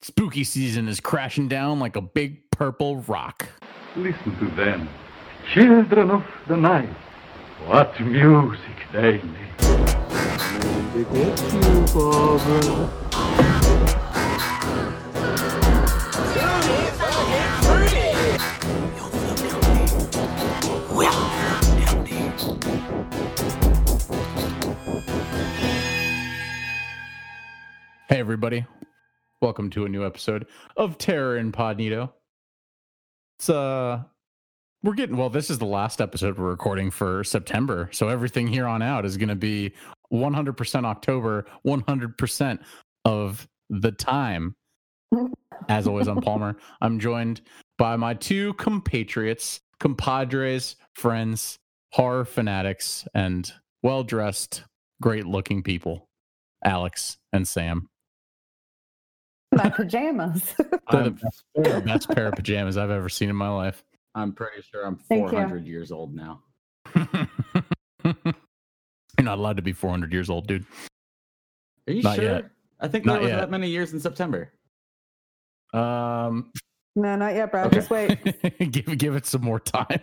Spooky season is crashing down like a big purple rock. Listen to them, children of the night. What music they make. Hey, everybody. Welcome to a new episode of Terror Incognito. It's, uh, we're getting, well, this is the last episode we're recording for September. So everything here on out is going to be 100% October, 100% of the time. As always, I'm Palmer. I'm joined by my two compatriots, compadres, friends, horror fanatics, and well dressed, great looking people, Alex and Sam. My pajamas. They're the, they're best pair of pajamas I've ever seen in my life. I'm pretty sure I'm Thank you. 400 years old now. You're not allowed to be 400 years old, dude. Are you Not sure? yet. I think Not there was yet. that many years in September. Um, no, not yet, bro. Okay. Just wait. give give it some more time.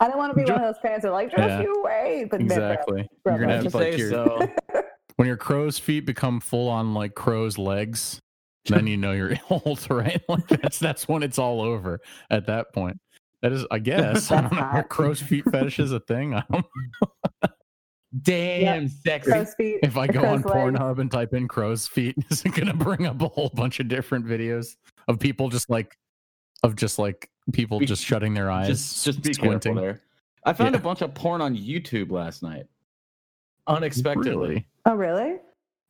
I don't want to be one of those parents that are like, just Yeah. you wait. But Exactly. bro, You're gonna have just like say your so. When your crow's feet become full on like crow's legs, then you know you're old, right? Like that's that's when it's all over at that point. That is, I guess. I don't know. Are crow's feet fetish is a thing? I don't Damn, sexy. crow's feet. if I go on legs. Pornhub and type in crow's feet, is it gonna bring up a whole bunch of different videos of people just like of just like people Be- just shutting their eyes, Just, just be squinting? careful there. I found Yeah. a bunch of porn on YouTube last night. Unexpectedly. Really? Oh, really?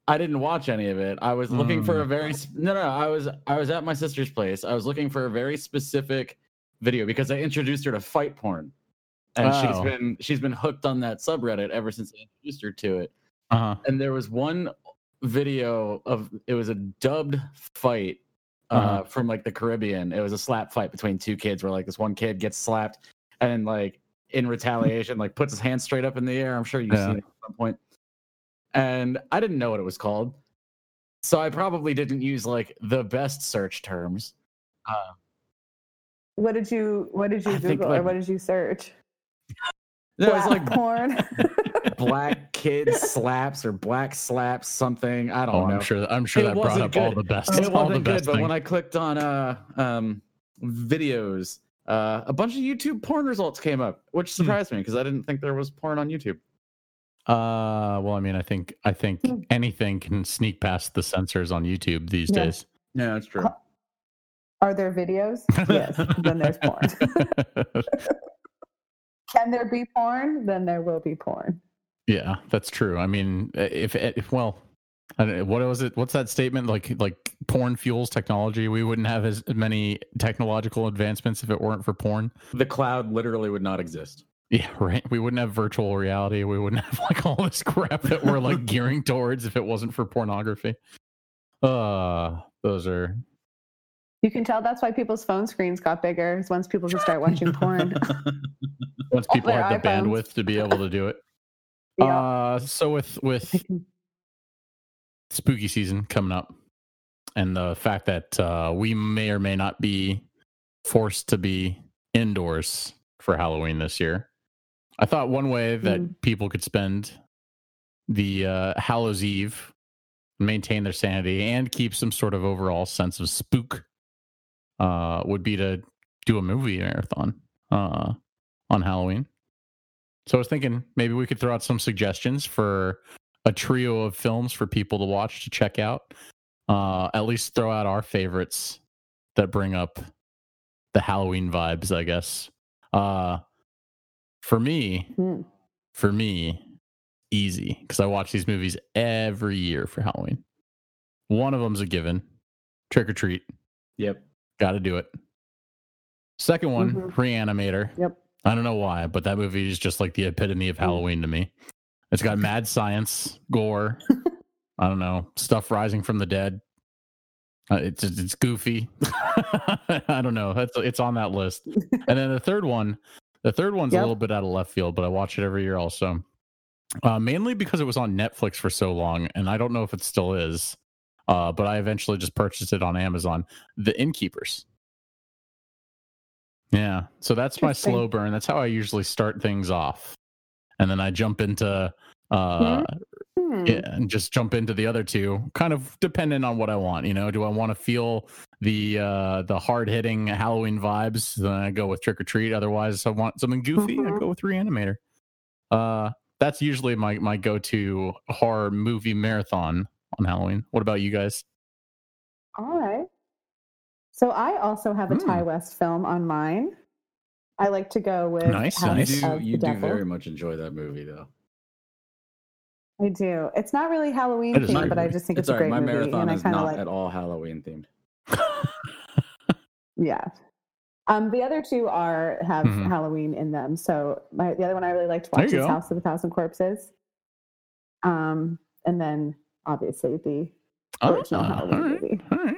I didn't watch any of it. I was looking for Mm. a very no, no. I was I was at my sister's place. I was looking for a very specific video because I introduced her to fight porn, and she's been she's been hooked on that subreddit ever since I introduced her to it. Uh-huh. and there was one video of it was a dubbed fight uh, Uh-huh. from like the Caribbean. It was a slap fight between two kids where like this one kid gets slapped and like in retaliation like puts his hand straight up in the air. I'm sure you've Yeah. seen it at some point. And I didn't know what it was called. So I probably didn't use like the best search terms. Uh, What did you What did you I think, Google or what did you search? there was like porn. black kid slaps or black slaps something. I don't Oh, know. I'm sure. I'm sure It that brought wasn't up all the best. it all the wasn't good best but things. when i clicked on uh um videos uh a bunch of youtube porn results came up which Hmm. surprised me because i didn't think there was porn on youtube Uh, well, I mean, I think I think Hmm. anything can sneak past the censors on YouTube these Yeah. days. yeah that's true Are there videos? Yes. then there's porn. Can there be porn? Then there will be porn. yeah, that's true. I mean, if, if well, I don't know, what was it? What's that statement? Like like porn fuels technology. We wouldn't have as many technological advancements if it weren't for porn. the cloud literally would not exist Yeah, right. We wouldn't have virtual reality. We wouldn't have like all this crap that we're like gearing towards if it wasn't for pornography. Uh, those are You can tell that's why people's phone screens got bigger. Is once people could start watching porn. once people their have the iPhones. bandwidth to be able to do it. Yeah. Uh, so with with spooky season coming up, and the fact that uh, we may or may not be forced to be indoors for Halloween this year, I thought one way that Mhm. people could spend the uh, Hallows Eve, maintain their sanity, and keep some sort of overall sense of spook uh, would be to do a movie marathon uh, on Halloween. So I was thinking maybe we could throw out some suggestions for a trio of films for people to watch to check out. Uh, at least throw out our favorites that bring up the Halloween vibes, I guess. Uh, for me, Hmm. for me, easy because I watch these movies every year for Halloween. One of them's a given Trick or Treat. yep Got to do it. Second one, Mhm. Reanimator. Yep. I don't know why, but that movie is just like the epitome of Halloween to me. It's got mad science, gore. I don't know stuff rising from the dead. Uh, it's it's goofy. I don't know. It's it's on that list. And then the third one, the third one's Yep. a little bit out of left field, but I watch it every year also. uh, mainly because it was on Netflix for so long, and I don't know if it still is. Uh, but I eventually just purchased it on Amazon. The Innkeepers. Yeah, so that's my slow burn. That's how I usually start things off, and then I jump into uh, Hmm. yeah, and just jump into the other two, kind of dependent on what I want. You know, do I want to feel the uh, the hard hitting Halloween vibes? Then I go with Trick or Treat. Otherwise, I want something goofy. I Mhm. go with Reanimator. Uh, that's usually my my go to horror movie marathon on Halloween. What about you guys? All right. So I also have a Hmm. Ti West film on mine. I like to go with Nice, House nice. You do, of you the do Devil. very much enjoy that movie, though. I do. It's not really Halloween themed, not but I just think It's it's, a great right. My movie, marathon and I is kind of not like. at all Halloween themed. Yeah. Um, the other two are have Mhm. Halloween in them. So my the other one I really like to watch is go. House of a Thousand Corpses. Um, and then obviously the original Ah, Halloween all right, movie. all right.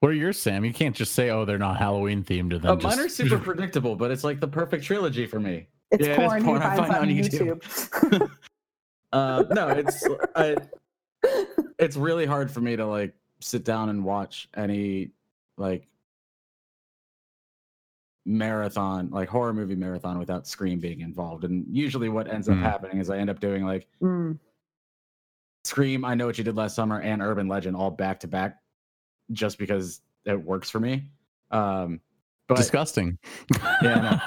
What are yours, Sam? You can't just say, "Oh, they're not Halloween themed." And then Oh, just... mine are super predictable, but it's like the perfect trilogy for me. It's Yeah, it is porn, porn I find on on YouTube. Uh, no, it's I, it's really hard for me to like sit down and watch any like marathon like horror movie marathon without scream being involved and usually what ends up Mhm. happening is i end up doing like Mm. scream i know what you did last summer and urban legend all back to back just because it works for me um but disgusting. Yeah,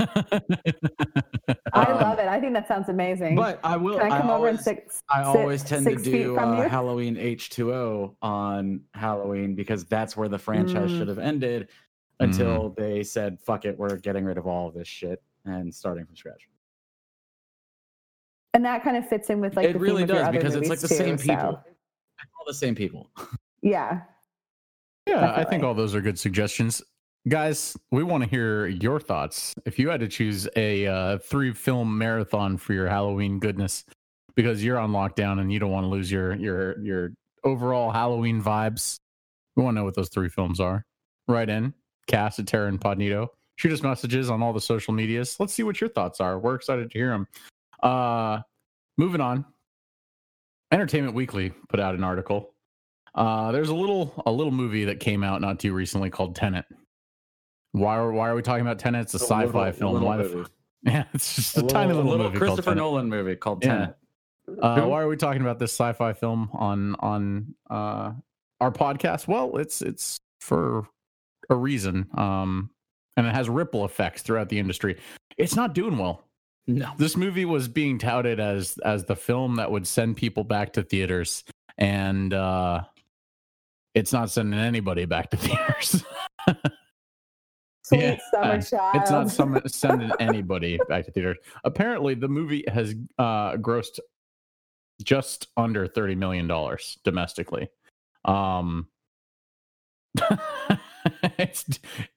I Um, love it. I think that sounds amazing. but i will Can I come over always, and six? I sit always tend to six feet do uh. Halloween H2O on Halloween because that's where the franchise Mm. should have ended until they said, fuck it, we're getting rid of all of this shit and starting from scratch. And that kind of fits in with like it the really theme of your does because it's like movies the same people. so, It's all the same people. yeah. Yeah, I think all those are good suggestions. Guys, we want to hear your thoughts. If you had to choose a uh, three film marathon for your Halloween goodness, because you're on lockdown and you don't want to lose your your your overall Halloween vibes, we want to know what those three films are. Right in, cast at Terra Incognito. Shoot us messages on all the social medias. Let's see what your thoughts are. We're excited to hear them. Uh, moving on. Entertainment Weekly put out an article uh, there's a little a little movie that came out not too recently called Tenet. Why are why are we talking about Tenet? It's a little- sci-fi a film. little Why the f- yeah, it's just a, A little, tiny a little, movie Christopher. Nolan movie called Yeah. Tenet. Uh, Who? why are we talking about this sci-fi film on on uh, our podcast? Well, it's it's for a reason, um, and it has ripple effects throughout the industry. It's not doing well. No. This movie was being touted as as the film that would send people back to theaters, and uh, it's not sending anybody back to theaters. Sweet Yeah, summer child. it's not some, sending anybody back to theaters. Apparently, the movie has uh, grossed just under thirty million dollars domestically. Um, it's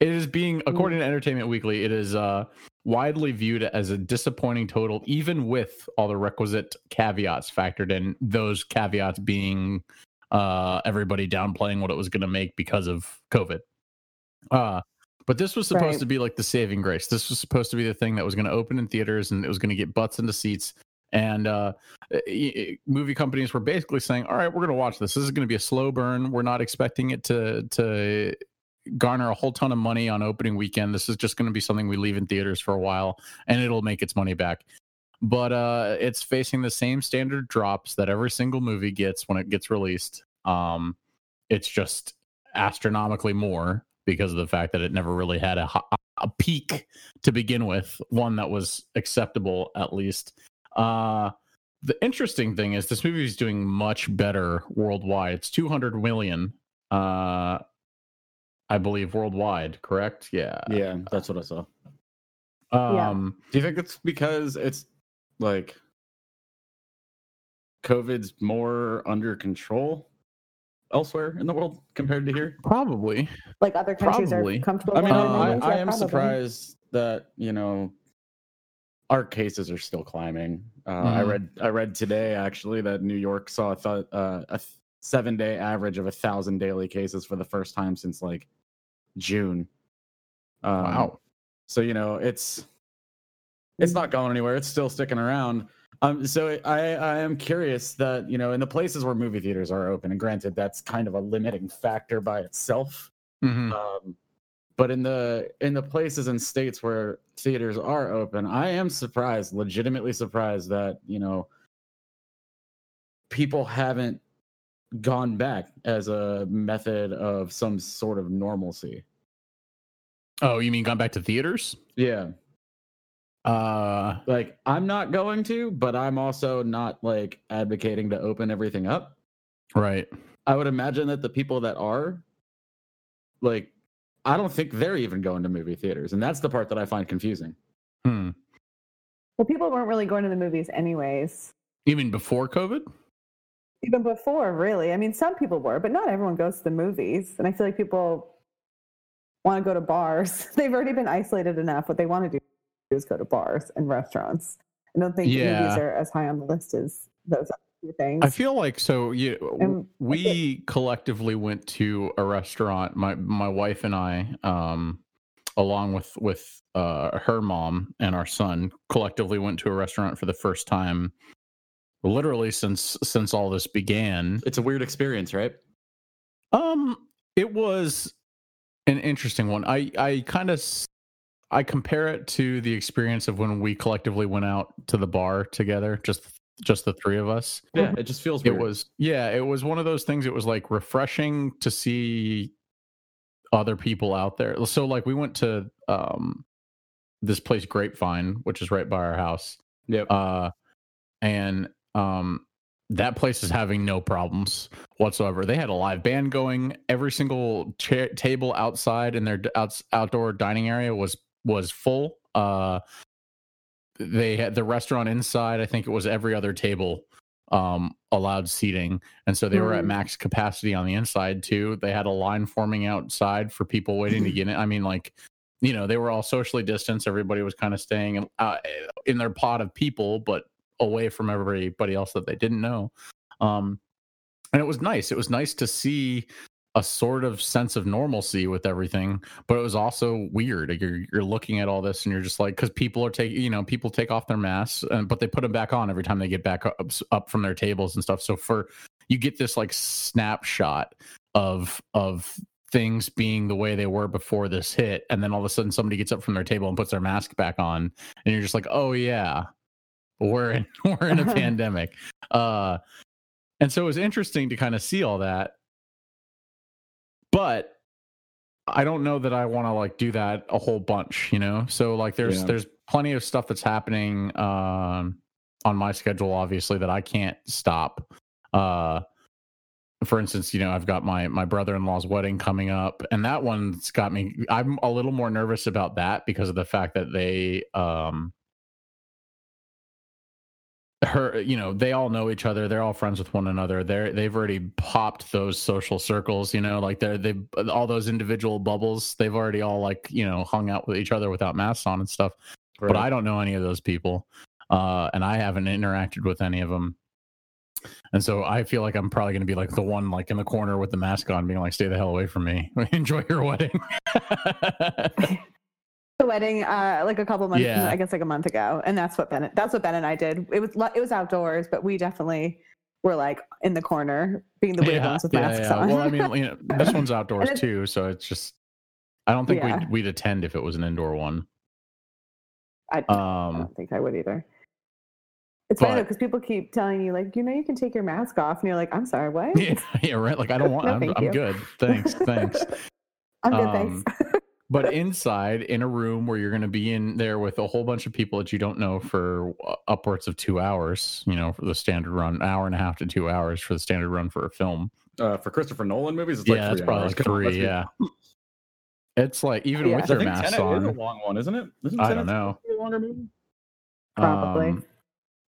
it is being according to Entertainment Weekly, it is uh, widely viewed as a disappointing total, even with all the requisite caveats factored in. Those caveats being uh, everybody downplaying what it was going to make because of COVID. Uh, but this was supposed Right. to be like the saving grace. This was supposed to be the thing that was going to open in theaters and it was going to get butts into seats. And uh, movie companies were basically saying, "All right, we're going to watch this. This is going to be a slow burn. We're not expecting it to to garner a whole ton of money on opening weekend. This is just going to be something we leave in theaters for a while, and it'll make its money back." But uh, it's facing the same standard drops that every single movie gets when it gets released. Um, it's just astronomically more because of the fact that it never really had a, a peak to begin with, one that was acceptable at least. Uh, the interesting thing is this movie is doing much better worldwide. It's 200 million, uh, I believe, worldwide. Correct? Yeah. Yeah, that's what I saw. Yeah. Um, Do you think it's because it's like COVID's more under control elsewhere in the world compared to here? probably. like other countries Probably. are comfortable. I mean, with Um, I, I am probably. surprised that you know our cases are still climbing. Uh, I Mhm. read I read today actually that New York saw a, th- uh, a seven day average of a thousand daily cases for the first time since like June. Um, Wow. So you know it's it's not going anywhere. It's still sticking around. Um, so I I am curious that you know in the places where movie theaters are open, and granted that's kind of a limiting factor by itself. Mhm. Um, but in the in the places and states where theaters are open, I am surprised, legitimately surprised that you know people haven't gone back as a method of some sort of normalcy. Oh, you mean gone back to theaters? Yeah. Uh, Like I'm not going to, but I'm also not like advocating to open everything up. right. I would imagine that the people that are like I don't think they're even going to movie theaters, and that's the part that I find confusing. Hmm. Well, people weren't really going to the movies anyways. Even before COVID? Even before, really. I mean, some people were, but not everyone goes to the movies. And I feel like people want to go to bars. They've already been isolated enough. What they want to do is go to bars and restaurants. I don't think Yeah. movies are as high on the list as those other things. I feel like so. Yeah, And we collectively went to a restaurant. My my wife and I, um, along with with uh, her mom and our son, collectively went to a restaurant for the first time, literally since since all this began. It's a weird experience, right? Um, it was an interesting one. I I kind of I compare it to the experience of when we collectively went out to the bar together, just just the three of us. Yeah, it just feels It weird. was yeah, it was one of those things. It was like refreshing to see other people out there. So like we went to um this place Grapevine, which is right by our house. Yep. Uh and um that place is having no problems whatsoever. They had a live band going. Every single chair, table outside in their d- outs, outdoor dining area was was full. Uh, they had the restaurant inside. I think it was every other table um, allowed seating, and so they were at Mm. max capacity on the inside too. They had a line forming outside for people waiting to get in. I mean, like you know, they were all socially distanced. Everybody was kind of staying in, uh, in their pod of people, but away from everybody else that they didn't know. Um, and it was nice. It was nice to see a sort of sense of normalcy with everything, but it was also weird. Like, You're you're looking at all this and you're just like, because people are taking, you know, people take off their masks, and but they put them back on every time they get back up, up from their tables and stuff. So for you get this like snapshot of of things being the way they were before this hit, and then all of a sudden somebody gets up from their table and puts their mask back on, and you're just like, oh yeah, we're in we're in a pandemic. Uh, and so it was interesting to kind of see all that but i don't know that i want to like do that a whole bunch you know so like there's Yeah. there's plenty of stuff that's happening um on my schedule obviously that i can't stop uh for instance you know i've got my my brother-in-law's wedding coming up and that one's got me i'm a little more nervous about that because of the fact that they um her you know they all know each other. They're all friends with one another. They're they've already popped those social circles you know like they're they've all those individual bubbles they've already all like you know hung out with each other without masks on and stuff. But i don't know any of those people uh and i haven't interacted with any of them and so i feel like i'm probably going to be like the one like in the corner with the mask on being like stay the hell away from me. Enjoy your wedding the wedding uh like a couple months Yeah. i guess like a month ago and that's what ben that's what ben and i did. It was it was outdoors but we definitely were like in the corner being the weird ones with masks on. Well i mean you know, this one's outdoors too so it's just i don't think Yeah. we'd, we'd attend if it was an indoor one. I, I um don't think i would either. It's funny because people keep telling you like you know you can take your mask off and you're like i'm sorry what? Yeah, yeah right like i don't want No, I'm, I'm good. Thanks thanks. I'm good Um, thanks but inside in a room where you're going to be in there with a whole bunch of people that you don't know for uh, upwards of two hours you know for the standard run hour and a half to two hours for the standard run for a film Uh, for Christopher Nolan movies, it's yeah like that's three probably hours. like Come on, let's three yeah it's like even Yeah. with I their think masks Tenet is a long one, isn't it? Isn't I don't know. supposed to be a longer movie? Probably. Um,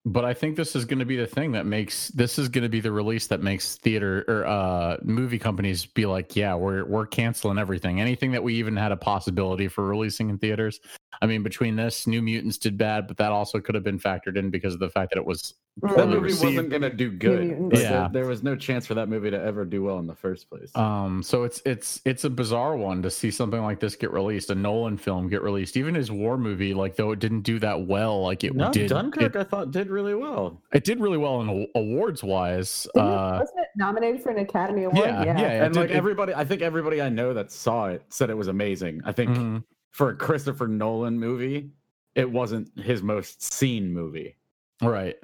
but I think this is going to be the thing that makes this is going to be the release that makes theater or uh, movie companies be like, yeah, we're we're canceling everything, anything that we even had a possibility for releasing in theaters. I mean, between this, New Mutants did bad, but that also could have been factored in because of the fact that it was. That movie received. wasn't gonna do good. Like, Yeah. there, there was no chance for that movie to ever do well in the first place. Um, so it's it's it's a bizarre one to see something like this get released, a Nolan film get released. Even his war movie, like though it didn't do that well, like it no, did. Dunkirk, It, I thought did really well. it did really well in awards wise. It- Uh, wasn't it nominated for an Academy Award? yeah, yeah, it and did- like it- everybody, I think everybody I know that saw it said it was amazing. I think mhm. For a Christopher Nolan movie, it wasn't his most seen movie. Right.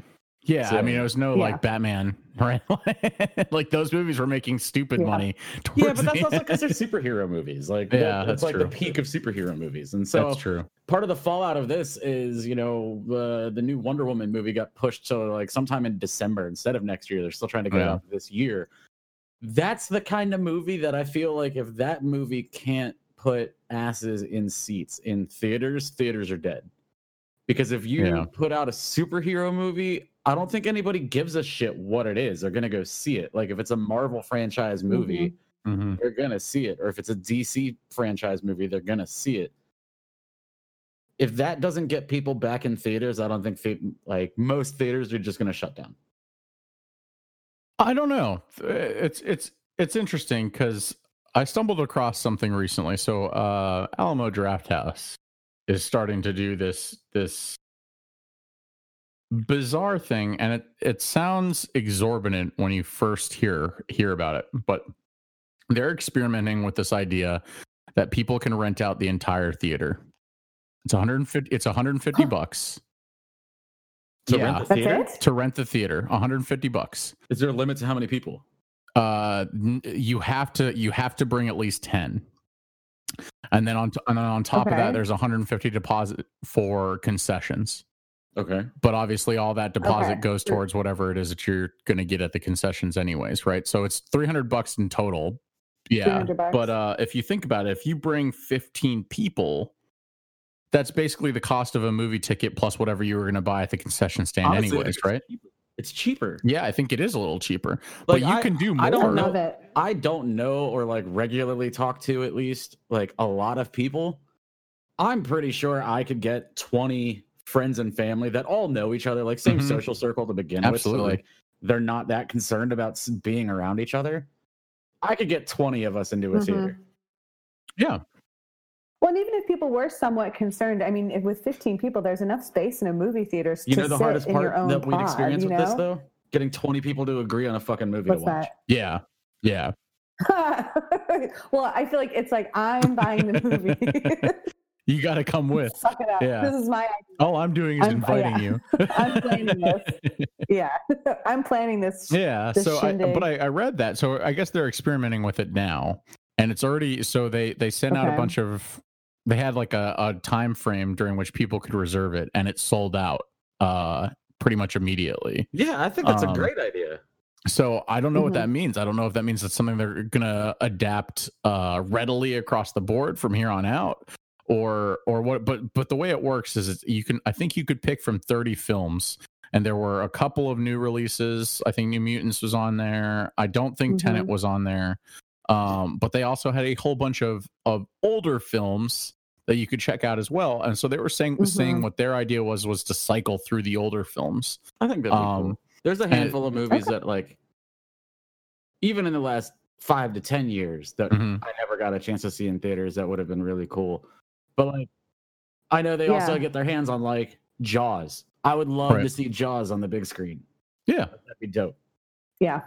Yeah, I mean, So- it was no Yeah. like Batman, right? like those movies were making stupid Yeah. money. Yeah, but that's the also because they're superhero movies. Like, Yeah, that- that's that's like true. the peak of superhero movies. And so that's true. part of the fallout of this is, you know, the the new Wonder Woman movie got pushed to like sometime in December instead of next year. They're still trying to get it Yeah. out this year. That's the kind of movie that I feel like if that movie can't put asses in seats in theaters, theaters are dead. Because if you Yeah. put out a superhero movie, I don't think anybody gives a shit what it is. They're gonna go see it. Like if it's a Marvel franchise movie, hmm they're gonna see it. Or if it's a DC franchise movie, they're gonna see it. If that doesn't get people back in theaters, I don't think the- like most theaters are just gonna shut down. I don't know. It's it's it's interesting because I stumbled across something recently. So uh Alamo Drafthouse is starting to do this this bizarre thing, and it it sounds exorbitant when you first hear hear about it, but they're experimenting with this idea that people can rent out the entire theater. It's 150 it's 150 Huh. bucks To Yeah. rent the theater, to rent the theater. 150 bucks. is there a limit to how many people? Uh you have to you have to bring at least 10 and then on t- and then on top of that Okay. there's 150 deposit for concessions Okay. but obviously all that deposit Okay. goes towards whatever it is that you're going to get at the concessions anyways right so it's 300 bucks in total yeah but uh if you think about it if you bring 15 people that's basically the cost of a movie ticket plus whatever you were going to buy at the concession stand Honestly, anyways right cheaper. It's cheaper. yeah i think it is a little cheaper Like, but you I- can do more I don't know. that. I don't know or like regularly talk to at least like a lot of people. I'm pretty sure I could get 20 friends and family that all know each other, like same Mhm. social circle to begin Absolutely. with. So like they're not that concerned about being around each other. I could get 20 of us into a Mhm. theater. yeah Well, and even if people were somewhat concerned, I mean, if with 15 people, there's enough space in a movie theater You to know the sit hardest in part that we'd experience with this know? though? Getting 20 people to agree on a fucking movie What's to watch. yeah yeah well, I feel like it's like I'm buying the movie. you got to come with Suck it up. Yeah. This is my idea. All I'm doing is I'm- inviting yeah. you. I'm planning this. Yeah, I'm planning this. yeah. This So, I, but I, I read that. So I guess they're experimenting with it now, and it's already. So they they sent out a bunch of. They had like a, a time frame during which people could reserve it, and it sold out uh pretty much immediately. Yeah, I think that's Um, a great idea. So I don't know what Mhm. that means. I don't know if that means that's something they're gonna adapt uh, readily across the board from here on out, or or what. But but the way it works is it's, you can. I think you could pick from thirty films, and there were a couple of new releases. I think New Mutants was on there. I don't think Tenet Mhm. was on there. Um, but they also had a whole bunch of of older films that you could check out as well. And so they were saying saying Mhm. what their idea was was to cycle through the older films. I think that'd um, cool. There's a and- handful of movies that like even in the last five to ten years that Mhm. I never got a chance to see in theaters that would have been really cool. But like I know they also get their hands on like Jaws. I would love to see Jaws on the big screen. Yeah. That'd be dope. Yeah.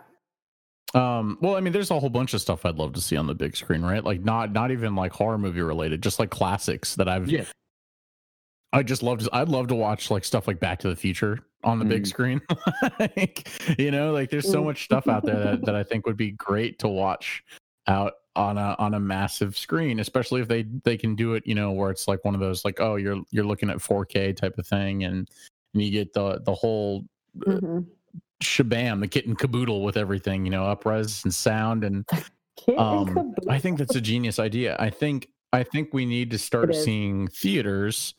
Um, well, I mean, there's a whole bunch of stuff I'd love to see on the big screen, right? Like not not even like horror movie related, just like classics that I've Yeah. I just love to I'd love to watch like stuff like Back to the Future on the big Mm. screen. like, you know, like there's so much stuff out there that, that I think would be great to watch out on a on a massive screen, especially if they they can do it, you know, where it's like one of those like, oh, you're you're looking at 4K type of thing and, and you get the the whole Mhm. Shabam, the kitten caboodle with everything, you know, upres and sound and um, I think that's a genius idea. I think I think we need to start seeing theaters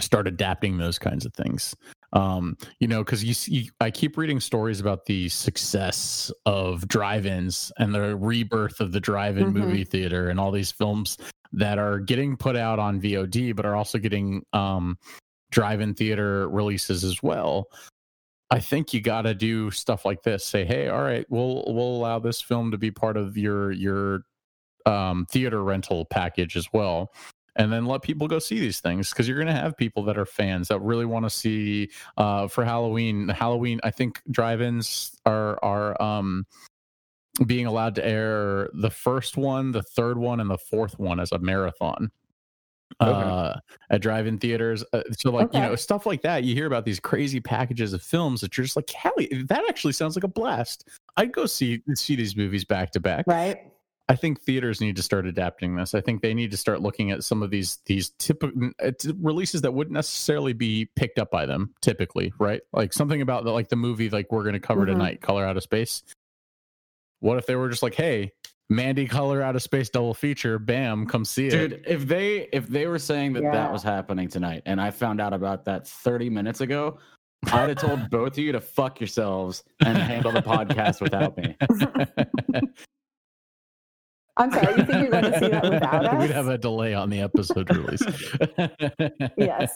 start adapting those kinds of things. Um, you know, because you see, I keep reading stories about the success of drive-ins and the rebirth of the drive-in Mhm. movie theater and all these films that are getting put out on VOD, but are also getting um, drive-in theater releases as well. I think you got to do stuff like this. Say, hey, all right, we'll we'll allow this film to be part of your your um, theater rental package as well, and then let people go see these things because you're going to have people that are fans that really want to see uh, for Halloween. Halloween, I think drive-ins are are um, being allowed to air the first one, the third one, and the fourth one as a marathon Okay. uh, at drive-in theaters. Uh, so, like you know, stuff like that. You hear about these crazy packages of films that you're just like, hell, that actually sounds like a blast. I'd go see see these movies back to back. Right. I think theaters need to start adapting this. I think they need to start looking at some of these these typical releases that wouldn't necessarily be picked up by them typically, right? Like something about the, like the movie like we're going to cover Mhm. tonight, Color Out of Space. What if they were just like, "Hey, Mandy Color Out of Space double feature, bam, come see it." Dude, if they if they were saying that Yeah. that was happening tonight, and I found out about that 30 minutes ago, I'd have told both of you to fuck yourselves and handle the podcast without me. I'm sorry. You think you're going to see that without us? We'd have a delay on the episode release. yes.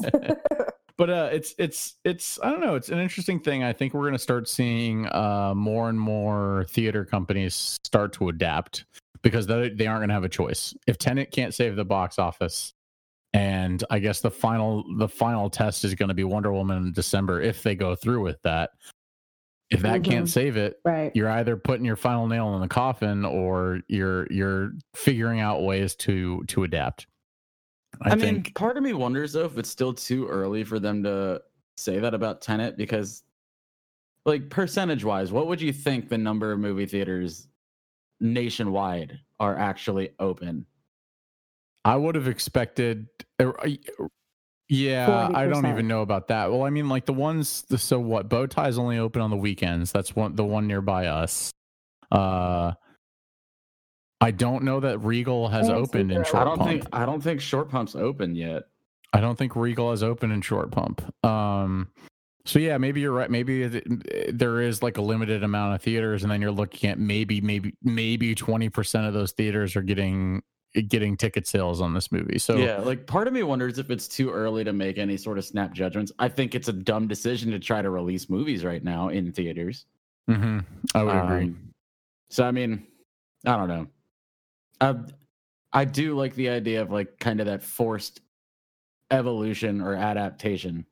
But uh it's it's it's i don't know it's an interesting thing i think we're going to start seeing uh more and more theater companies start to adapt because they, they aren't going to have a choice if Tenet can't save the box office and i guess the final the final test is going to be wonder woman in december if they go through with that if that can't Mhm. save it right. you're either putting your final nail in the coffin or you're you're figuring out ways to to adapt I, i, mean, think part of me wonders though if it's still too early for them to say that about Tenet because, like, percentage wise, what would you think the number of movie theaters nationwide are actually open? I would have expected. uh, Yeah, I don't even know about that. Well, I mean, like the ones. The, so what? Bow tie's only open on the weekends. That's one. The one nearby us. Uh, I don't know that Regal has opened in Short I don't Pump. think I don't think Short Pump's open yet. I don't think Regal has opened in Short Pump. Um, so yeah, maybe you're right. Maybe it- there is like a limited amount of theaters, and then you're looking at maybe, maybe, maybe twenty percent of those theaters are getting getting ticket sales on this movie. So yeah, like part of me wonders if it's too early to make any sort of snap judgments. I think it's a dumb decision to try to release movies right now in theaters. mhm, I would agree. Um, So I mean, I don't know. I I do like the idea of like kind of that forced evolution or adaptation.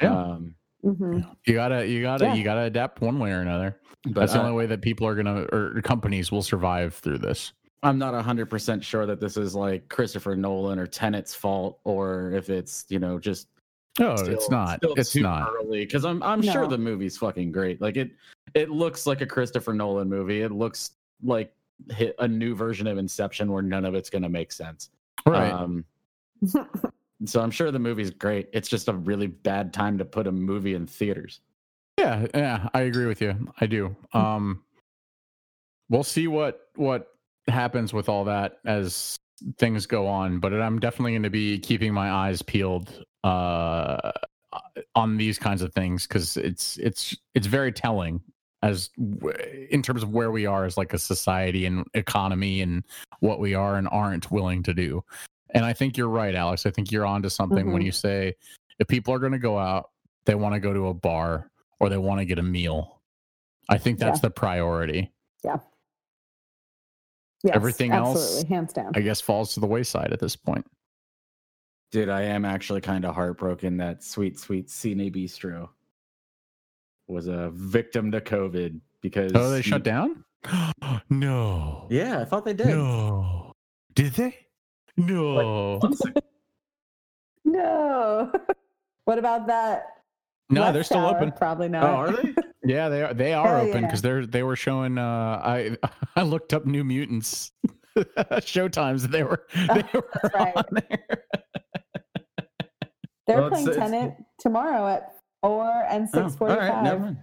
Yeah. Um, hmm You gotta, you gotta, Yeah. you gotta adapt one way or another. but That's the only way that people are gonna or companies will survive through this. I'm not hundred percent sure that this is like Christopher Nolan or Tenet's fault, or if it's you know just No, still- it's not. It's too not. early because I'm I'm sure the movie's fucking great. Like it it looks like a Christopher Nolan movie. It looks like hit a new version of Inception where none of it's gonna make sense. Right. Um, so I'm sure the movie's great. It's just a really bad time to put a movie in theaters. Yeah, yeah, I agree with you. I do. Um we'll see what what happens with all that as things go on, but I'm definitely going to be keeping my eyes peeled uh on these kinds of things cuz it's it's it's very telling as w- in terms of where we are as like a society and economy and what we are and aren't willing to do. And I think you're right, Alex. I think you're onto something when Mhm. you say if people are going to go out, they want to go to a bar or they want to get a meal. I think that's Yeah. the priority. Yeah. Yes, Everything else- hands down. I guess falls to the wayside at this point. Dude, I am actually kind of heartbroken that sweet, sweet Cine Bistro was a victim to COVID because Oh, they he- shut down? no. Yeah, I thought they did. No. Did they? No. no. what about that? No, left they're still tower? open. Probably not. Oh, are they? Yeah, they are. They are Hell open yeah. because they're they were showing. Uh, I I looked up New Mutants showtimes. They were they were right. on there. They're Well, playing it's- Tenet tomorrow at four and Oh, six all right, never forty-five.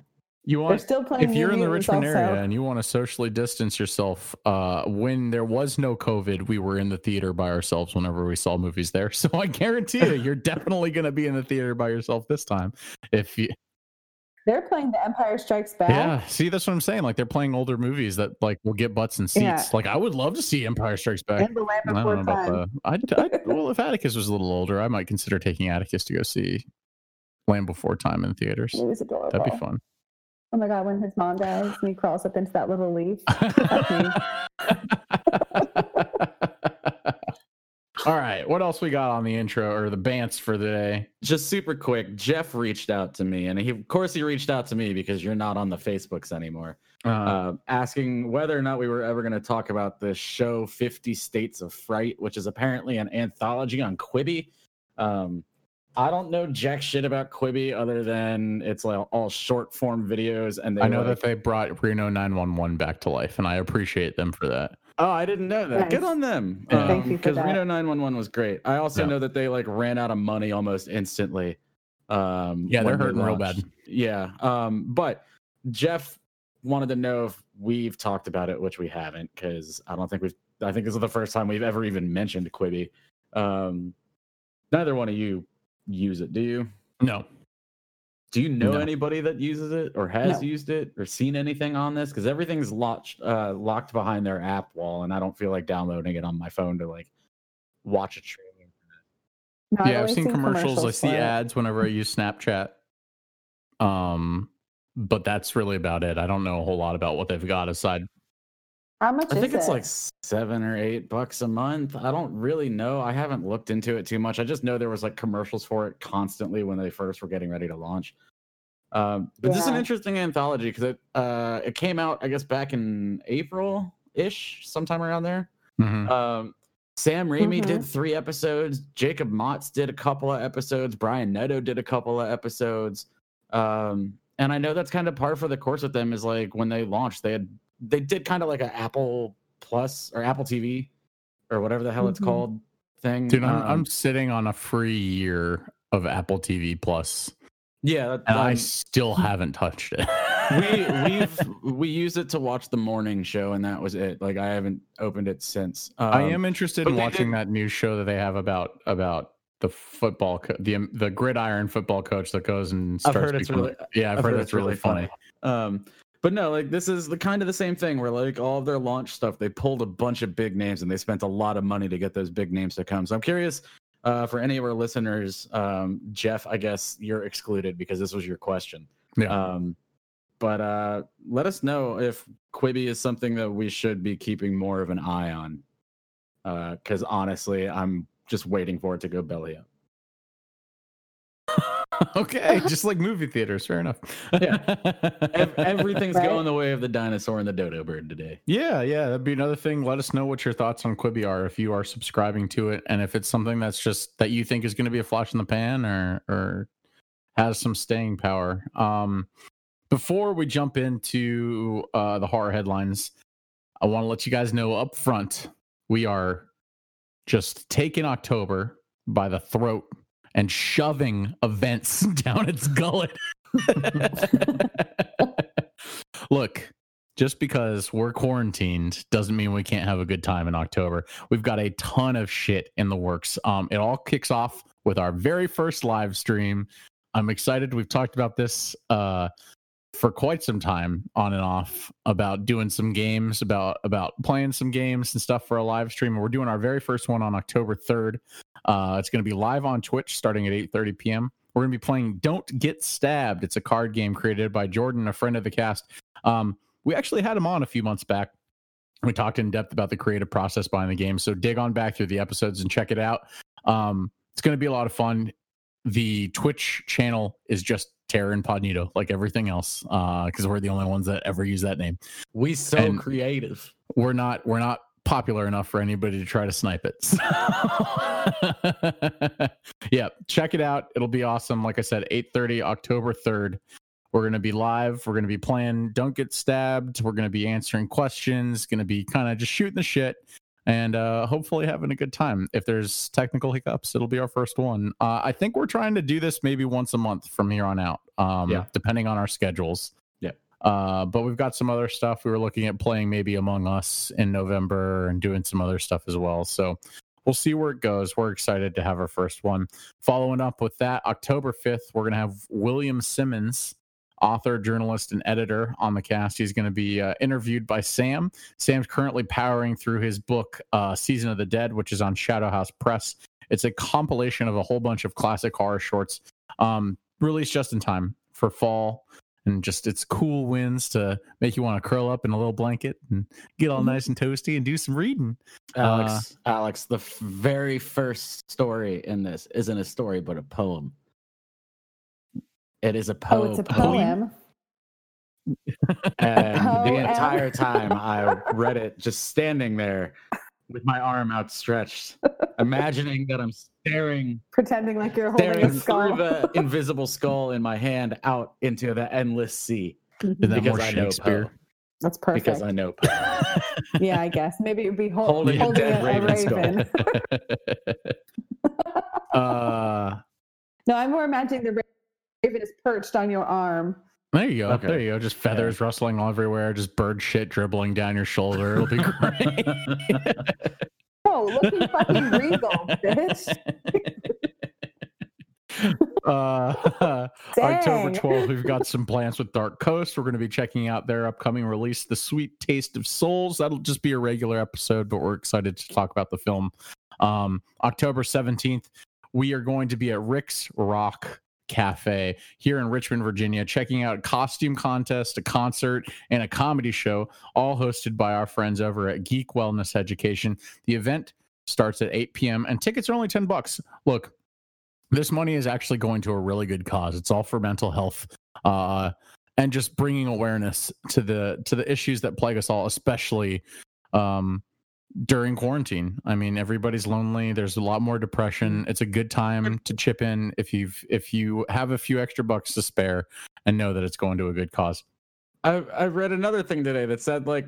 You They're want still playing. if you're in the Richmond also. area and you want to socially distance yourself, uh, when there was no COVID, we were in the theater by ourselves whenever we saw movies there. So I guarantee you, you're definitely going to be in the theater by yourself this time. If you, They're playing The Empire Strikes Back. yeah, see, that's what I'm saying. Like they're playing older movies that like will get butts and seats. Yeah. Like I would love to see Empire Strikes Back. And The Land I don't Before know about Time. the. I'd, I'd, well, if Atticus was a little older, I might consider taking Atticus to go see Land Before Time in theaters. It was adorable. That'd be fun. Oh my god, when his mom dies and he crawls up into that little leaf. All right, what else we got on the intro or the bants for the day? Just super quick, Jeff reached out to me, and he, of course, he reached out to me because you're not on the Facebooks anymore, Uh, uh, asking whether or not we were ever going to talk about the show 50 States of Fright, which is apparently an anthology on Quibi. Um, I don't know jack shit about Quibi other than it's like all short form videos, and they I know like, that they brought Reno 911 back to life, and I appreciate them for that. Oh, I didn't know that. Good on them. Yeah. Thank you for Because that. Reno 911 was great. I also Yeah. know that they like ran out of money almost instantly. Um, Yeah, they're when they hurting real bad. Yeah. Um, but Jeff wanted to know if we've talked about it, which we haven't, because I don't think we've. I think this is the first time we've ever even mentioned Quibi. Um, neither one of you use it, do you? No, Do you know No. anybody that uses it or has No. used it or seen anything on this? Because everything's locked uh, locked behind their app wall, and I don't feel like downloading it on my phone to like watch a trailer. No, yeah, I've only seen commercials. I see it. ads whenever I use Snapchat. Um, but that's really about it. I don't know a whole lot about what they've got aside. How much I is think it's it? like seven or eight bucks a month. I don't really know. I haven't looked into it too much. I just know there was like commercials for it constantly when they first were getting ready to launch. Um, but this is an interesting anthology because it uh, it came out I guess back in April ish, sometime around there. Mhm. Um, Sam Raimi did Mhm. three episodes. Jacob Motz did a couple of episodes. Brian Neto did a couple of episodes. Um, and I know that's kind of par for the course with them. Is like when they launched, they had they did kind of like an Apple Plus or Apple TV or whatever the hell it's Mhm. called thing. Dude, I'm, Um, I'm sitting on a free year of Apple TV Plus, yeah, that, and I um, still haven't touched it. we we've we used it to watch the morning show, and that was it. Like I haven't opened it since. I Um, am interested in watching did- that new show that they have about about the football co- the um, the gridiron football coach that goes and starts. I've starts heard it's really- yeah I've, heard, that's really funny. Um, but no, like this is the kind of the same thing where like all of their launch stuff, they pulled a bunch of big names and they spent a lot of money to get those big names to come. So I'm curious uh, for any of our listeners, um, Jeff, I guess you're excluded because this was your question. Yeah. Um, but uh, let us know if Quibi is something that we should be keeping more of an eye on. Because honestly, I'm just waiting for it to go belly up. okay, just like movie theaters, fair enough. Yeah. Everything's Right. going the way of the dinosaur and the dodo bird today. Yeah, yeah, that'd be another thing. Let us know what your thoughts on Quibi are if you are subscribing to it, and if it's something that's just that you think is going to be a flash in the pan or or has some staying power. Um, before we jump into uh, the horror headlines, I want to let you guys know up front we are just taking October by the throat and shoving events down its gullet. Look, just because we're quarantined doesn't mean we can't have a good time in October. We've got a ton of shit in the works. Um, it all kicks off with our very first live stream. I'm excited. We've talked about this uh, for quite some time, on and off, about doing some games, about about playing some games and stuff for a live stream. We're doing our very first one on October 3rd. Uh, it's going to be live on Twitch starting at 8:30 p.m. We're going to be playing Don't Get Stabbed. It's a card game created by Jordan, a friend of the cast. Um, we actually had him on a few months back. We talked in depth about the creative process behind the game. So dig on back through the episodes and check it out. Um, it's going to be a lot of fun. The Twitch channel is just Terra Incognito, like everything else, because we're the only ones that ever use that name. We so And- creative. We're not we're not popular enough for anybody to try to snipe it. So- yeah, check it out. It'll be awesome. Like I said, 8:30 October 3rd. We're going to be live. We're going to be playing Don't Get Stabbed. We're going to be answering questions, going to be kind of just shooting the shit and uh, hopefully having a good time. If there's technical hiccups, it'll be our first one. Uh, I think we're trying to do this maybe once a month from here on out, um, Yeah. depending on our schedules. Uh, but we've got some other stuff. We were looking at playing maybe Among Us in November and doing some other stuff as well. So we'll see where it goes. We're excited to have our first one. Following up with that, October 5th, we're going to have William Simmons, author, journalist, and editor on the cast. He's going to be uh, interviewed by Sam. Sam's currently powering through his book, uh, Season of the Dead, which is on Shadow House Press. It's a compilation of a whole bunch of classic horror shorts um, released just in time for fall and just it's cool winds to make you want to curl up in a little blanket and get all Mhm. nice and toasty and do some reading. Alex, Alex, the f- very first story in this isn't a story but a poem. It is a Oh, poem. it's a poem. And the entire time I read it just standing there with my arm outstretched, imagining that I'm staring Pretending like you're holding a skull. through the invisible skull in my hand out into the endless sea. Isn't that because I know Poe. That's perfect. Because I know Poe. yeah, I guess maybe it'd be hol- Holding holding, a dead a, a raven skull. raven. uh, No, I'm more imagining the raven is perched on your arm. There you go. Okay. There you go. Just feathers rustling all everywhere. Just bird shit dribbling down your shoulder. It'll be great. Oh, looking fucking regal, bitch. uh, October 12th, we've got some plans with Dark Coast. We're going to be checking out their upcoming release, The Sweet Taste of Souls. That'll just be a regular episode, but we're excited to talk about the film. Um, October 17th, we are going to be at Rick's Rock Cafe here in Richmond, Virginia, checking out a costume contest, a concert, and a comedy show, all hosted by our friends over at Geek Wellness Education. The event starts at 8 p.m. and tickets are only 10 bucks. Look, this money is actually going to a really good cause. It's all for mental health, uh, and just bringing awareness to the to the issues that plague us all, especially um, during quarantine. I mean, everybody's lonely. There's a lot more depression. Mm-hmm. It's a good time to chip in if you've if you have a few extra bucks to spare, and know that it's going to a good cause. I I read another thing today that said like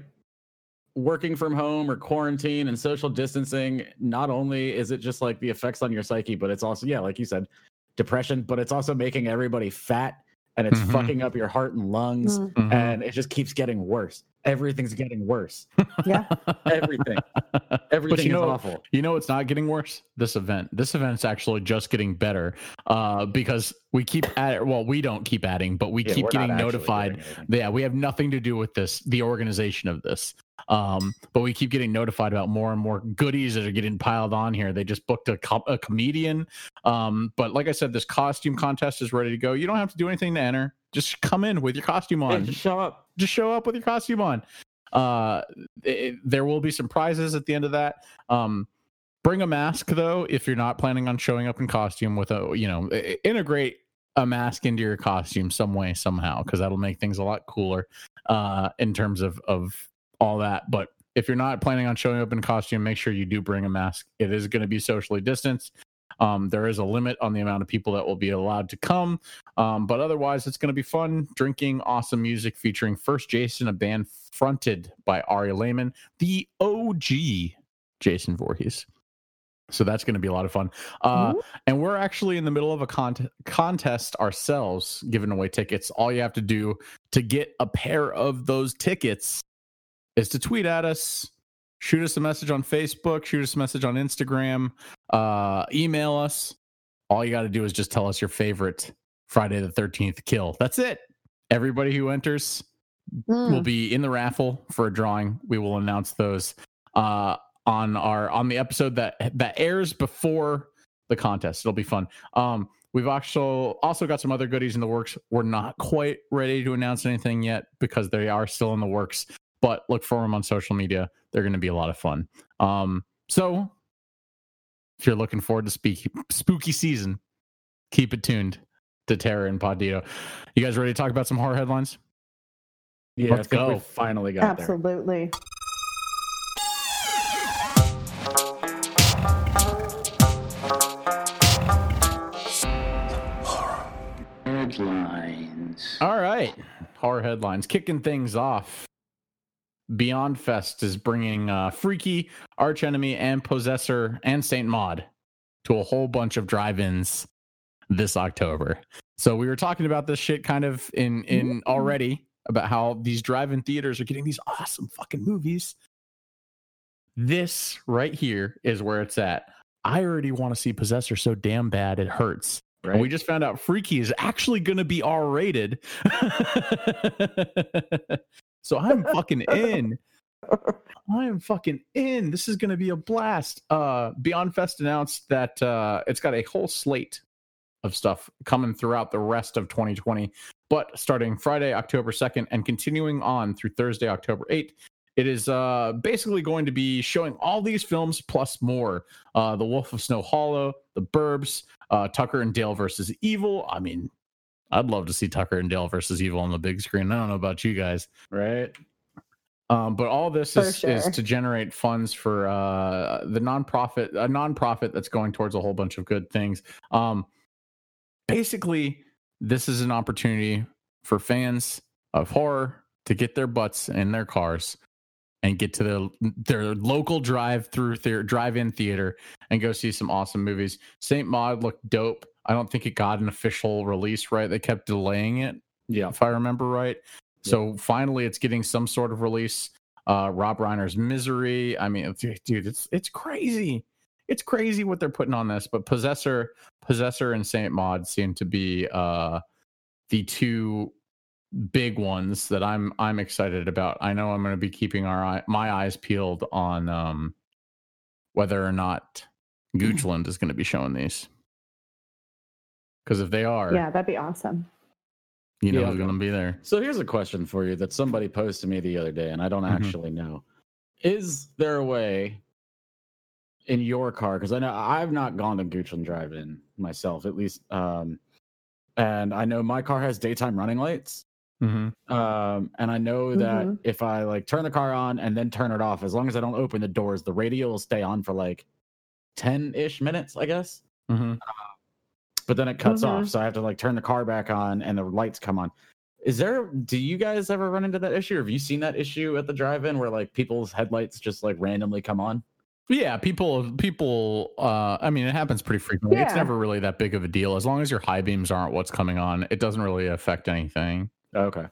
working from home or quarantine and social distancing not only is it just like the effects on your psyche but it's also yeah like you said depression but it's also making everybody fat and it's Mhm. fucking up your heart and lungs Mm, Mhm. and it just keeps getting worse everything's getting worse Yeah. everything everything you is know- awful You know it's not getting worse? This event. This event's actually just getting better. Uh because we keep at well, we don't keep adding, but we Yeah, keep getting notified. Yeah, we have nothing to do with this, the organization of this. Um, but we keep getting notified about more and more goodies that are getting piled on here. They just booked a, co- a comedian. Um, but like I said, this costume contest is ready to go. You don't have to do anything to enter. Just come in with your costume on just show up just show up with your costume on. Uh, it- there will be some prizes at the end of that. Um, bring a mask though if you're not planning on showing up in costume with a you know integrate a mask into your costume some way somehow because that'll make things a lot cooler uh, in terms of of all that. But if you're not planning on showing up in costume, make sure you do bring a mask. It is going to be socially distanced. Um, there is a limit on the amount of people that will be allowed to come. Um, but otherwise, it's going to be fun, drinking, awesome music featuring First Jason, a band fronted by Ari Lehman, the OG Jason Voorhees. So that's going to be a lot of fun. Uh, and we're actually in the middle of a cont- contest ourselves, giving away tickets. All you have to do to get a pair of those tickets is to tweet at us, shoot us a message on Facebook, shoot us a message on Instagram, uh, email us. All you got to do is just tell us your favorite Friday the 13th kill. That's it. Everybody who enters Mm. will be in the raffle for a drawing. We will announce those uh, on our on the episode that that airs before the contest. It'll be fun. Um, we've also also got some other goodies in the works. We're not quite ready to announce anything yet because they are still in the works. But look for them on social media. They're going to be a lot of fun. Um, so if you're looking forward to spooky spooky season, keep it tuned to Terror and Podito. You guys ready to talk about some horror headlines? yeah Let's I we go. finally got there Absolutely. Headlines. All right. Horror headlines kicking things off. Beyond Fest is bringing uh, Freaky, Arch Enemy, and Possessor and Saint Maud to a whole bunch of drive-ins this October. So we were talking about this shit kind of in in already about how these drive-in theaters are getting these awesome fucking movies. This right here is where it's at. I already want to see Possessor so damn bad it hurts. Right. And we just found out Freaky is actually going to be R rated. so I'm fucking in. I am fucking in. This is going to be a blast. Uh, Beyond Fest announced that uh, it's got a whole slate of stuff coming throughout the rest of 2020. But starting Friday, October 2nd, and continuing on through Thursday, October 8th, it is uh, basically going to be showing all these films plus more. Uh, the Wolf of Snow Hollow, The Burbs, uh, Tucker and Dale versus Evil. I mean, I'd love to see Tucker and Dale versus Evil on the big screen. I don't know about you guys. right. Um, but all this For is, is to generate funds for uh, the nonprofit, a nonprofit that's going towards a whole bunch of good things. Um, basically, this is an opportunity for fans of horror to get their butts in their cars and get to the, their local drive-through theater, drive-in theater and go see some awesome movies. Saint Maud looked dope. I don't think it got an official release right. They kept delaying it Yeah. if I remember right. So finally, it's getting some sort of release. Uh, Rob Reiner's Misery. I mean, dude, it's it's crazy. It's crazy what they're putting on this. But Possessor, Possessor, and Saint Maud seem to be uh, the two big ones that I'm I'm excited about. I know I'm going to be keeping our eye, my eyes peeled on um, whether or not Goochland is going to be showing these. Because if they are, Yeah, that'd be awesome. you know Yeah. who's going to be there. So here's a question for you that somebody posed to me the other day, and I don't Mhm. actually know. Is there a way in your car? Because I know I've not gone to Goochland Drive-In myself, at least, um, and I know my car has daytime running lights. Mm-hmm. Um, and I know that Mhm. if I like turn the car on and then turn it off, as long as I don't open the doors, the radio will stay on for like 10 ish minutes, I guess. Mm-hmm. But then it cuts Mhm. off. So I have to like turn the car back on and the lights come on. Is there, do you guys ever run into that issue? Have you seen that issue at the drive in where like people's headlights just like randomly come on? Yeah, people people uh I mean it happens pretty frequently. It's never really that big of a deal. As long as your high beams aren't what's coming on, it doesn't really affect anything. Okay.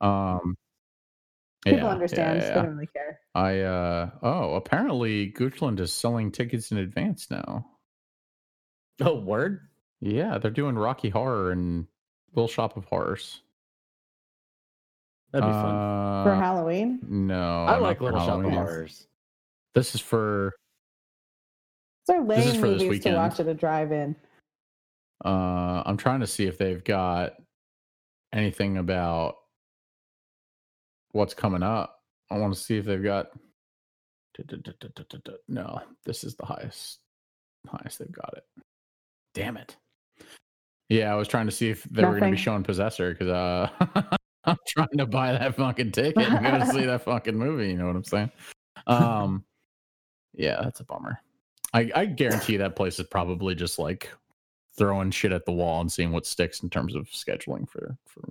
Um People yeah, understand. yeah, They don't really care. I uh oh, apparently Goochland is selling tickets in advance now. Oh, word? Yeah, they're doing Rocky Horror and Little Shop of Horrors. That'd be fun. Uh, For Halloween? No, I like for Little Shop of Horrors. This is for These are This is lame for this movies to watch at a drive-in. Uh, I'm trying to see if they've got anything about what's coming up. I want to see if they've got. No, this is the highest, highest they've got it. Damn it! Yeah, I was trying to see if they were going to be showing Possessor because uh, I'm trying to buy that fucking ticket and go to see that fucking movie. You know what I'm saying? Um, yeah, that's a bummer. I, I guarantee that place is probably just like throwing shit at the wall and seeing what sticks in terms of scheduling for for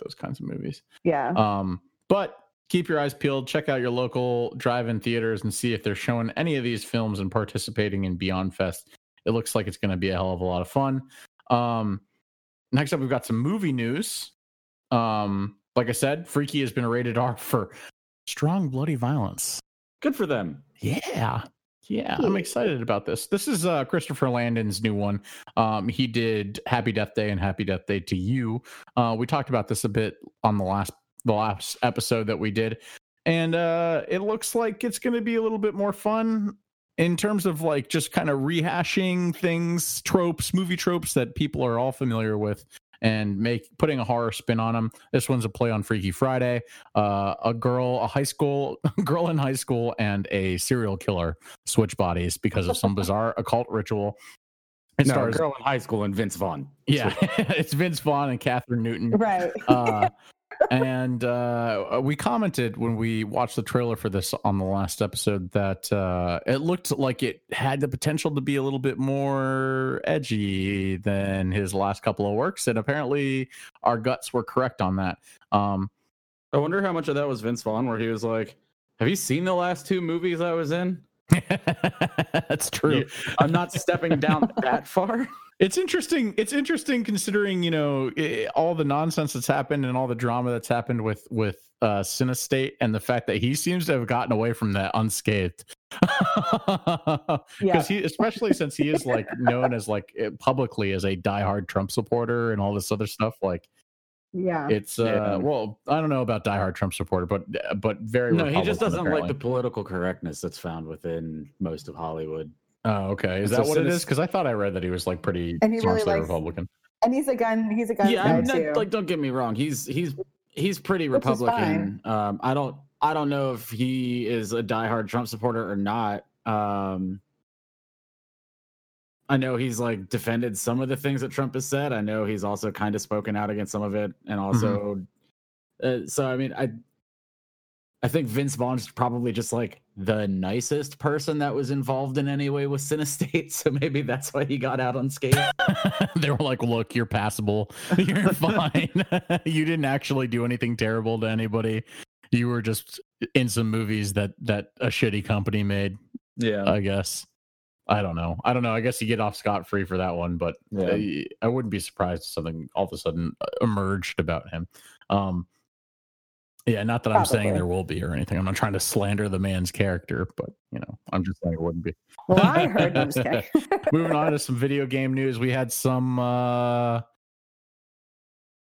those kinds of movies. Yeah. Um, but keep your eyes peeled. Check out your local drive-in theaters and see if they're showing any of these films and participating in Beyond Fest. It looks like it's going to be a hell of a lot of fun. Um, next up, we've got some movie news. Um, like I said, Freaky has been rated R for strong bloody violence. Good for them. Yeah. Yeah, I'm excited about this. This is uh Christopher Landon's new one. Um he did Happy Death Day and Happy Death Day to You. Uh we talked about this a bit on the last the last episode that we did. And uh it looks like it's going to be a little bit more fun in terms of like just kind of rehashing things, tropes, movie tropes that people are all familiar with and make putting a horror spin on them. This one's a play on Freaky Friday. Uh, a girl, a high school girl in high school, and a serial killer switch bodies because of some bizarre occult ritual. It no, stars, girl in high school and Vince Vaughn. yeah, it's Vince Vaughn and Kathryn Newton right. uh, and uh, we commented when we watched the trailer for this on the last episode that uh, it looked like it had the potential to be a little bit more edgy than his last couple of works, and apparently our guts were correct on that. Um, I wonder how much of that was Vince Vaughn, where he was like, "Have you seen the last two movies I was in? that's true. I'm not stepping down that far." It's interesting. It's interesting considering you know i all the nonsense that's happened and all the drama that's happened with with uh Cinestate and the fact that he seems to have gotten away from that unscathed. Yeah. Because he, especially since he is like known as like eh, publicly as a diehard Trump supporter and all this other stuff. Like Yeah. it's uh Yeah. well, I don't know about diehard Trump supporter, but uh, but very No, he just doesn't like the political correctness that's found within most of Hollywood. Oh, okay. Is So that what it Cines- Because I thought I read that he was like pretty And he really staunchly likes- Republican. and he's a gun. He's a gun yeah, guy I'm not, too. like don't get me wrong. He's he's he's pretty Which Republican. Um, I don't I don't know if he is a diehard Trump supporter or not. Um, I know he's like defended some of the things that Trump has said. I know he's also kind of spoken out against some of it, and also, uh, so I mean, I I think Vince Vaughn's probably just like the nicest person that was involved in any way with Cinestate, so maybe that's why he got out on unscathed. they were like, "Look, you're passable. You're fine. you didn't actually do anything terrible to anybody. You were just in some movies that that a shitty company made. Yeah, I guess. I don't know. I don't know. I guess you get off scot free for that one, but Yeah. I, I wouldn't be surprised if something all of a sudden uh, emerged about him. Um, yeah, not that I'm saying there will be or anything. I'm not trying to slander the man's character, but you know, I'm just saying it wouldn't be. well, I heard. I'm. Moving on to some video game news, we had some uh,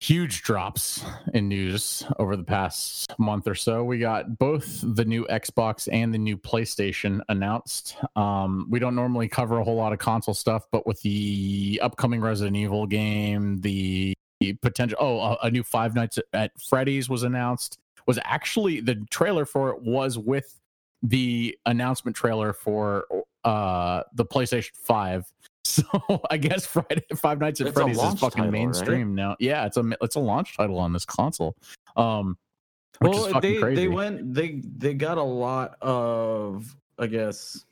huge drops in news over the past month or so. We got both the new Xbox and the new PlayStation announced. Um, we don't normally cover a whole lot of console stuff, but with the upcoming Resident Evil game, the potential oh, a, a new Five Nights at Freddy's was announced. Was actually the trailer for it was with the announcement trailer for uh the PlayStation 5. So I guess Friday Five Nights at It's Freddy's is fucking title, right? mainstream now. Yeah, it's a it's a launch title on this console. Um which is well, they crazy. they went they they got a lot of I guess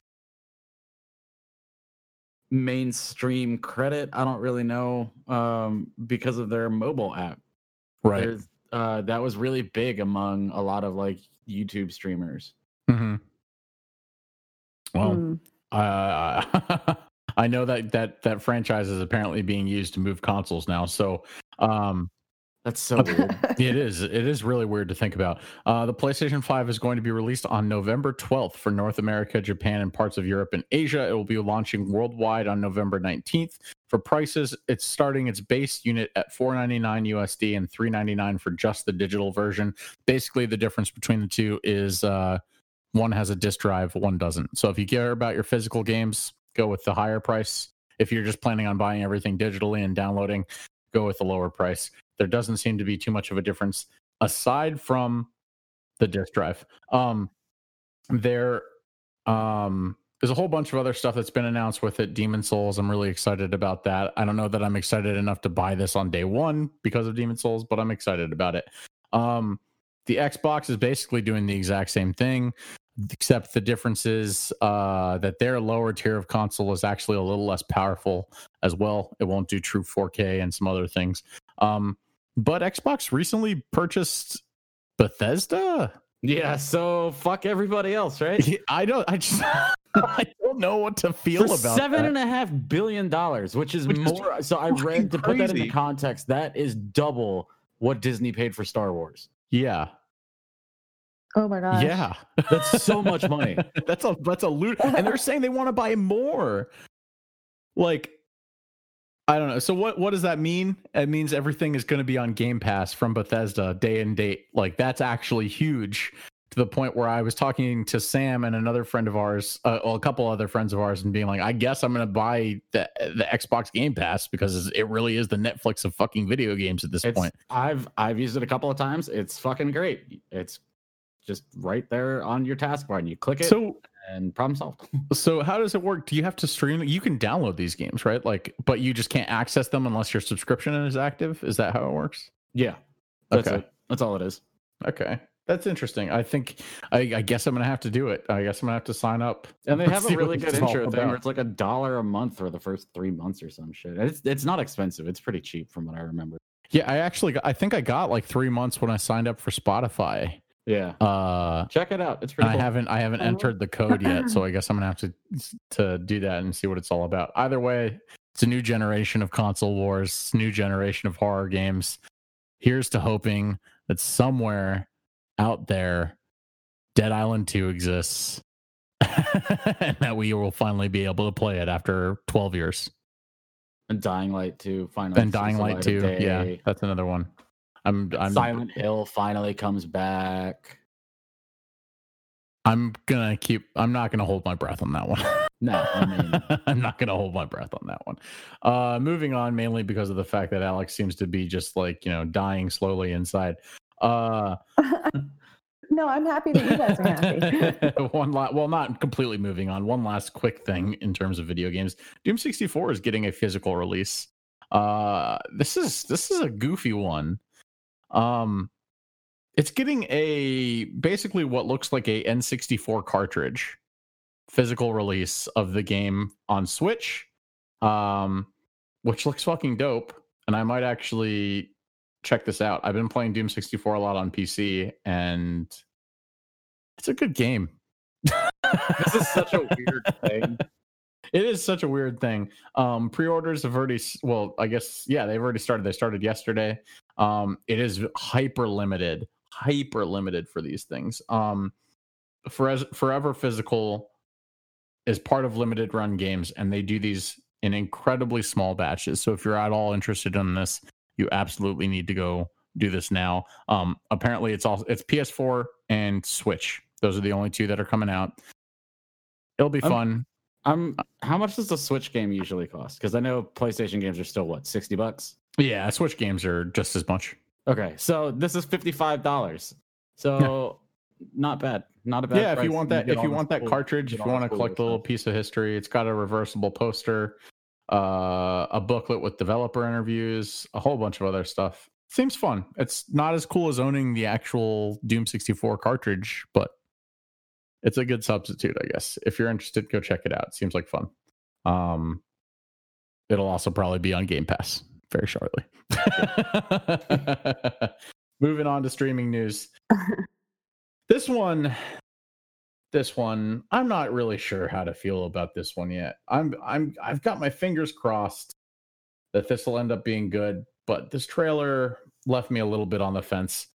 mainstream credit. I don't really know um because of their mobile app. right. There's, uh that was really big among a lot of like YouTube streamers. hmm Well, Mm. uh, I know that that that franchise is apparently being used to move consoles now. So um That's so weird. it is it is really weird to think about. Uh, the playstation 5 is going to be released on november 12th for north america japan and parts of europe and asia. It will be launching worldwide on november 19th for prices. It's starting its base unit at 499 usd and 399 for just the digital version. Basically the difference between the two is uh, one has a disk drive one doesn't. So if you care about your physical games go with the higher price. If you're just planning on buying everything digitally and downloading go with the lower price there doesn't seem to be too much of a difference aside from the disk drive. Um, there, um, there's a whole bunch of other stuff that's been announced with it. Demon's Souls, I'm really excited about that. I don't know that I'm excited enough to buy this on day one because of Demon's Souls, but I'm excited about it. Um, the Xbox is basically doing the exact same thing, except the difference is uh, that their lower tier of console is actually a little less powerful as well. It won't do true 4K and some other things. Um, but Xbox recently purchased Bethesda. yeah, so fuck everybody else, right? I don't. I just. I don't know what to feel For about seven that. and a half billion dollars, which is Which is more. so I fucking read to put that crazy. into context. That is double what Disney paid for Star Wars. yeah, Oh my god. yeah. That's so much money. that's a that's a loot, and they're saying they want to buy more. Like, I don't know. So what what does that mean? It means everything is going to be on Game Pass from Bethesda day and date. Like that's actually huge to the point where I was talking to Sam and another friend of ours, uh, well, a couple other friends of ours, and being like, I guess I'm going to buy the the Xbox Game Pass because it really is the Netflix of fucking video games at this It's, point. I've I've used it a couple of times. It's fucking great. It's just right there on your taskbar, and you click it, So and problem solved. So how does it work? Do you have to stream? You can download these games, right? Like, but you just can't access them unless your subscription is active. Is that how it works? yeah, that's Okay. it. That's all it is. Okay, that's interesting. I think I, I guess I'm gonna have to do it. I guess I'm gonna have to sign up. And they have a really good intro thing where it's like a dollar a month for the first three months or some shit. It's it's not expensive. It's pretty cheap from what I remember. Yeah, I actually, got, I think I got like three months when I signed up for Spotify. Yeah, Uh, check it out. It's pretty. I cool. haven't, I haven't Oh. entered the code yet, so I guess I'm gonna have to to do that and see what it's all about. Either way, It's a new generation of console wars, new generation of horror games. Here's to hoping that somewhere out there, Dead Island 2 exists and that we will finally be able to play it after 12 years. And Dying Light 2 finally. And Dying Light 2. Yeah, that's another one. I'm I'm Silent Hill finally comes back. I'm gonna keep I'm not gonna hold my breath on that one. No, I mean, I'm not gonna hold my breath on that one. Uh moving on mainly because of the fact that Alex seems to be just like, you know, dying slowly inside. Uh no, I'm happy that you guys are happy. one la- well not completely moving on. One last quick thing in terms of video games. Doom 64 is getting a physical release. Uh this is this is a goofy one. Um it's getting a basically what looks like a N64 cartridge physical release of the game on Switch, um, which looks fucking dope. And I might actually check this out. I've been playing Doom 64 a lot on PC, and it's a good game. this is such a weird thing. It is such a weird thing. Um, pre-orders have already, well, I guess, yeah, they've already started. They started yesterday. Um, it is hyper limited, hyper limited for these things. Um, for forever physical is part of limited run games, and they do these in incredibly small batches. So if you're at all interested in this, you absolutely need to go do this now. Um, apparently, it's all it's PS4 and Switch. Those are the only two that are coming out. It'll be I'm- fun. Um, how much does the Switch game usually cost? Because I know PlayStation games are still what sixty bucks. Yeah, Switch games are just as much. Okay, so this is fifty five dollars. So not bad, not a bad. yeah, if you want that, get if you want that cool- cartridge, if you want to cool collect a little stuff. piece of history, it's got a reversible poster, uh, a booklet with developer interviews, a whole bunch of other stuff. Seems fun. It's not as cool as owning the actual Doom 64 cartridge, but it's a good substitute, I guess. If you're interested, go check it out. Seems like fun. Um, it'll also probably be on Game Pass very shortly. Moving on to streaming news. this one, this one, I'm not really sure how to feel about this one yet. I'm, I'm, I've got my fingers crossed that this will end up being good, but this trailer left me a little bit on the fence.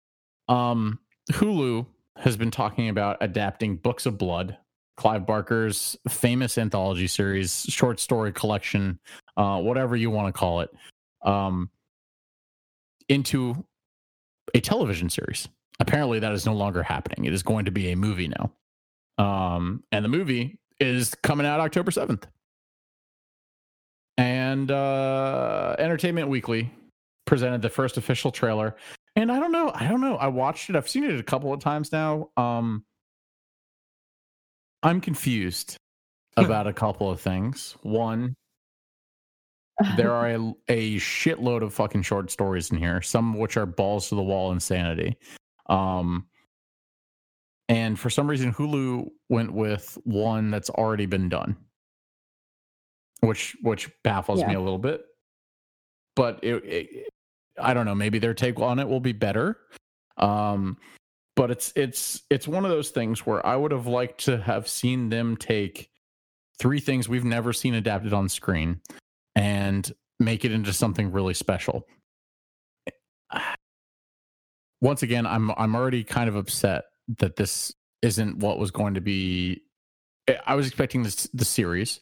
Um, Hulu has been talking about adapting Books of Blood, Clive Barker's famous anthology series, short story collection, uh, whatever you want to call it, um, into a television series. Apparently, that is no longer happening. It is going to be a movie now. Um, and the movie is coming out October 7th. And uh, Entertainment Weekly presented the first official trailer. And I don't know. I don't know. I watched it. I've seen it a couple of times now. Um, I'm confused about a couple of things. One, there are a, a shitload of fucking short stories in here, some of which are balls to the wall insanity. Um, and for some reason, Hulu went with one that's already been done, which which baffles me a little bit. But it, it, I don't know. Maybe their take on it will be better. Um, but it's it's it's one of those things where I would have liked to have seen them take three things we've never seen adapted on screen and make it into something really special. Once again, I'm I'm already kind of upset that this isn't what was going to be. I was expecting this the series.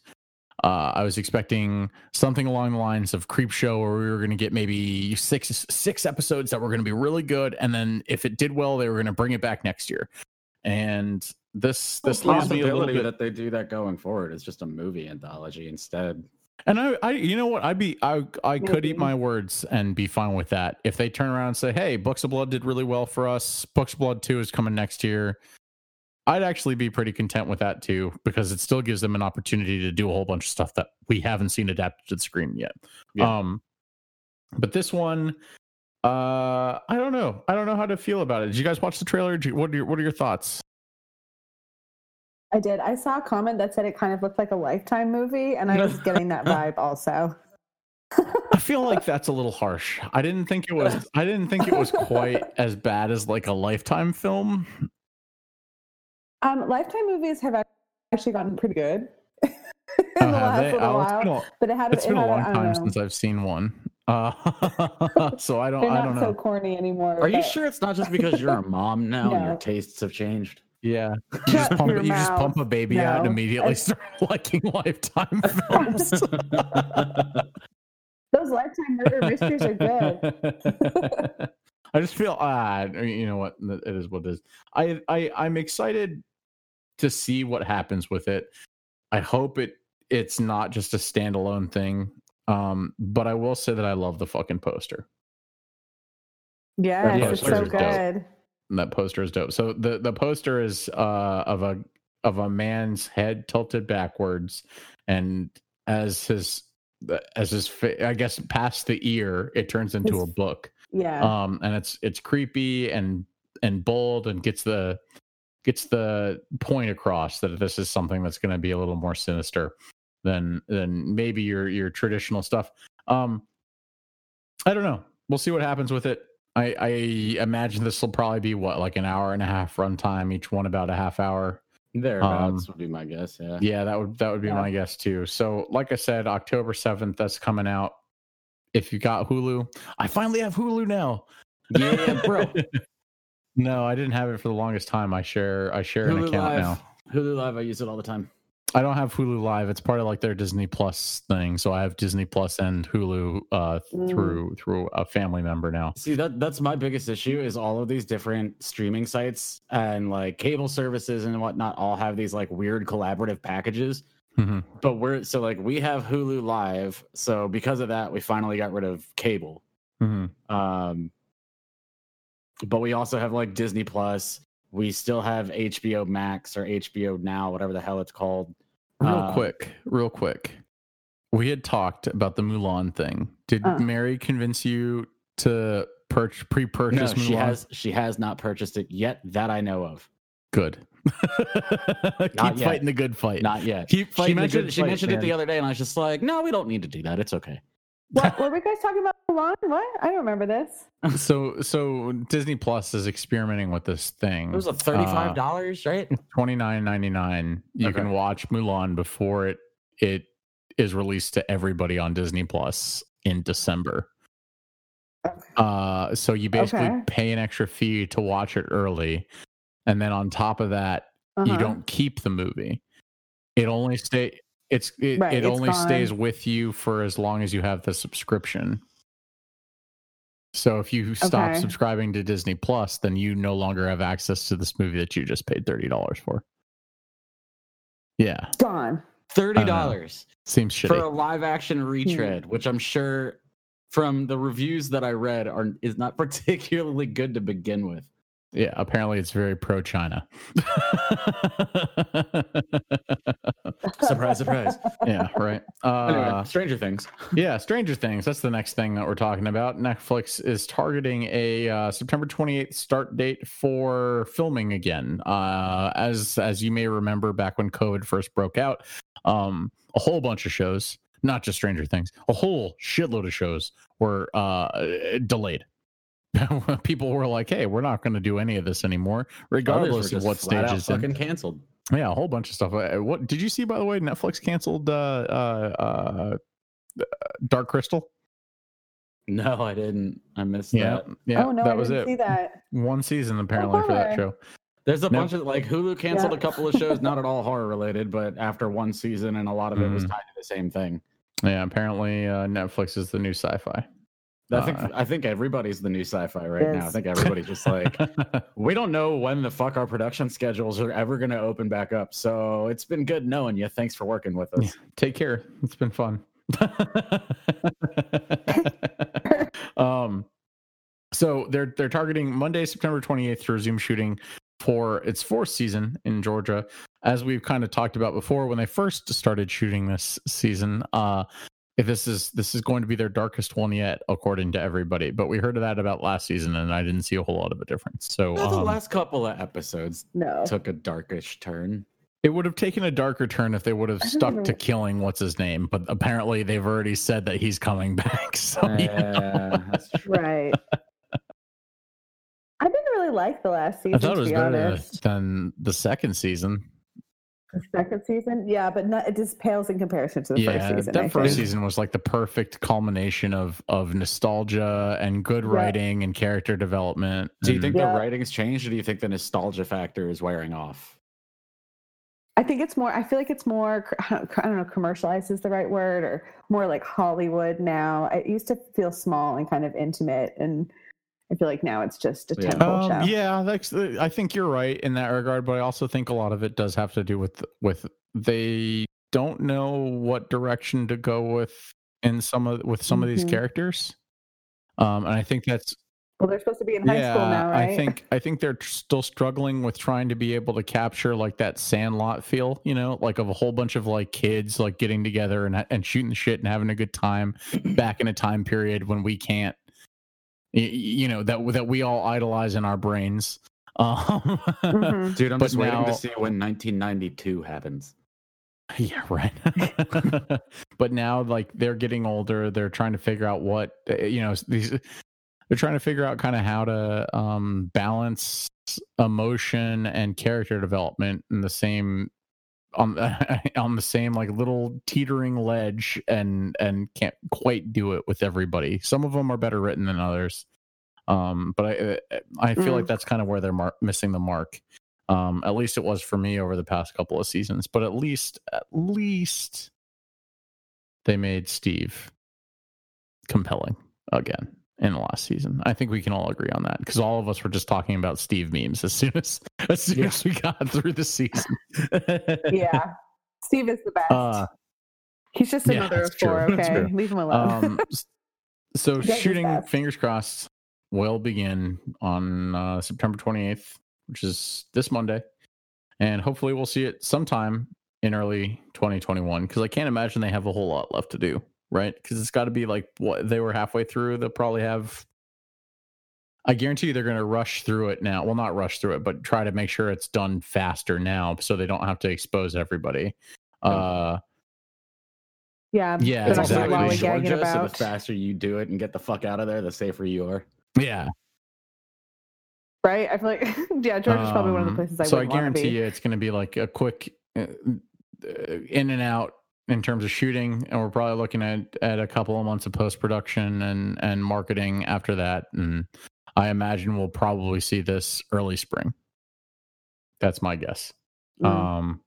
Uh, I was expecting something along the lines of Creepshow, where we were going to get maybe six six episodes that were going to be really good, and then if it did well, they were going to bring it back next year. And this this Well, leaves me a little possibility bit that they do that going forward. It's just a movie anthology instead. And I, I, you know what? I'd be, I, I could eat my words and be fine with that if they turn around and say, "Hey, Books of Blood did really well for us. Books of Blood Two is coming next year." I'd actually be pretty content with that too because it still gives them an opportunity to do a whole bunch of stuff that we haven't seen adapted to the screen yet. Yeah. Um, but this one, uh, I don't know. I don't know how to feel about it. Did you guys watch the trailer? Did you- What are your, what are your thoughts? I did. I saw a comment that said it kind of looked like a Lifetime movie, and I was getting that vibe also. I feel like that's a little harsh. I didn't think it was. I didn't think it was quite as bad as like a Lifetime film. Um, Lifetime movies have actually gotten pretty good. in Oh, the last they? little Oh, while. a- but it had It's it been a long time know. since I've seen one. Uh, so I don't. They're I not don't so know. corny anymore. Are you sure it's not just because you're a mom now and your tastes have changed? Yeah, you just pump. You just pump a baby out and immediately I- start liking Lifetime films. Those lifetime murder mysteries are good. I just feel ah, you know what? It is what it is. I I I'm excited to see what happens with it. I hope it it's not just a standalone thing. Um, but I will say that I love the fucking poster. Yes, Yeah, it's poster's so good. And that poster is dope. So the the poster is uh of a of a man's head tilted backwards, and as his as his fa- I guess past the ear, it turns into His- a book. Yeah. um and it's it's creepy and and bold and gets the gets the point across that this is something that's going to be a little more sinister than than maybe your your traditional stuff um i don't know we'll see what happens with it i i imagine this will probably be what like an hour and a half runtime each one about a half hour Thereabouts Um, would be my guess. Yeah. yeah that would that would be Yeah. my guess too so like i said october 7th that's coming out if you got hulu i finally have hulu now Yeah, bro. No, I didn't have it for the longest time. I share I share an account Live. now. Hulu Live. I use it all the time. I don't have Hulu Live. It's part of like their Disney Plus thing. So I have Disney Plus and Hulu uh Mm. through through a family member now. See that that's my biggest issue is all of these different streaming sites and like cable services and whatnot all have these like weird collaborative packages. Mhm. But we're so like we have Hulu Live, so because of that, we finally got rid of cable. Mhm. Um, but we also have like Disney Plus. We still have HBO Max or HBO Now, whatever the hell it's called. Real Uh, quick, real quick. We had talked about the Mulan thing. Did Uh. Mary convince you to purch pre-purchase Mulan? she has she has not purchased it yet that I know of. Good. Keep Not yet. fighting the good fight. Not yet. Keep She fighting the mentioned good she fight, mentioned it the other day, and I was just like, no, we don't need to do that. It's okay. what were we guys talking about? Mulan? What? I don't remember this. So so Disney Plus is experimenting with this thing. It was a thirty-five dollars, right? twenty nine ninety nine. You Okay. can watch Mulan before it it is released to everybody on Disney Plus in December. Okay. Uh, so you basically Okay. pay an extra fee to watch it early, and then on top of that, you Uh-huh. don't keep the movie. It only stay. It's it, Right, it it's only stays with you for as long as you have the subscription. So if you stop Okay. subscribing to Disney Plus, then you no longer have access to this movie that you just paid thirty dollars for. Yeah, Gone. Thirty dollars seems for a live action hmm. retread, which I'm sure from the reviews that I read are is not particularly good to begin with. Yeah, apparently it's very pro China. Surprise, surprise. yeah, right. Anyway, Uh, Stranger Things. yeah, Stranger Things. That's the next thing that we're talking about. Netflix is targeting a uh, September 28th start date for filming again. Uh, as as you may remember, back when COVID first broke out, um, a whole bunch of shows, not just Stranger Things, a whole shitload of shows were uh, delayed. People were like, "Hey, we're not going to do any of this anymore, regardless of what stage out it's in." fucking canceled. Yeah, a whole bunch of stuff. Uh, What did you see? By the way, Netflix canceled uh, uh, uh, Dark Crystal. No, I didn't. I missed Yeah, that. yeah, oh no, that I was didn't it. see that. One season apparently for that show. There's a No. bunch of like Hulu canceled Yeah. a couple of shows, not at all horror related, but after one season, and a lot of it was Mhm. tied to the same thing. Yeah, apparently uh, Netflix is the new Syfy. I think Uh, I think everybody's the new Syfy right now. I think everybody's just like, we don't know when the fuck our production schedules are ever going to open back up. So it's been good knowing you. Thanks for working with us. Take care. It's been fun. um, so they're they're targeting Monday, September 28th to resume shooting for its fourth season in Georgia. As we've kind of talked about before, when they first started shooting this season, uh, if this is this is going to be their darkest one yet, according to everybody. But we heard of that about last season, and I didn't see a whole lot of a difference. So Well, the um, last couple of episodes No. took a darkish turn. It would have taken a darker turn if they would have stuck to killing what's his name, but apparently they've already said that he's coming back. So yeah. Yeah, that's true. Right. I didn't really like the last season. I thought it to was be better honest. than the second season. The second season, yeah, but not, it just pales in comparison to the yeah, first season. that I first think. season was like the perfect culmination of of nostalgia and good Yeah. writing and character development. Do you and- think Yeah. the writing's changed, or do you think the nostalgia factor is wearing off? I think it's more. I feel like it's more. I don't know. Commercialized is the right word, or more like Hollywood now. It used to feel small and kind of intimate, and I feel like now it's just a Yeah. temple Um, show. yeah, that's. I think you're right in that regard, but I also think a lot of it does have to do with with they don't know what direction to go with in some of with some of these Mhm. characters. Um, and I think that's Well, they're supposed to be in high yeah. school now, right? I think I think they're still struggling with trying to be able to capture like that Sandlot feel, you know, like of a whole bunch of like kids like getting together and and shooting shit and having a good time back in a time period when we can't, y- y- you know, that that we all idolize in our brains. Um, Mhm. Dude, I'm But just waiting to see when 1992 happens. Yeah, right. but now, like, they're getting older. They're trying to figure out what uh, you know. These they're trying to figure out kind of how to um, balance emotion and character development in the same on on the same like little teetering ledge, and and can't quite do it with everybody. Some of them are better written than others. Um, but I uh, I feel like Mm. that's kind of where they're mar- missing the mark. Um, at least it was for me over the past couple of seasons. But at least, at least, they made Steve compelling again in the last season. I think we can all agree on that because all of us were just talking about Steve memes as soon as as soon Yeah. as we got through the season. yeah, Steve is the best. Uh, He's just another that's of four. true. Okay, leave him alone. um, so shooting, fingers crossed, will begin on uh, September 28th, which is this Monday, and hopefully we'll see it sometime in early 2021 because I can't imagine they have a whole lot left to do, right? Because it's got to be like what they were halfway through. They'll probably have. I guarantee you they're going to rush through it now. Well, not rush through it, but try to make sure it's done faster now, so they don't have to expose everybody. Uh, yeah, yeah, they're not exactly. gonna Exactly. lollygagging Georgia, so the faster you do it and get the fuck out of there, the safer you are. yeah, right? I feel like yeah, Georgia's probably one of the Um, places I so I want to guarantee be. you it's going to be like a quick uh, uh, in and out in terms of shooting, and we're probably looking at at a couple of months of post production and and marketing after that. And I imagine we'll probably see this early spring. That's my guess. Mm. Um,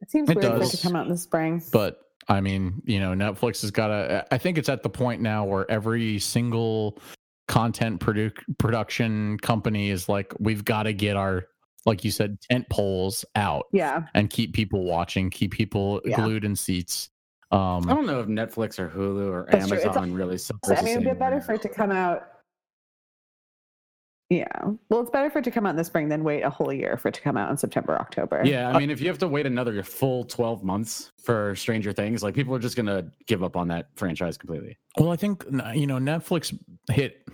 it seems it weird for it to come out in the spring. but I mean, you know, Netflix has got to. I think it's at the point now where every single content produ- production company is like, we've got to get our, like you said, tent poles out yeah, and keep people watching, keep people Yeah. glued in seats. I Um, don't know if Netflix or Hulu or That's true. It's Amazon really suffers. I mean, it'd be better way. for it to come out. Yeah, well, it's better for it to come out in the spring than wait a whole year for it to come out in September, October. Yeah, I mean, if you have to wait another full 12 months for Stranger Things, like people are just gonna give up on that franchise completely. well, I think you know Netflix hit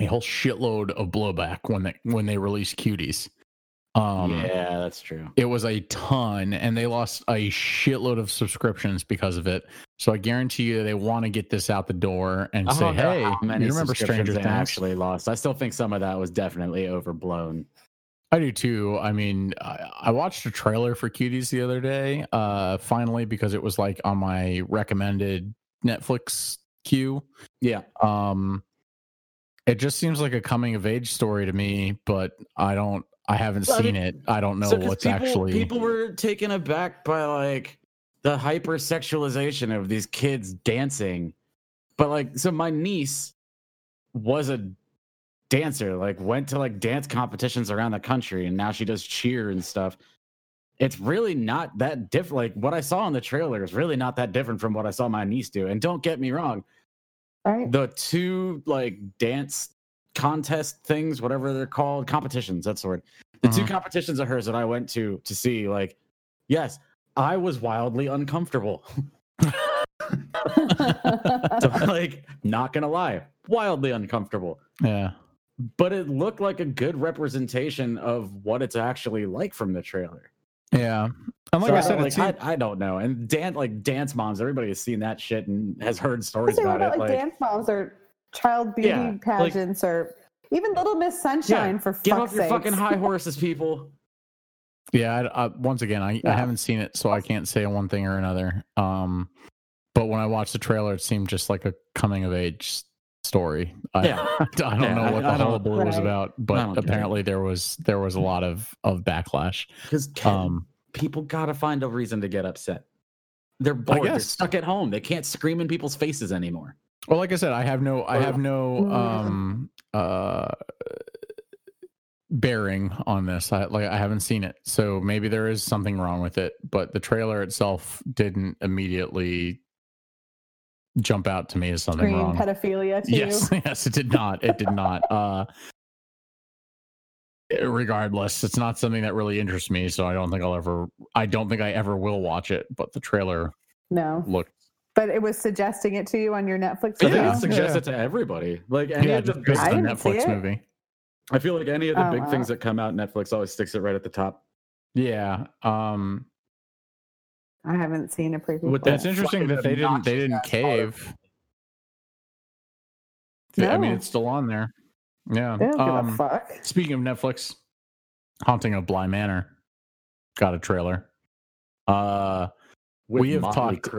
a whole shitload of blowback when they when they released Cuties. Um, yeah, that's true. it was a ton and they lost a shitload of subscriptions because of it so i guarantee you they want to get this out the door and I say hey you remember stranger things actually lost. I still think some of that was definitely overblown. i do too i mean I, I watched a trailer for cuties the other day uh finally because it was like on my recommended netflix queue Yeah, um it just seems like a coming of age story to me but i don't i haven't Well, I seen mean, it i don't know So, 'cause what's people, actually people were taken aback by like the hypersexualization of these kids dancing. But like, so my niece was a dancer, like went to like dance competitions around the country, and now she does cheer and stuff. It's really not that different. Like what I saw in the trailer is really not that different from what I saw my niece do. And don't get me wrong, right. the two like dance contest things, whatever they're called, competitions, that's the word. The two Mhm. competitions of hers that I went to to see, like, yes, I was wildly uncomfortable. so, like, not gonna lie, wildly uncomfortable. yeah But it looked like a good representation of what it's actually like from the trailer. yeah and like So i I, said don't- like, seemed- I, I don't know. And dan- like dance moms, everybody has seen that shit and has heard stories about about it. like, Like, dance moms or child beauty Yeah, like- pageants or even Little Miss Sunshine for fuck's get fuck's off your fucking high horses, people. Yeah, I, I, once again, I, I haven't seen it, so I can't say one thing or another. Um, but when I watched the trailer, it seemed just like a coming of age story. I, Yeah. I don't Yeah, know what I the don't- hullabaloo was about, but don't get it. apparently there was there was a lot of of backlash. Because Um, people gotta find a reason to get upset. They're bored. They're stuck at home. They can't scream in people's faces anymore. Well, like I said, I have no I have no Mm. um uh bearing on this. I like I haven't seen it, so maybe there is something wrong with it. But the trailer itself didn't immediately jump out to me as something Scream wrong. pedophilia to yes you. yes it did not it did not uh regardless it's not something that really interests me so i don't think i'll ever i don't think i ever will watch it but the trailer No, looked but it was suggesting it to you on your Netflix. I think Yeah, it suggests yeah. it to everybody. Like any yeah of the just big, based I on didn't see netflix movie I feel like any of the Oh, big wow. things that come out, Netflix always sticks it right at the top. yeah um I haven't seen a preview. With for that's interesting that they didn't they didn't cave Yeah, i mean it's still on there yeah They don't give a um fuck. speaking of netflix haunting of bly manor got a trailer uh With We have Motley talked-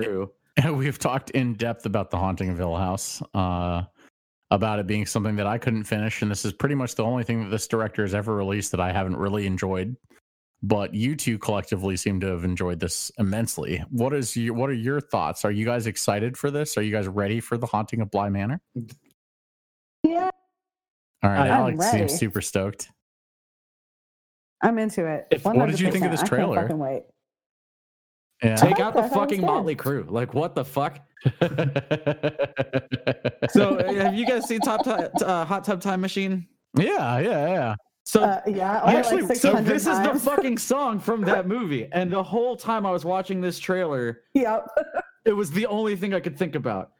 Crue. we've talked in depth about the haunting of hill house uh about it being something that i couldn't finish and this is pretty much the only thing that this director has ever released that i haven't really enjoyed but you two collectively seem to have enjoyed this immensely what is your what are your thoughts are you guys excited for this are you guys ready for the haunting of bly manor Yeah, all right I'm alex ready. seems super stoked I'm into it. If- what did you think of 100%. this I can't trailer? fucking wait. Yeah Take out the that fucking. Motley Crue. Like what the fuck? So uh, have you guys seen Top Ti- uh, Hot Tub Time Machine? yeah yeah yeah So Uh, yeah, Actually, like so So 600 this is the fucking song from that movie, and the whole time I was watching this trailer, Yep. it was the only thing I could think about,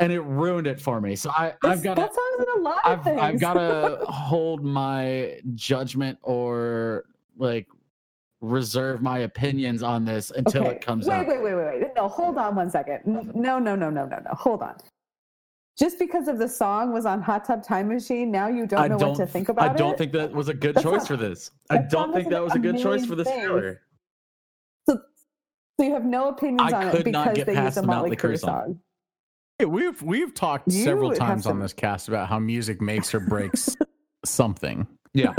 and it ruined it for me. So I, I've got that song's in a lot of I've, things. I've got to hold my judgment or like reserve my opinions on this until Okay, it comes wait, out. Wait, wait, wait, wait. No, hold on one second. No, no, no, no, no, no. Hold on. Just because of the song was on Hot Tub Time Machine, now you don't I know don't. what to think about it. I don't it. think that was a good That's choice not- for this. I don't think that was a good choice for this things. trailer. So, so you have no opinions I on could it not because get they past use a the Motley Motley Crue Crue song. song. Yeah, we've we've talked You several have times on this cast about how music makes or breaks something. Yeah.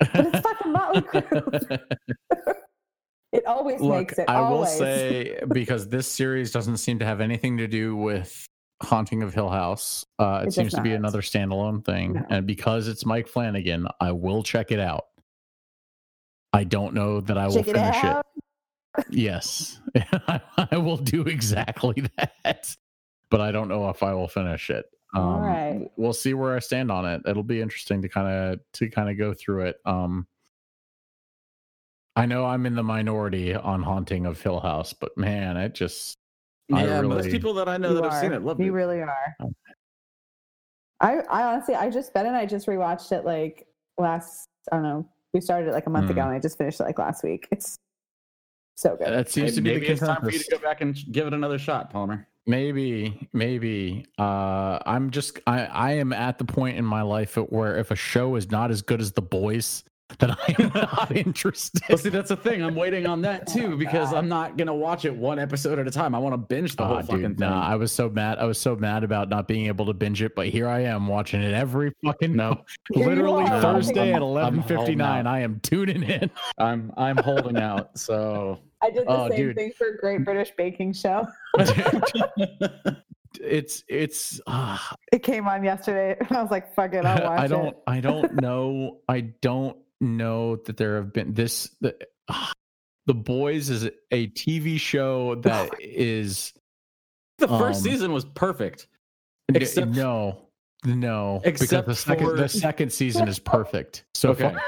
But it's fucking Motley Crue. It always Look, makes it. I will say because this series doesn't seem to have anything to do with Haunting of Hill House. Uh, it, It seems to be another standalone thing, No. and because it's Mike Flanagan, I will check it out. I don't know that I will Check it finish out. it. Yes, I will do exactly that, but I don't know if I will finish it. Um, All right. We'll see where I stand on it. It'll be interesting to kind of to kind of go through it. Um, I know I'm in the minority on Haunting of Hill House, but man, it just I Yeah, most people that I know You that have seen it love You it. really are. I, I honestly, I just Ben and I just rewatched it like last. I don't know. We started it like a month Mm. ago, and I just finished it like last week. It's so good. that seems to be Maybe the it's time for you to go back and give it another shot, Palmer. Maybe, maybe. Uh, I'm just I I am at the point in my life where if a show is not as good as The Boys, that I am not interested. Well, see, that's the thing. I'm waiting on that too because I'm not gonna watch it one episode at a time. I want to binge the whole Aw, fucking dude, thing. nah, I was so mad. I was so mad about not being able to binge it, but here I am watching it every fucking No, Literally. Thursday I'm- at I'm holding 11:59. I am tuning in. I'm I'm holding out. So I did the Oh, same dude. thing for Great British Baking Show. it's it's. ah, It came on yesterday, and I was like, "Fuck it, I'll watch it. I don't. it." I don't know. I don't know that there have been this. The, ah, the Boys is a TV show that is the first Um, season was perfect. n- Except- no, no. Except because the second for- the second season is perfect. So Okay. far.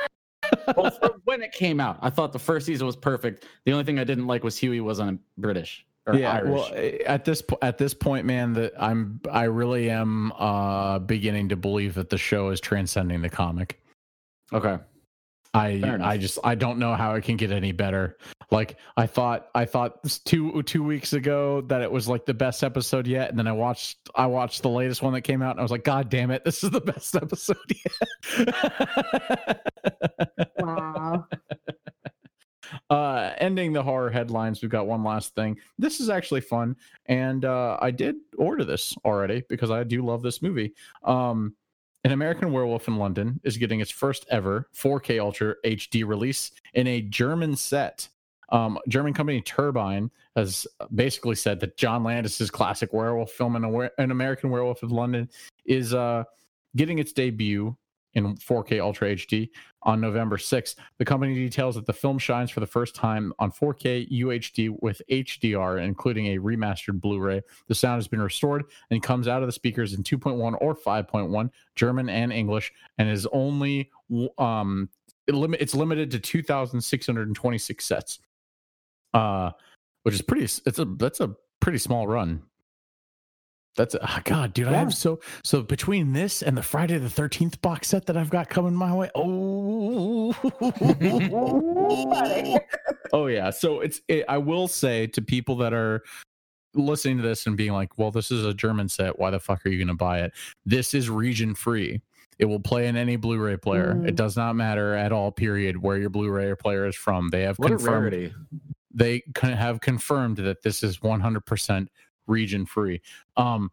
Well, when it came out, I thought the first season was perfect. The only thing I didn't like was Hughie wasn't British or yeah Irish. well eh, at this at this point man that i'm i really am uh beginning to believe that the show is transcending the comic okay. I i just i don't know how it can get any better like i thought i thought two two weeks ago that it was like the best episode yet and then i watched i watched the latest one that came out and i was like god damn it this is the best episode yet Wow. uh, ending the horror headlines, we've got one last thing. This is actually fun, and uh, I did order this already because I do love this movie. Um, An American Werewolf in London is getting its first ever 4K Ultra HD release in a German set. Um, German company Turbine has basically said that John Landis's classic werewolf film, An, American Werewolf in London, is uh, getting its debut in 4K Ultra HD on November 6th. The company details that the film shines for the first time on 4K UHD with HDR, including a remastered Blu ray. The sound has been restored and comes out of the speakers in 2.1 or 5.1, German and English, and is only um, it limit, it's limited to 2,626 sets, uh, which is pretty, it's a, that's a pretty small run. That's oh God, dude. I Yeah. have so so between this and the Friday the Thirteenth box set that I've got coming my way. Oh, oh yeah. So it's it, I will say to people that are listening to this and being like, "Well, this is a German set. Why the fuck are you going to buy it?" This is region free. It will play in any Blu-ray player. Mm. It does not matter at all. Period. Where your Blu-ray player is from. They have What confirmed they have confirmed that this is 100% region free. Um,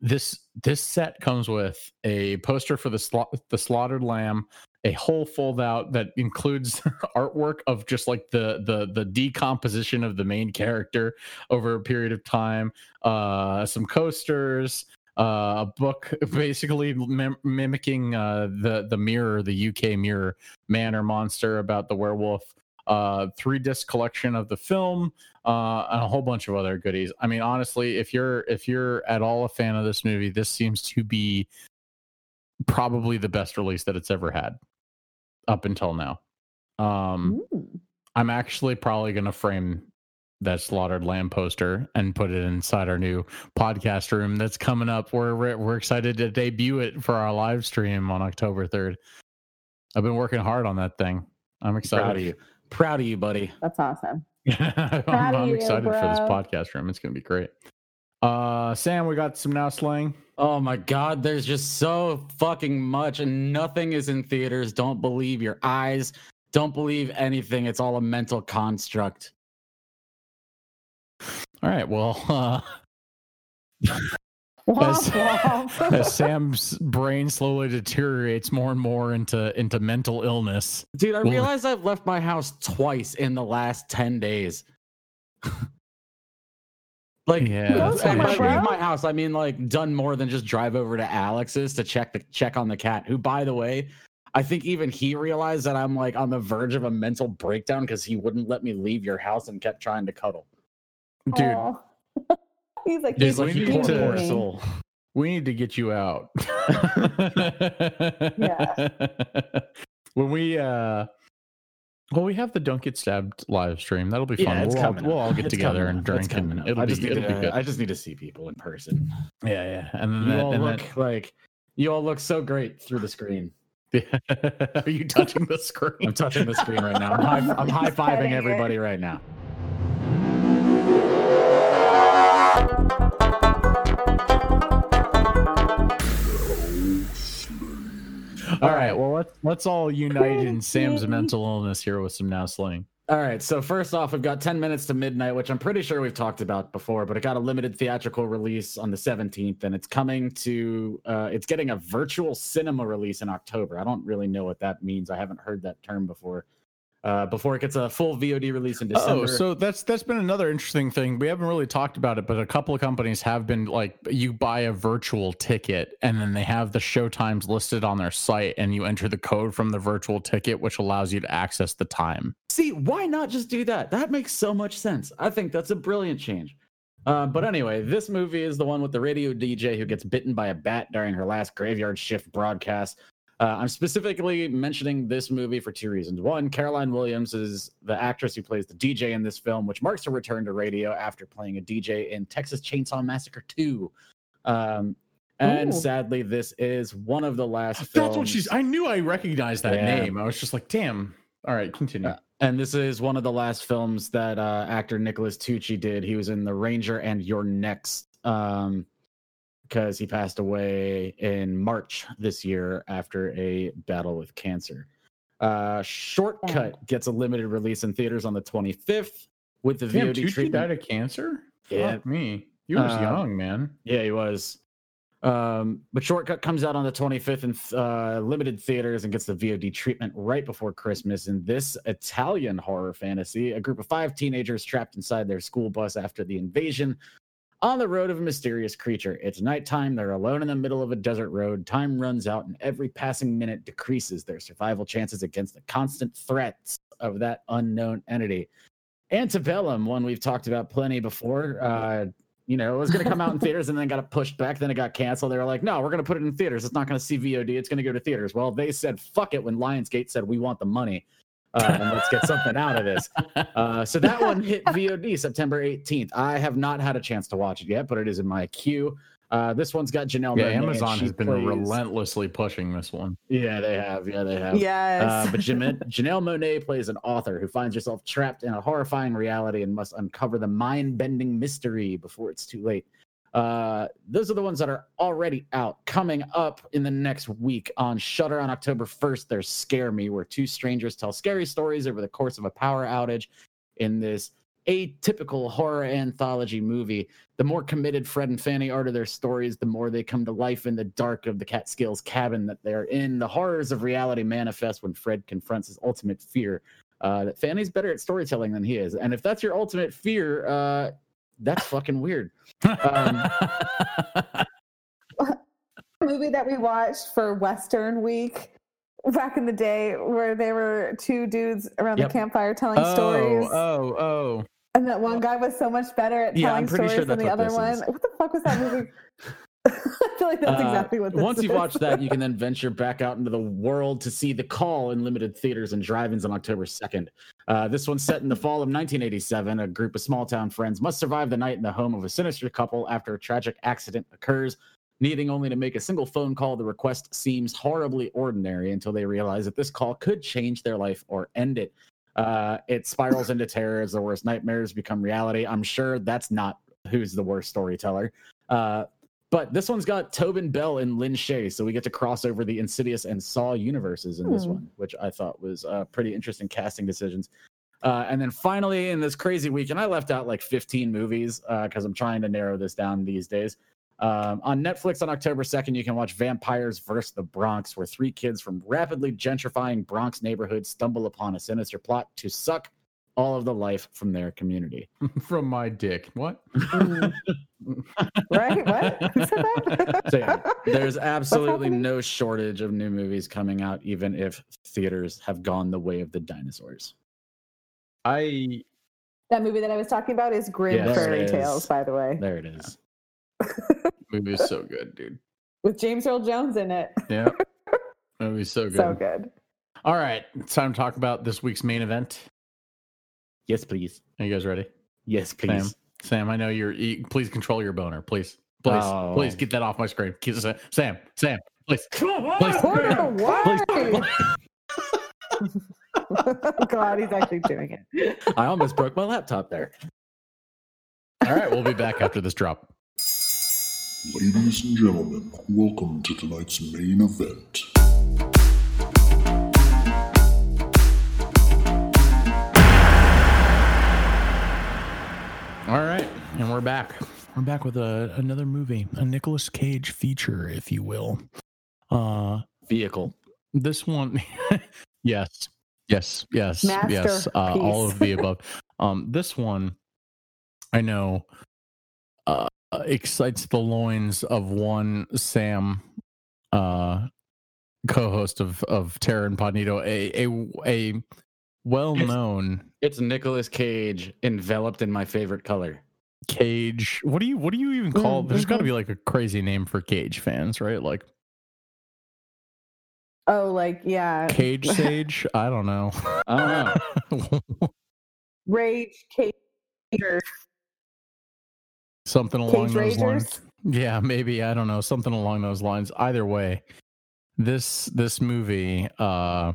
this this set comes with a poster for the sla- the slaughtered lamb, a whole fold out that includes artwork of just like the the the decomposition of the main character over a period of time, uh, some coasters. Uh, a book basically mim- mimicking uh, the the mirror, the UK mirror man or monster about the werewolf uh three disc collection of the film uh and a whole bunch of other goodies. I mean honestly if you're if you're at all a fan of this movie this seems to be probably the best release that it's ever had up until now. Um Ooh. i'm actually probably going to frame that slaughtered lamb poster and put it inside our new podcast room that's coming up. We're we're, we're excited to debut it for our live stream on october 3rd i've been working hard on that thing. I'm excited Proud of you. Proud of you, buddy. That's awesome. I'm, I'm you, excited for this podcast room. It's gonna be great. Uh Sam, we got some now slang. Oh my god, there's just so fucking much and nothing is in theaters. Don't believe your eyes. Don't believe anything. It's all a mental construct. All right, well, uh Womp womp. as Sam's brain slowly deteriorates more and more into into mental illness. Dude, I Well- realized I've left my house twice in the last 10 days. like Yeah, that's and an by issue. leave my house, I mean like done more than just drive over to Alex's to check the check on the cat, who by the way, I think even he realized that I'm like on the verge of a mental breakdown because he wouldn't let me leave your house and kept trying to cuddle. Dude, Aw. He's like, Dude, he's we like, need poor, to- poor soul. we need to get you out. Yeah. When we uh well, we have the Don't Get Stabbed live stream. That'll be fun. Yeah, it's we'll, all, coming. we'll all get It's together and up. It's drink, and it'll I be, just need it'll be to. good. I just need to see people in person. yeah, yeah. And then You that, all and look like you all look so great through the screen. that, are you touching the screen? I'm touching the screen right now. I'm high, I'm high fiving everybody right now. All right. Well, let's let's all unite in Sam's mental illness here with some now slang. All right. So first off, we've got 10 minutes to midnight, which I'm pretty sure we've talked about before, but it got a limited theatrical release on the 17th, and it's coming to. Uh, it's getting a virtual cinema release in October. I don't really know what that means. I haven't heard that term before. Uh, before it gets a full VOD release in December. Oh, so that's that's been another interesting thing. We haven't really talked about it, but a couple of companies have been like you buy a virtual ticket and then they have the show times listed on their site and you enter the code from the virtual ticket which allows you to access the time. See, why not just do that? That makes so much sense. I think that's a brilliant change. Uh, but anyway, this movie is the one with the radio DJ who gets bitten by a bat during her last graveyard shift broadcast. Uh, I'm specifically mentioning this movie for two reasons. One, Caroline Williams is the actress who plays the DJ in this film, which marks her return to radio after playing a DJ in Texas Chainsaw Massacre 2. Um, and Ooh. sadly, this is one of the last films. That's what she's I knew I recognized that Yeah. name. I was just like, "Damn." All right, continue. Uh, and this is one of the last films that uh, actor Nicholas Tucci did. He was in The Ranger and You're Next um, because he passed away in March this year after a battle with cancer. Uh, Shortcut gets a limited release in theaters on the 25th with the Damn, VOD Tucci treatment. died of cancer. Yeah. Fuck me. He was Uh, young, man. Yeah, he was. Um, but Shortcut comes out on the 25th in uh, limited theaters and gets the VOD treatment right before Christmas. In this Italian horror fantasy, a group of five teenagers trapped inside their school bus after the invasion on the road of a mysterious creature. It's nighttime. They're alone in the middle of a desert road. Time runs out, and every passing minute decreases their survival chances against the constant threats of that unknown entity. Antebellum, one we've talked about plenty before. Uh, you know, it was going to come out in theaters and then got pushed back. Then it got canceled. They were like, no, we're going to put it in theaters. It's not going to see VOD. It's going to go to theaters. Well, they said, fuck it when Lionsgate said, we want the money. Uh, and let's get something out of this. Uh, so that one hit VOD September 18th. I have not had a chance to watch it yet, but it is in my queue. Uh, this one's got Janelle. Yeah, Monáe, Amazon has been plays- relentlessly pushing this one. Yeah, they have. Yeah, they have. Yes. Uh, but Jam- Janelle Monáe plays an author who finds herself trapped in a horrifying reality and must uncover the mind bending mystery before it's too late. Uh, those are the ones that are already out. Coming up in the next week on Shudder on October 1st, there's Scare Me, where two strangers tell scary stories over the course of a power outage in this atypical horror anthology movie. The more committed Fred and Fanny are to their stories, the more they come to life in the dark of the Catskills cabin that they're in. The horrors of reality manifest when Fred confronts his ultimate fear. Uh, that Fanny's better at storytelling than he is. And if that's your ultimate fear, uh, that's fucking weird. Um, movie that we watched for Western Week back in the day where there were two dudes around Yep. the campfire telling oh, stories. oh, oh. And that one guy was so much better at Yeah, telling I'm sure stories than the other one. is. What the fuck was that movie? I feel like that's Uh, exactly what this Once you've watched that, you can then venture back out into the world to see The Call in limited theaters and drive-ins on October 2nd. Uh, this one's set in the fall of 1987. A group of small-town friends must survive the night in the home of a sinister couple after a tragic accident occurs. Needing only to make a single phone call, the request seems horribly ordinary until they realize that this call could change their life or end it. Uh, it spirals into terror as the worst nightmares become reality. I'm sure that's not who's the worst storyteller. Uh, but this one's got Tobin Bell and Lin Shaye, so we get to cross over the Insidious and Saw universes in this Hmm. one, which I thought was uh, pretty interesting casting decisions. Uh, and then finally, in this crazy week, and I left out like 15 movies because I'm trying to narrow this down these days. Um, on Netflix on October 2nd, you can watch Vampires vs. the Bronx, where three kids from rapidly gentrifying Bronx neighborhoods stumble upon a sinister plot to suck all of the life from their community. From my dick. What? Mm. right? What? Who said that? So yeah, there's absolutely no shortage of new movies coming out, even if theaters have gone the way of the dinosaurs. I that movie that I was talking about is Grim Yes, Prairie Tales, by the way, There it is. movie is so good, dude. with James Earl Jones in it. Yeah. Movie's so good. So good. All right. It's time to talk about this week's main event. Yes, please. Are you guys ready? Yes, please. Sam, I know you're. You, please control your boner, please. Please, Oh. please get that off my screen. Keep- Sam, Sam, please. Porter, Please. why? God, he's actually doing it. I almost broke my laptop there. All right, we'll be back after this drop. Ladies and gentlemen, welcome to tonight's main event. Right, and we're back. We're back with a, another movie, a Nicolas Cage feature, if you will. Uh, Vehicle. this one, yes, yes, yes, yes, uh, all of the above. Um, this one, I know, uh, excites the loins of one Sam, uh, co-host of of Terra Incognito, a a a well-known It's Nicolas Cage enveloped in my favorite color. Cage. What do you what do you even call? Mm, There's got to be like a crazy name for Cage fans, right? Like Oh, like yeah, Cage Sage. I don't know. I don't know. Rage Cage. Something along Cage those lines. Yeah, maybe I don't know. Something along those lines. Either way, this this movie. uh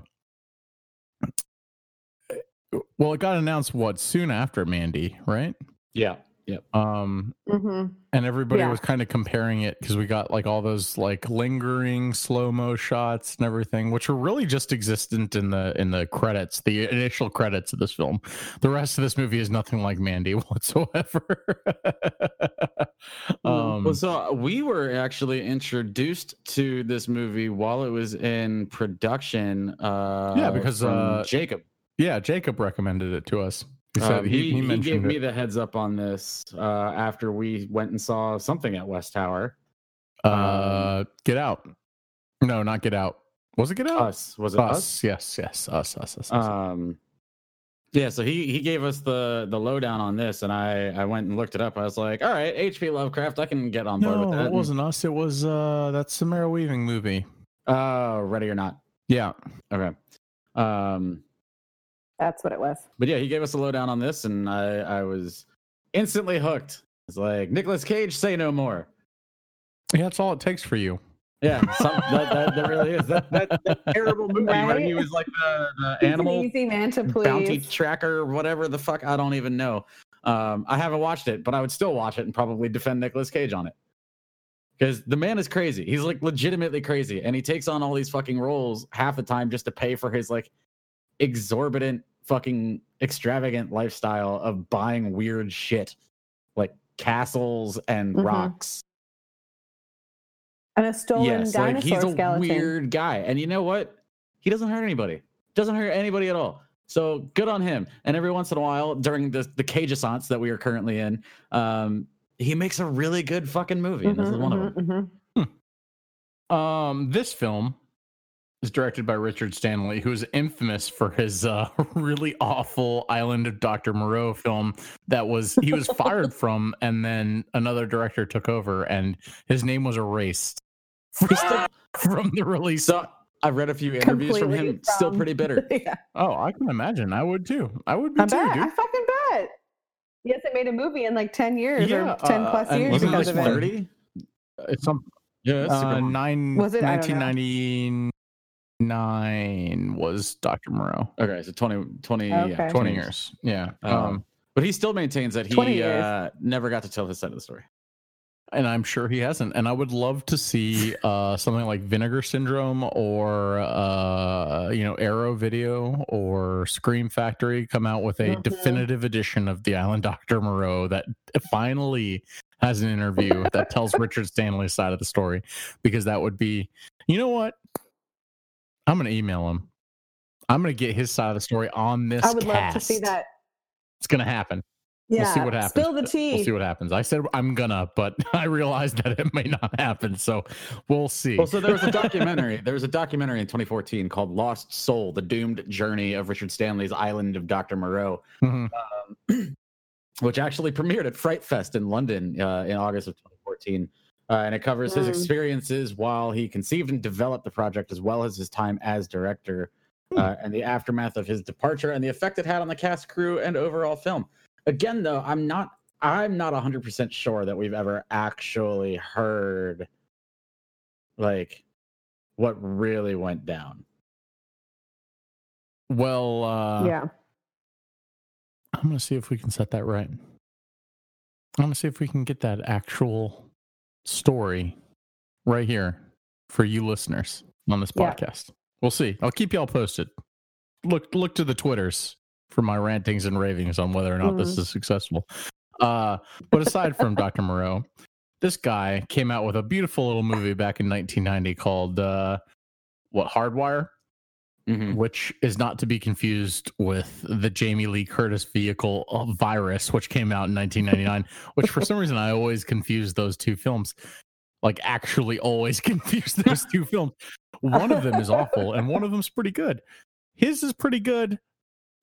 Well, it got announced what soon after Mandy, right? Yeah. Yep. Um, hmm and everybody Yeah. was kind of comparing it because we got like all those like lingering slow mo shots and everything, which were really just existent in the in the credits, the initial credits of this film. The rest of this movie is nothing like Mandy whatsoever. um, Well, so we were actually introduced to this movie while it was in production. Uh, Yeah, because, uh, Jacob. yeah, Jacob recommended it to us. He Um, he, he, mentioned gave it. me the heads up on this uh, after we went and saw something at West Tower. uh, Get Out. No, not Get Out. Was it Get Out? Us was it us? Us. Yes, yes, us, us, us. us. Um, yeah. So he he gave us the the lowdown on this, and I I went and looked it up. I was like, all right, H.P. Lovecraft, I can get on board no, with that. it wasn't us. It was uh that Samara Weaving movie. Uh, ready or not? Yeah. Okay. Um, That's what it was. but yeah, he gave us a lowdown on this, and I I was instantly hooked. It's like Nicolas Cage, say no more. Yeah, that's all it takes for you. Yeah, some, that, that, that really is that, that, that terrible movie where he was like the, the He's an animal easy man to bounty tracker, whatever the fuck. I don't even know. Um, I haven't watched it, but I would still watch it and probably defend Nicolas Cage on it because the man is crazy. He's like legitimately crazy, and he takes on all these fucking roles half the time just to pay for his like exorbitant, fucking extravagant lifestyle of buying weird shit like castles and Mhm. rocks. and a stolen yes, like dinosaur he's a skeleton. weird guy, and you know what? He doesn't hurt anybody. Doesn't hurt anybody at all. So good on him. And every once in a while, during the the cage assance that we are currently in, um, he makes a really good fucking movie. and this is Mhm, one of mhm, them. mhm. Um, this film is directed by Richard Stanley, who is infamous for his uh, really awful Island of Dr. Moreau film that was he was fired from, and then another director took over, and his name was erased from the release. So I've read a few interviews Completely from him, from... still pretty bitter. yeah. Oh, I can imagine. I would too. I would be I too, bet. dude. I fucking bet. Yes, it made a movie in like ten years yeah, or ten uh, plus years wasn't because like of 30? it. It's some. Yeah, uh, nine. Was it 1990? nine was Dr. Moreau. Okay, so 20, 20, okay. yeah, 20 years. Yeah. Um, um, but he still maintains that he uh, never got to tell his side of the story. And I'm sure he hasn't. And I would love to see uh, something like Vinegar Syndrome or, uh, you know, Arrow Video or Scream Factory come out with a mm-hmm. definitive edition of The Island Dr. Moreau that finally has an interview that tells Richard Stanley's side of the story because that would be, you know what? I'm gonna email him. I'm gonna get his side of the story on this. I would love to see that. It's gonna happen. Yeah, We'll see what happens. Spill the tea. We'll see what happens. I said I'm gonna, but I realized that it may not happen. So we'll see. Well, so there was a documentary. there was a documentary in 2014 called "Lost Soul: The Doomed Journey of Richard Stanley's Island of Dr. Moreau," Mhm. which actually premiered at Fright Fest in London uh, in August of 2014. Uh, and it covers his Mm. experiences while he conceived and developed the project, as well as his time as director, uh, and the aftermath of his departure, and the effect it had on the cast, crew, and overall film. Again, though, I'm not. I'm not 100% sure that we've ever actually heard like what really went down. Well, uh, yeah. I'm gonna see if we can set that right. I'm gonna see if we can get that actual story right here for you listeners on this Yeah. podcast. We'll see. I'll keep y'all posted. Look, look to the twitters for my rantings and ravings on whether or not this Mhm. is successful. Uh, but aside from Dr. Moreau, this guy came out with a beautiful little movie back in 1990 called uh, what Hardware. Mm-hmm. which is not to be confused with the Jamie Lee Curtis vehicle uh, Virus, which came out in 1999. which for some reason I always confuse those two films. Like actually, always confuse those two films. One of them is awful, and one of them's pretty good. His is pretty good.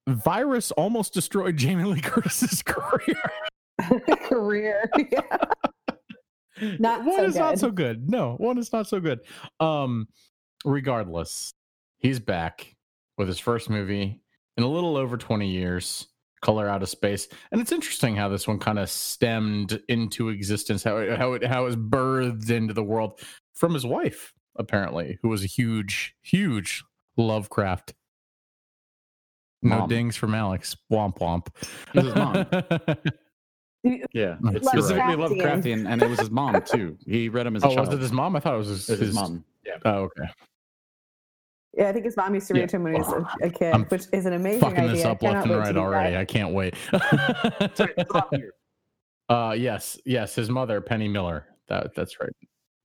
Virus almost destroyed Jamie Lee Curtis's career. Career. Yeah. Not one so is not so good. No, one is not so good. Um, regardless, he's back with his first movie in a little over 20 years, Color Out of Space. And it's interesting how this one kind of stemmed into existence, how it, how it how it was birthed into the world from his wife, apparently, who was a huge, huge Lovecraft. No Mom. dings from Alex. Womp womp. Who's his mom? Yeah, That's it's right. specifically Lovecraftian. Lovecraftian, and it was his mom too. He read him as a Oh, child. was it his mom? I thought it was his, It was his his mom. Oh, okay. Yeah, I think his mom used to read Yeah. to him when he was a, a kid, I'm which is an amazing Fucking idea. this up I left cannot and wait right already. that. I can't wait. uh, yes, yes, his mother, Penny Miller. That that's right.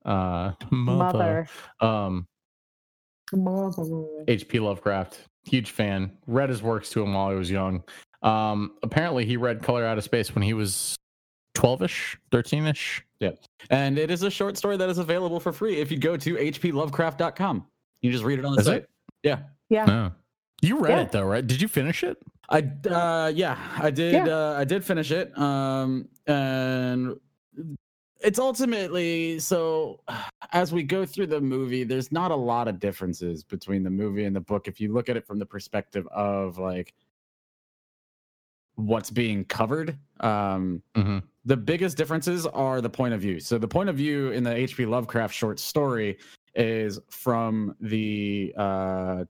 Uh, mother. Mother. Um, Mother. H.P. Lovecraft, huge fan. Read his works to him while he was young. Um, apparently, he read Color Out of Space when he was twelve-ish, thirteen-ish. And it is a short story that is available for free if you go to hplovecraft.com. You just read it on the Is site. it? Yeah. Yeah. No. You read Yeah. it though, right? Did you finish it? I uh yeah, I did Yeah. uh I did finish it. Um and it's ultimately so as we go through the movie, there's not a lot of differences between the movie and the book if you look at it from the perspective of like what's being covered. Um Mm-hmm. the biggest differences are the point of view. So the point of view in the H.P. Lovecraft short story is from the uh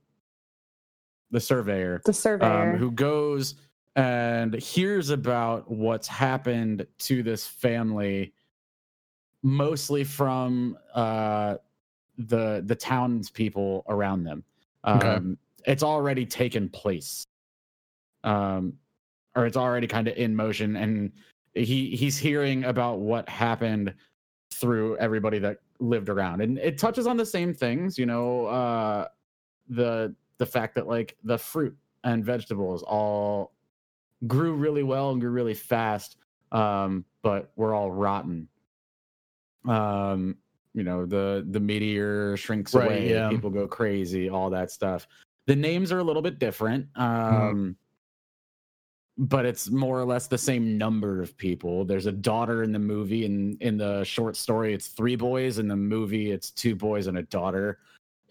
the surveyor The surveyor. um, who goes and hears about what's happened to this family, mostly from uh, the the townspeople around them. Okay. Um, It's already taken place, um, or it's already kind of in motion, and he he's hearing about what happened through everybody that lived around, and it touches on the same things, you know, uh, the the fact that like the fruit and vegetables all grew really well and grew really fast um but we're all rotten. Um you know the the meteor shrinks Right, away yeah. people go crazy all that stuff. The names are a little bit different um but it's more or less the same number of people there's a daughter in the movie and in the short story it's three boys in the movie it's two boys and a daughter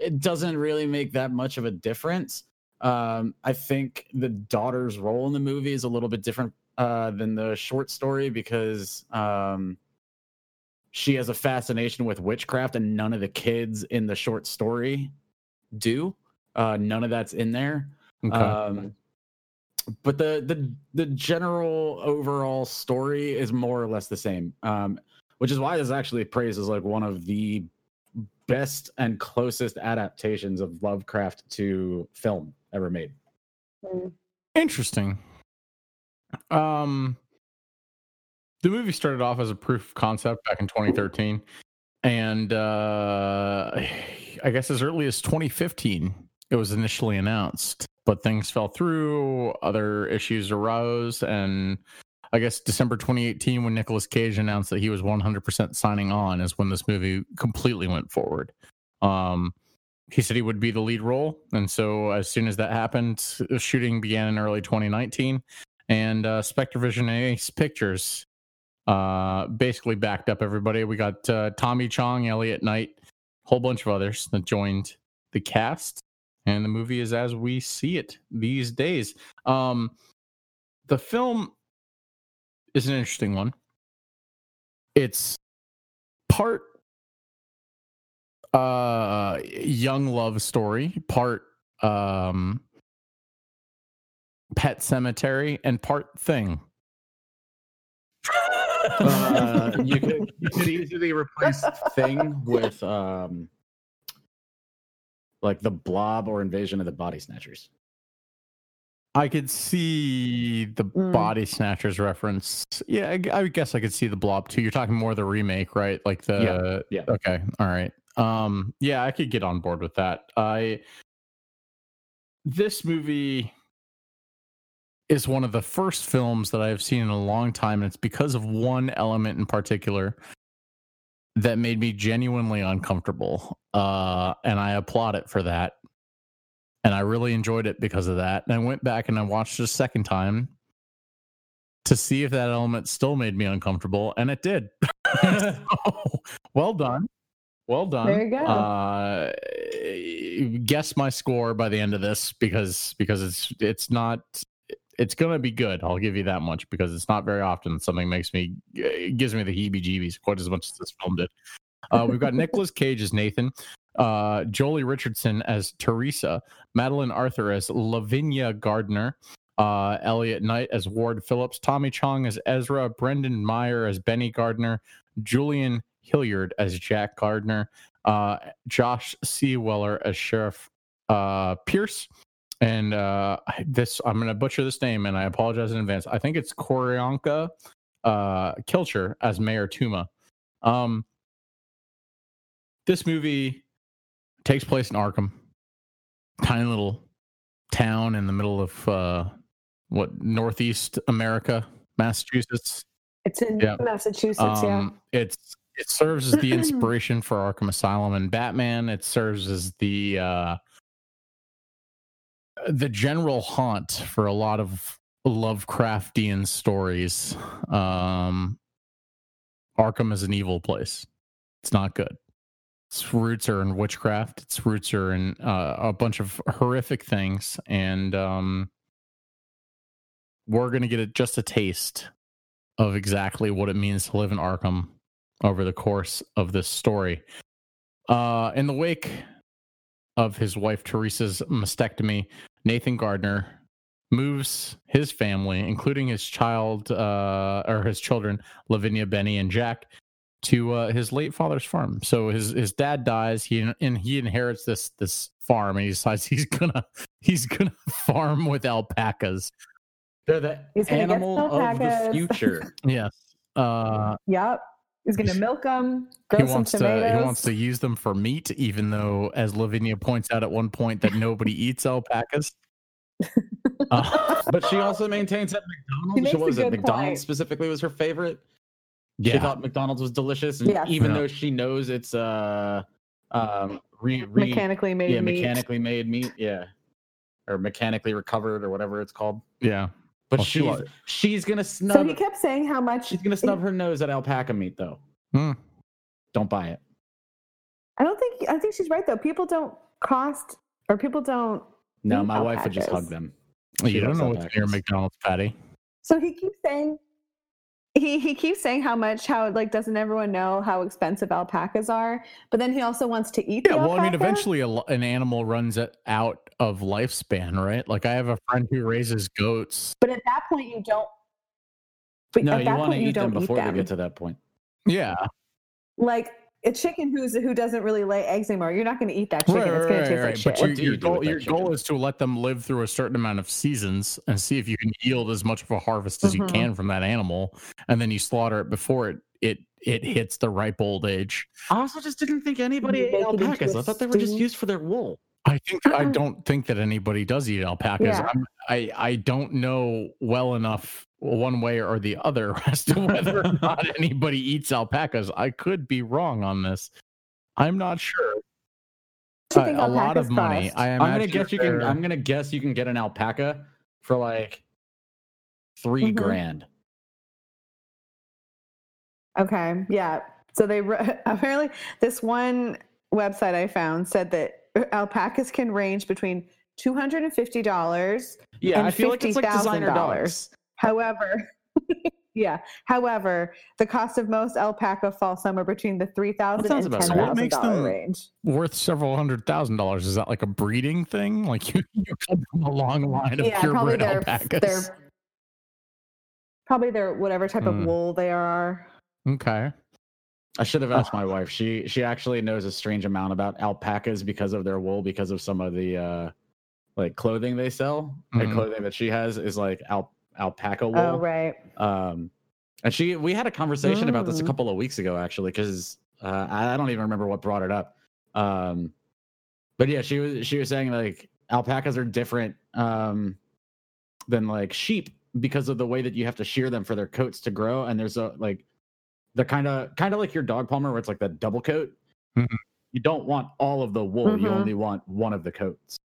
it doesn't really make that much of a difference. Um, I think the daughter's role in the movie is a little bit different uh, than the short story because um, she has a fascination with witchcraft, and none of the kids in the short story do. Uh, none of that's in there. Okay. Um, but the the the general overall story is more or less the same. Um, which is why this actually praised as like one of the best and closest adaptations of Lovecraft to film ever made. Mm. Interesting. Um, the movie started off as a proof of concept back in 2013, and uh, I guess as early as 2015, it was initially announced, but things fell through. Other issues arose, and I guess December 2018, when Nicolas Cage announced that he was 100% signing on, is when this movie completely went forward. Um, he said he would be the lead role, and so as soon as that happened, shooting began in early 2019, and uh, Spectrevision and Ace Pictures uh, basically backed up everybody. We got uh, Tommy Chong, Elliot Knight, a whole bunch of others that joined the cast, and the movie is as we see it these days. Um, the film is an interesting one. It's part uh young love story, part um pet cemetery, and part thing. Uh, you could you could easily replace thing with um like the blob or invasion of the body snatchers. I could see the Mm. body snatchers reference. Yeah, I guess I could see the blob too. You're talking more the remake, right? Like the yeah. Okay, all right. Um, yeah, I could get on board with that. I this movie is one of the first films that I've seen in a long time, and it's because of one element in particular that made me genuinely uncomfortable. Uh, and I applaud it for that. And I really enjoyed it because of that. And I went back and I watched it a second time to see if that element still made me uncomfortable, and it did. So, well done. Well done. There you go. Uh, guess my score by the end of this because because it's it's not it's gonna be good. I'll give you that much because it's not very often something makes me gives me the heebie-jeebies quite as much as this film did. Uh, we've got Nicolas Cage as Nathan, uh, Joely Richardson as Teresa, Madeleine Arthur as Lavinia Gardner, uh, Elliot Knight as Ward Phillips, Tommy Chong as Ezra, Brendan Meyer as Benny Gardner, Julian Hilliard as Jack Gardner, uh, Josh C. Waller as Sheriff uh, Pierce, and uh, this I'm going to butcher this name, and I apologize in advance. I think it's Q'orianka uh, Kilcher as Mayor Tuma. Um, this movie takes place in Arkham, tiny little town in the middle of uh, what Northeast America, Massachusetts. It's in Yeah. Massachusetts, yeah. Um, it's it serves as the inspiration for Arkham Asylum and Batman. It serves as the uh, the general haunt for a lot of Lovecraftian stories. Um, Arkham is an evil place. It's not good. Its roots are in witchcraft. Its roots are in uh, a bunch of horrific things, and um, we're gonna get a, just a taste of exactly what it means to live in Arkham over the course of this story. Uh, in the wake of his wife Teresa's mastectomy, Nathan Gardner moves his family, including his child uh, or his children, Lavinia, Benny, and Jack, to uh, his late father's farm. So his his dad dies. He and he inherits this this farm, and he decides he's gonna he's gonna farm with alpacas. They're the He's gonna get animal of the future. Yes. Uh, Yep. He's gonna milk them, he grow some wants to he wants to use them for meat, even though, as Lavinia points out at one point, that nobody eats alpacas. Uh, but she also maintains that McDonald's. makes What was it? McDonald's point. specifically was her favorite. Yeah. She thought McDonald's was delicious, and Yes. even Yeah. though she knows it's uh um re, re mechanically made yeah meat. mechanically made meat, yeah, or mechanically recovered or whatever it's called. yeah. But Well, she's wa- she's gonna snub. So he kept saying how much she's gonna snub her nose at alpaca meat though. Hmm. Don't buy it. I don't think I think she's right though. People don't cost or people don't No, Eat my wife would just hug alpacas. them. You don't loves know what's in your. McDonald's patty. So he keeps saying he he keeps saying how much how like doesn't everyone know how expensive alpacas are? But then he also wants to eat. Yeah, the well, I mean, eventually a, an animal runs it out of lifespan, right? Like I have a friend who raises goats. But at that point, you don't. But No, at you that want to point, you eat them don't before eat they get to that point. Yeah, like a chicken who's who doesn't really lay eggs anymore. You're not going to eat that chicken. right, it's going right, to taste right. like shit. But What your, your you goal, your goal is to let them live through a certain amount of seasons and see if you can yield as much of a harvest as Mhm. you can from that animal, and then you slaughter it before it it it hits the ripe old age. I also just didn't think anybody ate make it into alpacas. I thought they were just used for their wool. I think I don't think that anybody does eat alpacas. Yeah. I'm, I I don't know well enough one way or the other as to whether or not anybody eats alpacas. I could be wrong on this. I'm not sure. Do you Uh, a lot alpacas of money. cost? I I'm gonna guess you can. they're- I'm gonna guess you can get an alpaca for like 3 Mhm. grand. Okay, yeah. So they re- apparently this one website I found said that alpacas can range between two hundred and fifty dollars Yeah, and I feel like it's like designer $50,000. However, yeah. However, the cost of most alpaca falls somewhere between the three thousand sounds and about ten right. What thousand makes dollar range. worth several hundred thousand dollars. Is that like a breeding thing? Like you, you come from a long line of Yeah, probably purebred their alpacas. their probably their whatever type Mm. of wool they are. Okay. I should have asked my wife. She she actually knows a strange amount about alpacas because of their wool, because of some of the uh like clothing they sell. The Mhm. clothing that she has is like al- alpaca wool. Oh right. Um, and she, we had a conversation about this a Mm. couple of weeks ago, actually, because uh, I I don't even remember what brought it up. Um, but yeah, she was she was saying like alpacas are different um, than like sheep because of the way that you have to shear them for their coats to grow, and there's a like they're kind of kind of like your dog palmer, where it's like that double coat. Mhm. You don't want all of the wool; you Mhm. only want one of the coats.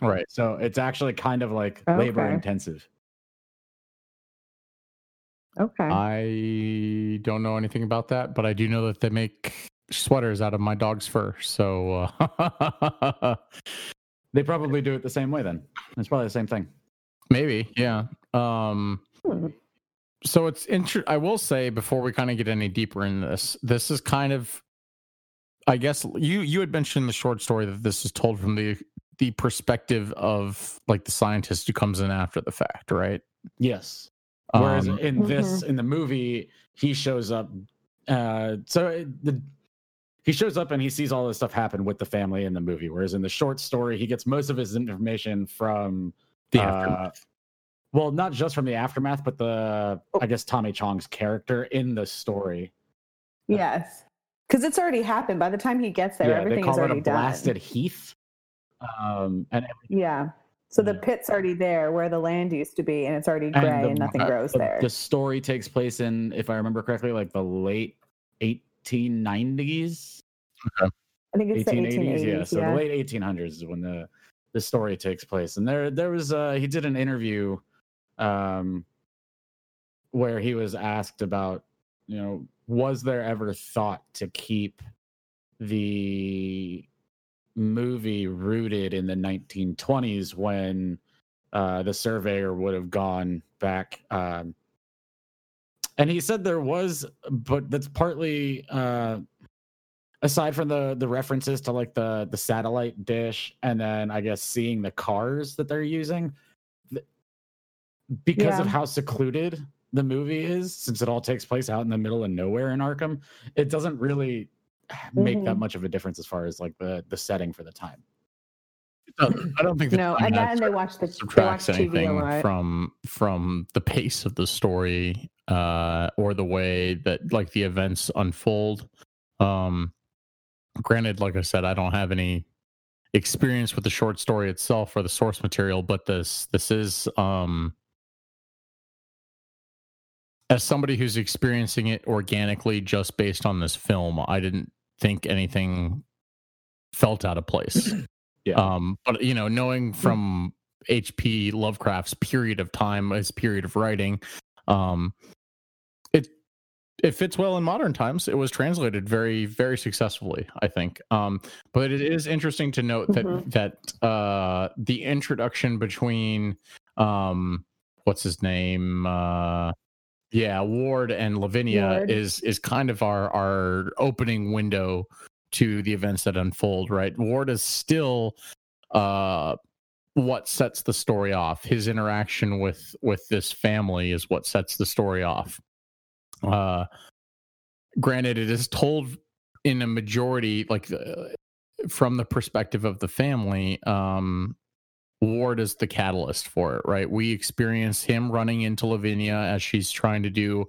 Right. So it's actually kind of like labor intensive. Okay. I don't know anything about that, but I do know that they make sweaters out of my dog's fur. So uh, They probably do it the same way. Then it's probably the same thing. maybe, yeah. Um, Hmm. So it's inter- I will say before we kind of get any deeper in this, this is kind of, I guess you you had mentioned in the short story that this is told from the the perspective of like the scientist who comes in after the fact, right? Yes. Whereas Um, in this, in the movie, he shows up. Uh, so it- the he shows up and he sees all this stuff happen with the family in the movie. Whereas in the short story, he gets most of his information from the uh, aftermath. Well, not just from the aftermath, but the Oh. I guess Tommy Chong's character in the story. Yes. Because it's already happened. By the time he gets there, yeah, they everything is call it a already done. blasted heath. Um, and Yeah. So the pit's already there where the land used to be, and it's already And gray the- and, nothing uh, grows the, there. the story takes place in, if I remember correctly, like the late 1890s. Okay. I think it's the 1880s 1880s. yeah so yeah. the late 1800s is when the the story takes place and there there was uh he did an interview um where he was asked about you know was there ever thought to keep the movie rooted in the 1920s when uh the surveyor would have gone back um and he said there was but that's partly uh aside from the the references to like the the satellite dish and then i guess seeing the cars that they're using because of how secluded the movie is since it all takes place out in the middle of nowhere in arkham it doesn't really make that Mhm. much of a difference as far as like the the setting for the time I don't think the No, time and, they watch the they watch subtracts TV a anything lot. from from the pace of the story uh or the way that like the events unfold um granted like i said i don't have any experience with the short story itself or the source material but this this is um as somebody who's experiencing it organically just based on this film i didn't think anything felt out of place yeah um, but you know, knowing from H.P. Lovecraft's period of time, his period of writing, um, it it fits well in modern times. It was translated very, very successfully, I think. Um, but it is interesting to note that Mhm. that uh, the introduction between um, what's his name, uh, yeah, Ward and Lavinia Ward. is is kind of our our opening window to the events that unfold. Right, Ward is still uh what sets the story off his interaction with with this family is what sets the story off uh granted it is told in a majority like uh, from the perspective of the family um ward is the catalyst for it right? We experience him running into lavinia as she's trying to do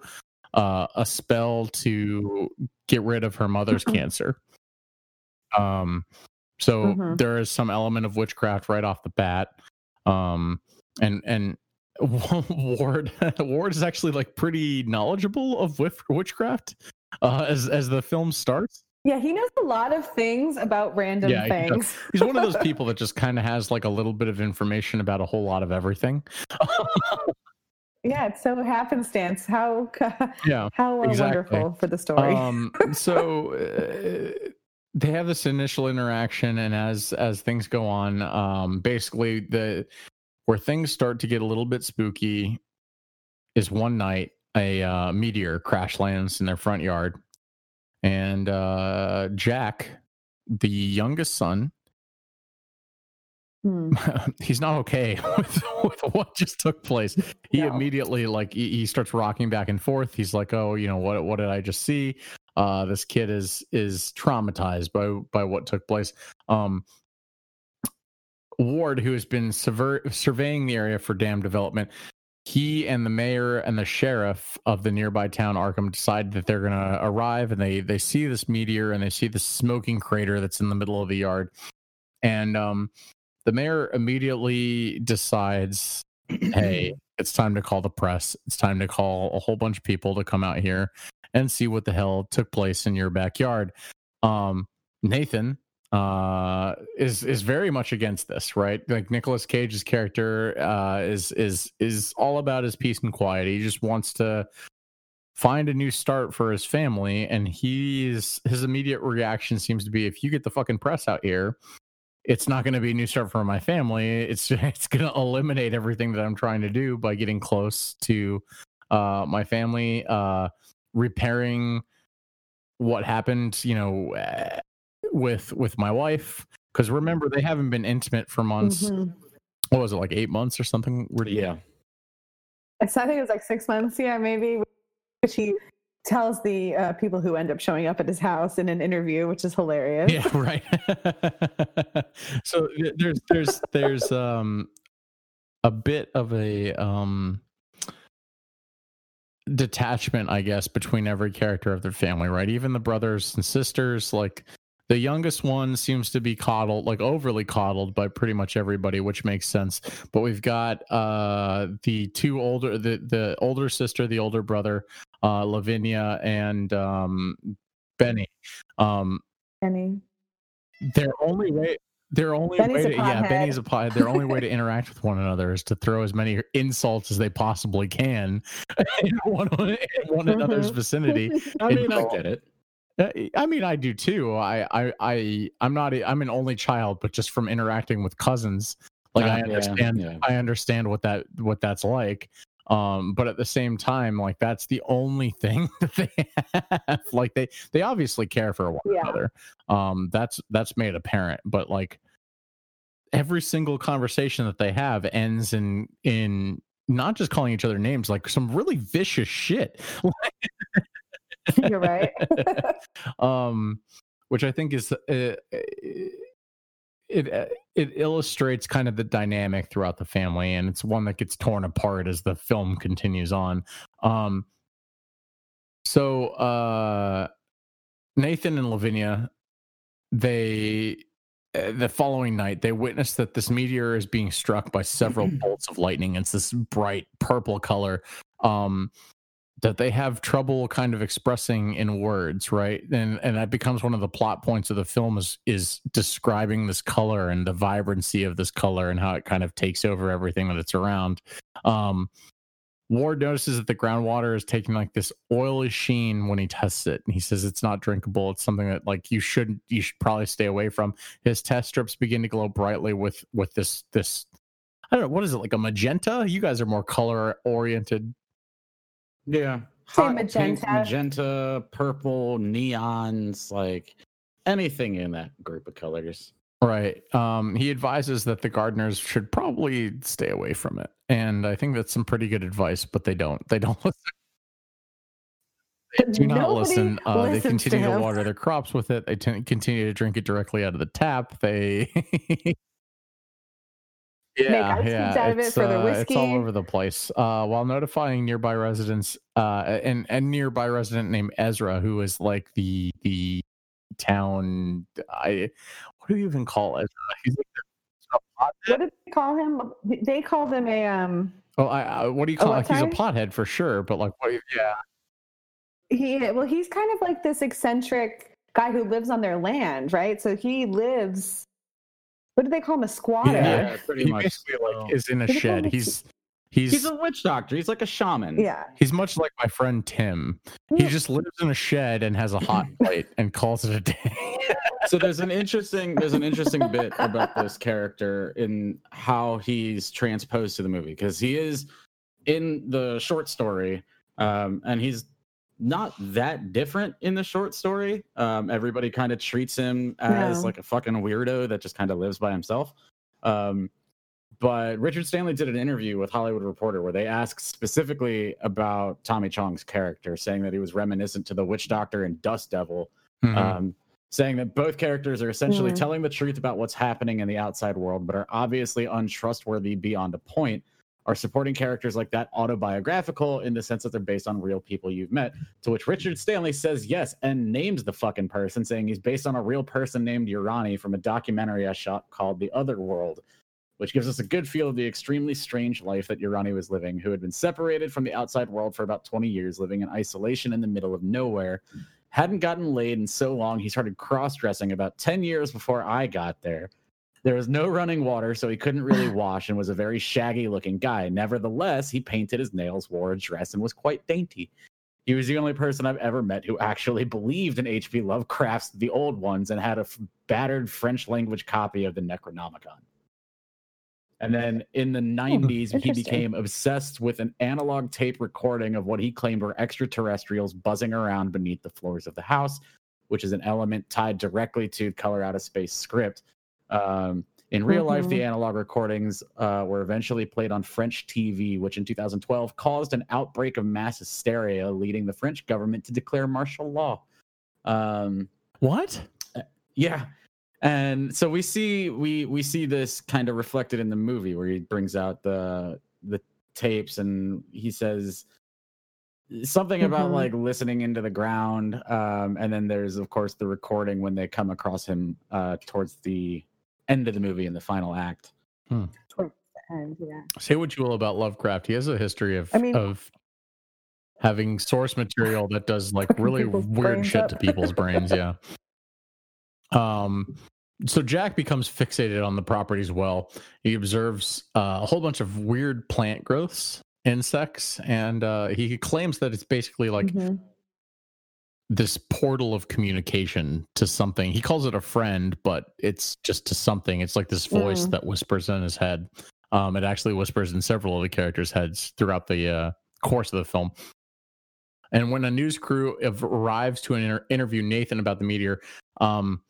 uh a spell to get rid of her mother's cancer. Um so Mhm. there is some element of witchcraft right off the bat. Um and and ward ward is actually like pretty knowledgeable of witchcraft uh as as the film starts Yeah, he knows a lot of things about random Yeah, he things. he's one of those people that just kind of has like a little bit of information about a whole lot of everything yeah, it's so happenstance. How yeah how uh, Exactly. wonderful for the story. Um, so uh, they have this initial interaction, and as as things go on, um, basically the where things start to get a little bit spooky is one night a uh, meteor crash lands in their front yard, and uh, Jack, the youngest son, Hmm. he's not okay with, with what just took place. He No. immediately like he, he starts rocking back and forth. He's like, "Oh, you know what? What did I just see? Uh, this kid is is traumatized by by what took place." Um, Ward, who has been surveying the area for dam development, he and the mayor and the sheriff of the nearby town Arkham decide that they're going to arrive, and they they see this meteor and they see this smoking crater that's in the middle of the yard, and um, the mayor immediately decides, "Hey, it's time to call the press. It's time to call a whole bunch of people to come out here and see what the hell took place in your backyard." Um, Nathan uh is is very much against this right? Like Nicolas Cage's character uh is is is all about his peace and quiet. He just wants to find a new start for his family and he's his immediate reaction seems to be if you get the fucking press out here it's not going to be a new start for my family. It's it's going to eliminate everything that I'm trying to do by getting close to uh my family uh repairing what happened you know with with my wife Because remember, they haven't been intimate for months. Mhm. What was it, like eight months or something? Where do you- Yeah. I I think it was like six months. Yeah, maybe. Which he tells the uh, people who end up showing up at his house in an interview, which is hilarious. Yeah, right. so there's there's there's um a bit of a um detachment, I guess, between every character of their family, right? Even the brothers and sisters, like the youngest one seems to be coddled, like overly coddled by pretty much everybody, which makes sense. But we've got uh the two older the the older sister, the older brother, uh Lavinia and um Benny. Um Penny. their only way their only Benny's way to, yeah pothead. benny's a pot their only way to interact with one another is to throw as many insults as they possibly can in one, in one another's Mhm. vicinity I mean, I get it. Uh, i mean i do too i i, I i'm not a, i'm an only child but just from interacting with cousins like Uh, i yeah, understand yeah. i understand what that what that's like um but at the same time like that's the only thing that they have like they they obviously care for one Yeah. another um that's that's made apparent but like every single conversation that they have ends in in not just calling each other names like some really vicious shit You're right. um which i think is uh, it uh, it illustrates kind of the dynamic throughout the family and it's one that gets torn apart as the film continues on. Um so uh nathan and lavinia they the following night they witness that this meteor is being struck by several bolts of lightning. It's this bright purple color. Um that they have trouble kind of expressing in words right? And and that becomes one of the plot points of the film is is describing this color and the vibrancy of this color and how it kind of takes over everything that it's around. Um ward notices that the groundwater is taking like this oily sheen when he tests it. And he says it's not drinkable. It's something that like you shouldn't you should probably stay away from. His test strips begin to glow brightly with with this this i don't know what is it like a magenta? You guys are more color oriented Yeah. Say Hot pink, magenta. magenta, purple, neons, like anything in that group of colors. Right. Um, he advises that the gardeners should probably stay away from it. And I think that's some pretty good advice, but they don't. They don't listen. They do not Nobody listen. Uh, they listens to continue to, water their crops with it. They t- continue to drink it directly out of the tap. They. yeah, cubes yeah, out of it it's, for uh, It's all over the place. Uh, while notifying nearby residents, uh, and and nearby resident named Ezra, who is like the the town. I what do you even call Ezra? He's like the, a? What did they call him? They called him a um. Oh, I, I, what do you call? like, he's a pothead for sure, but like, what? Yeah, He well, he's kind of like this eccentric guy who lives on their land, right? So he lives. What do they call him? A squatter. Yeah. pretty he much. basically so. like is in a Did he call shed. He's he's He's a witch doctor. He's like a shaman. Yeah. he's much like my friend Tim. He just lives in a shed and has a hot plate and calls it a day. so there's an interesting there's an interesting bit about this character in how he's transposed to the movie because he is in the short story um, and he's not that different in the short story um, everybody kind of treats him as No. like a fucking weirdo that just kind of lives by himself um, but richard stanley did an interview with hollywood reporter where they asked specifically about tommy chong's character saying that he was reminiscent to the witch doctor and dust devil Mhm. um, saying that both characters are essentially Mm. telling the truth about what's happening in the outside world, but are obviously untrustworthy beyond a point. Are supporting characters like that autobiographical in the sense that they're based on real people you've met? To which Richard Stanley says yes and names the fucking person, saying he's based on a real person named Urani from a documentary I shot called The Other World, which gives us a good feel of the extremely strange life that Urani was living, who had been separated from the outside world for about 20 years, living in isolation in the middle of nowhere hadn't gotten laid in so long he started cross-dressing about 10 years before i got there there was no running water so he couldn't really wash and was a very shaggy looking guy. Nevertheless he painted his nails wore a dress and was quite dainty. He was the only person i've ever met who actually believed in hp lovecraft's the old ones and had a f- battered french language copy of the necronomicon. And then in the 90s, he became obsessed with an analog tape recording of what he claimed were extraterrestrials buzzing around beneath the floors of the house, which is an element tied directly to Color Out of Space script. Um, in real life, the Mhm. analog recordings uh, were eventually played on French TV, which in 2012 caused an outbreak of mass hysteria, leading the French government to declare martial law. Um, What? yeah, and so we see we we see this kind of reflected in the movie where he brings out the the tapes and he says something about Mhm. like listening into the ground um and then there's of course the recording when they come across him uh towards the end of the movie in the final act And yeah. Say what you will about Lovecraft. He has a history of I mean- of having source material that does like really weird shit up. to people's brains. Yeah. Um. So Jack becomes fixated on the property as well. He observes uh, a whole bunch of weird plant growths, insects, and uh, he claims that it's basically like Mhm. This portal of communication to something. He calls it a friend, but it's just to something. It's like this voice Mm. that whispers in his head. Um, it actually whispers in several of the characters' heads throughout the uh, course of the film. And when a news crew av- arrives to an inter- interview Nathan about the meteor, um,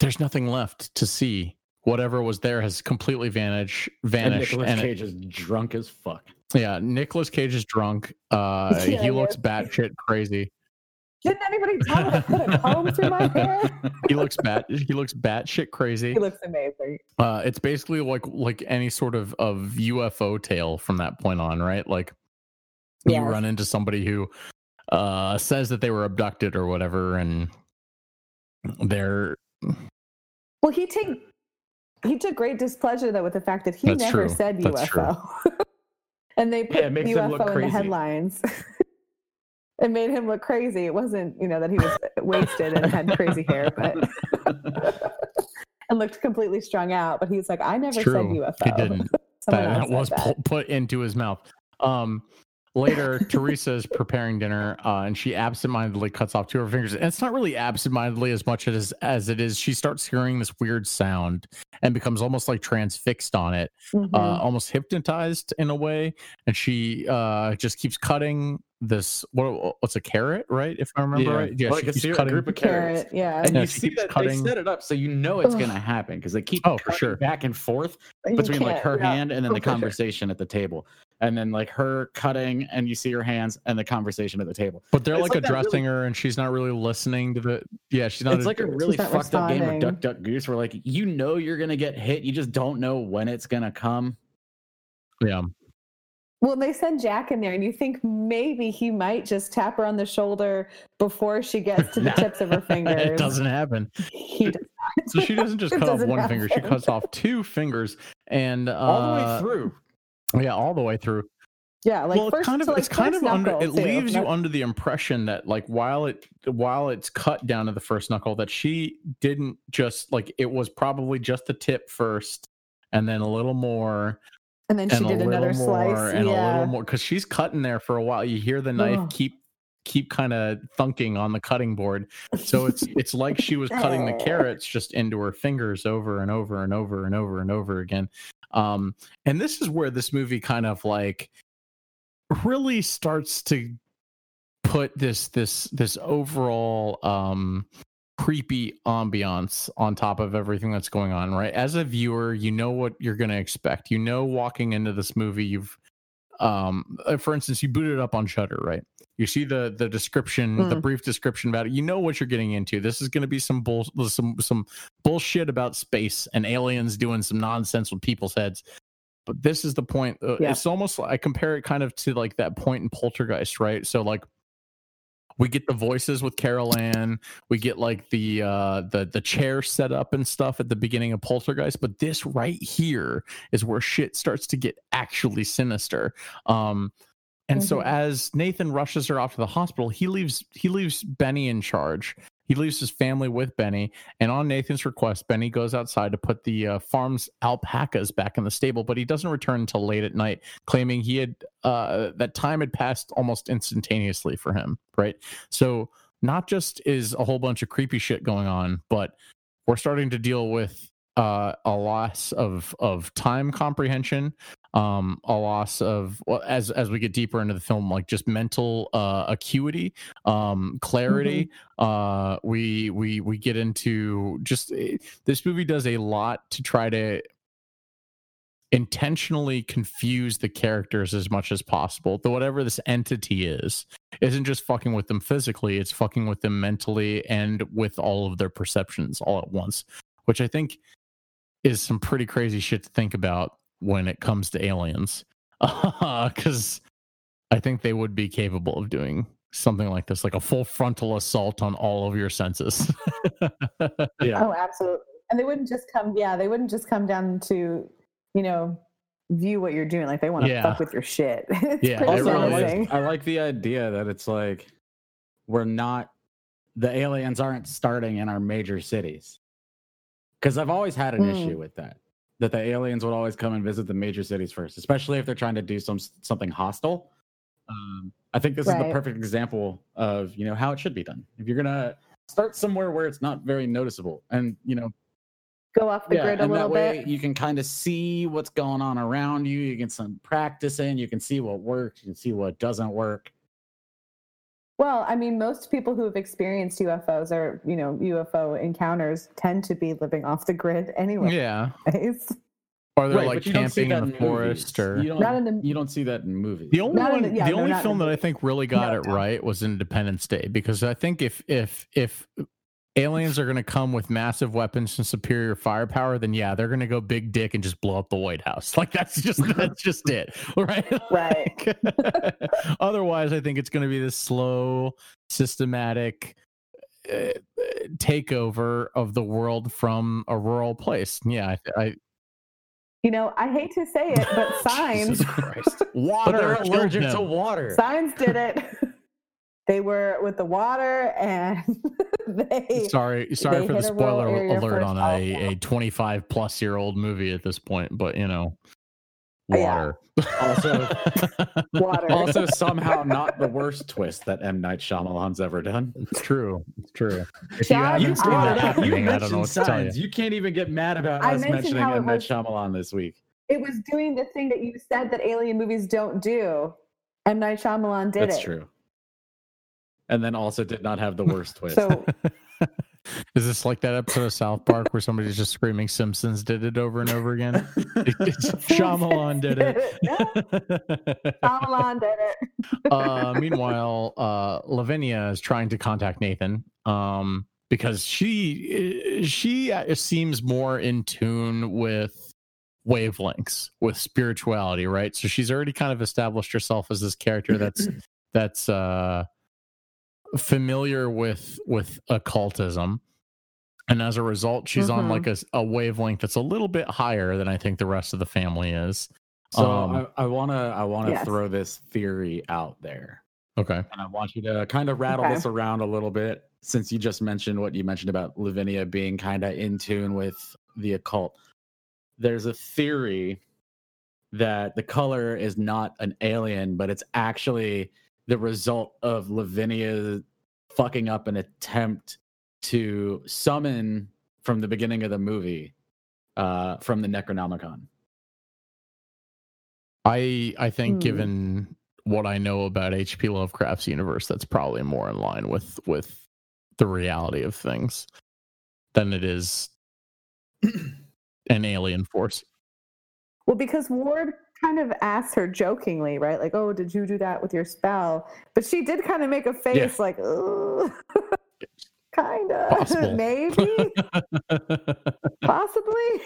there's nothing left to see. Whatever was there has completely vanished. and Vanished. Nicolas and Cage is drunk as fuck yeah, Nicolas Cage is drunk. Uh, Yeah, he looks yeah. batshit crazy. Didn't anybody tell me to put a comb through my hair? He looks bat. He looks batshit crazy. He looks amazing. Uh, it's basically like like any sort of of UFO tale from that point on, right? Like you Yes. run into somebody who uh, says that they were abducted or whatever, and they're Well, he take he took great displeasure though with the fact that he That's never true. said UFO, and they put Yeah, it makes him look UFO in the headlines. it made him look crazy. It wasn't you know that he was wasted and had crazy hair, but and looked completely strung out. But he's like, I never it's said true. UFO. He didn't. That, that was pu- put into his mouth. Um, later, Teresa is preparing dinner, uh, and she absentmindedly cuts off two of her fingers. And it's not really absentmindedly as much as as it is. She starts hearing this weird sound and becomes almost like transfixed on it, Mhm. uh, almost hypnotized in a way. And she uh, just keeps cutting this. What, what's a carrot, right? If I remember Yeah, right. Yeah, like she a keeps ser- cutting. group of carrots. Carrot, yeah. and Yeah, you she see keeps that cutting- they set it up so you know it's gonna happen because they keep Oh, for cutting sure. back and forth between like her yeah. hand and then Oh, the for sure. conversation at the table and then like her cutting and you see her hands and the conversation at the table But they're like, like that really- addressing her, and she's not really listening to the. Yeah, she's not. it's like a really not fucked up game of duck duck goose where like you know you're gonna get hit you just don't know when it's gonna come yeah. Well, they send Jack in there, and you think maybe he might just tap her on the shoulder before she gets to the tips of her fingers. it doesn't happen. He does not. So she doesn't just cut off doesn't one finger; she cuts off two fingers, and uh, all the way through Yeah, all the way through. Yeah, like well, it's first kind of like, it's kind of under. It too. leaves you under the impression that like while it while it's cut down to the first knuckle, that she didn't just like it was probably just the tip first, and then a little more, and then she and did another slice. and a little more because she's cutting there for a while. You hear the knife Ugh. keep keep kind of thunking on the cutting board. So it's it's like she was cutting the carrots just into her fingers over and over and over and over and over again. Um, and this is where this movie kind of like really starts to put this this this overall um creepy ambiance on top of everything that's going on right? As a viewer you know what you're going to expect. You know walking into this movie you've um uh, for instance you boot it up on Shudder right you see the the description the Mm. brief description about it you know what you're getting into this is going to be some bull some some bullshit about space and aliens doing some nonsense with people's heads but this is the point uh, Yeah. it's almost i compare it kind of to like that point in poltergeist right so like we get the voices with Carol Anne. We get like the uh the the chair set up and stuff at the beginning of Poltergeist, but this right here is where shit starts to get actually sinister. Um and so Mhm. as Nathan rushes her off to the hospital, he leaves he leaves Benny in charge. He leaves his family with Benny, and on Nathan's request, Benny goes outside to put the uh, farm's alpacas back in the stable, but he doesn't return until late at night, claiming he had uh, that time had passed almost instantaneously for him. Right, so not just is a whole bunch of creepy shit going on, but we're starting to deal with uh, a loss of of time comprehension, um a loss of well as as we get deeper into the film like just mental uh acuity um clarity uh we we we get into just eh, this movie does a lot to try to intentionally confuse the characters as much as possible that whatever this entity is isn't just fucking with them physically it's fucking with them mentally and with all of their perceptions all at once which i think is some pretty crazy shit to think about when it comes to aliens because i think they would be capable of doing something like this like a full frontal assault on all of your senses Yeah. Oh, absolutely. And they wouldn't just come, yeah, they wouldn't just come down to, you know, view what you're doing. Like they want to Yeah. fuck with your shit. it's Yeah, pretty it also, I really is. like, I like the idea that it's like we're not the aliens aren't starting in our major cities. Because I've always had an Mm. issue with that. That the aliens would always come and visit the major cities first, especially if they're trying to do some something hostile. Um, I think this is the perfect example of you know how it should be done. If you're gonna start somewhere where it's not very noticeable, and you know Go off the yeah, grid a and little that way bit. you can kind of see what's going on around you. You can some practice in. You can see what works. You can see what doesn't work. Well, I mean, most people who have experienced UFOs or, you know, UFO encounters tend to be living off the grid anyway. yeah or they're Right, like but you don't see camping in that the forest movies. or you don't, Not in the- you don't see that in movies. The only Not in one, the- yeah, the no, only film that I think really got No, it no. right was Independence Day because I think if if if aliens are going to come with massive weapons and superior firepower, then yeah, they're going to go big dick and just blow up the White House. Like that's just that's just it, right? Right. Like, otherwise, I think it's going to be this slow, systematic uh, takeover of the world from a rural place. Yeah, I, I You know, I hate to say it, but signs Jesus Christ. but water they're killed allergic to water. signs did it. They were with the water and they sorry sorry they for the hit a rural spoiler alert on a, a 25 plus year old movie at this point but you know uh, yeah. water Also, water. also somehow not the worst twist that M Night Shyamalan's ever done. it's true it's true if you haven't you seen that it. You happening i don't know mentioned what to tell you. You can't even get mad about I us mentioning M Night was- Shyamalan this week. it was doing the thing that you said that alien movies don't do. M. Night Shyamalan did That's it. true. And then also did not have the worst twist. So is this like that episode of south park where somebody's just screaming simpsons did it over and over again it's Shyamalan did it Shyamalan did it. uh, meanwhile, uh, Lavinia is trying to contact Nathan um, because she she uh, seems more in tune with wavelengths, with spirituality, right? So she's already kind of established herself as this character that's that's uh, familiar with with occultism. And as a result, she's on Mhm. like a wavelength that's a little bit higher than I think the rest of the family is. So Um, I, I wanna I wanna Yes. throw this theory out there. Okay. And I want you to kind of rattle Okay. this around a little bit since you just mentioned what you mentioned about Lavinia being kind of in tune with the occult. There's a theory that the color is not an alien, but it's actually the result of Lavinia fucking up an attempt to summon from the beginning of the movie uh, from the Necronomicon. I I think Hmm. given what I know about H.P. Lovecraft's universe, that's probably more in line with with the reality of things than it is an alien force. Well, because Ward kind of asked her jokingly, right? Like, "Oh, did you do that with your spell?" But she did kind of make a face like, "Ugh." kind of, maybe, possibly,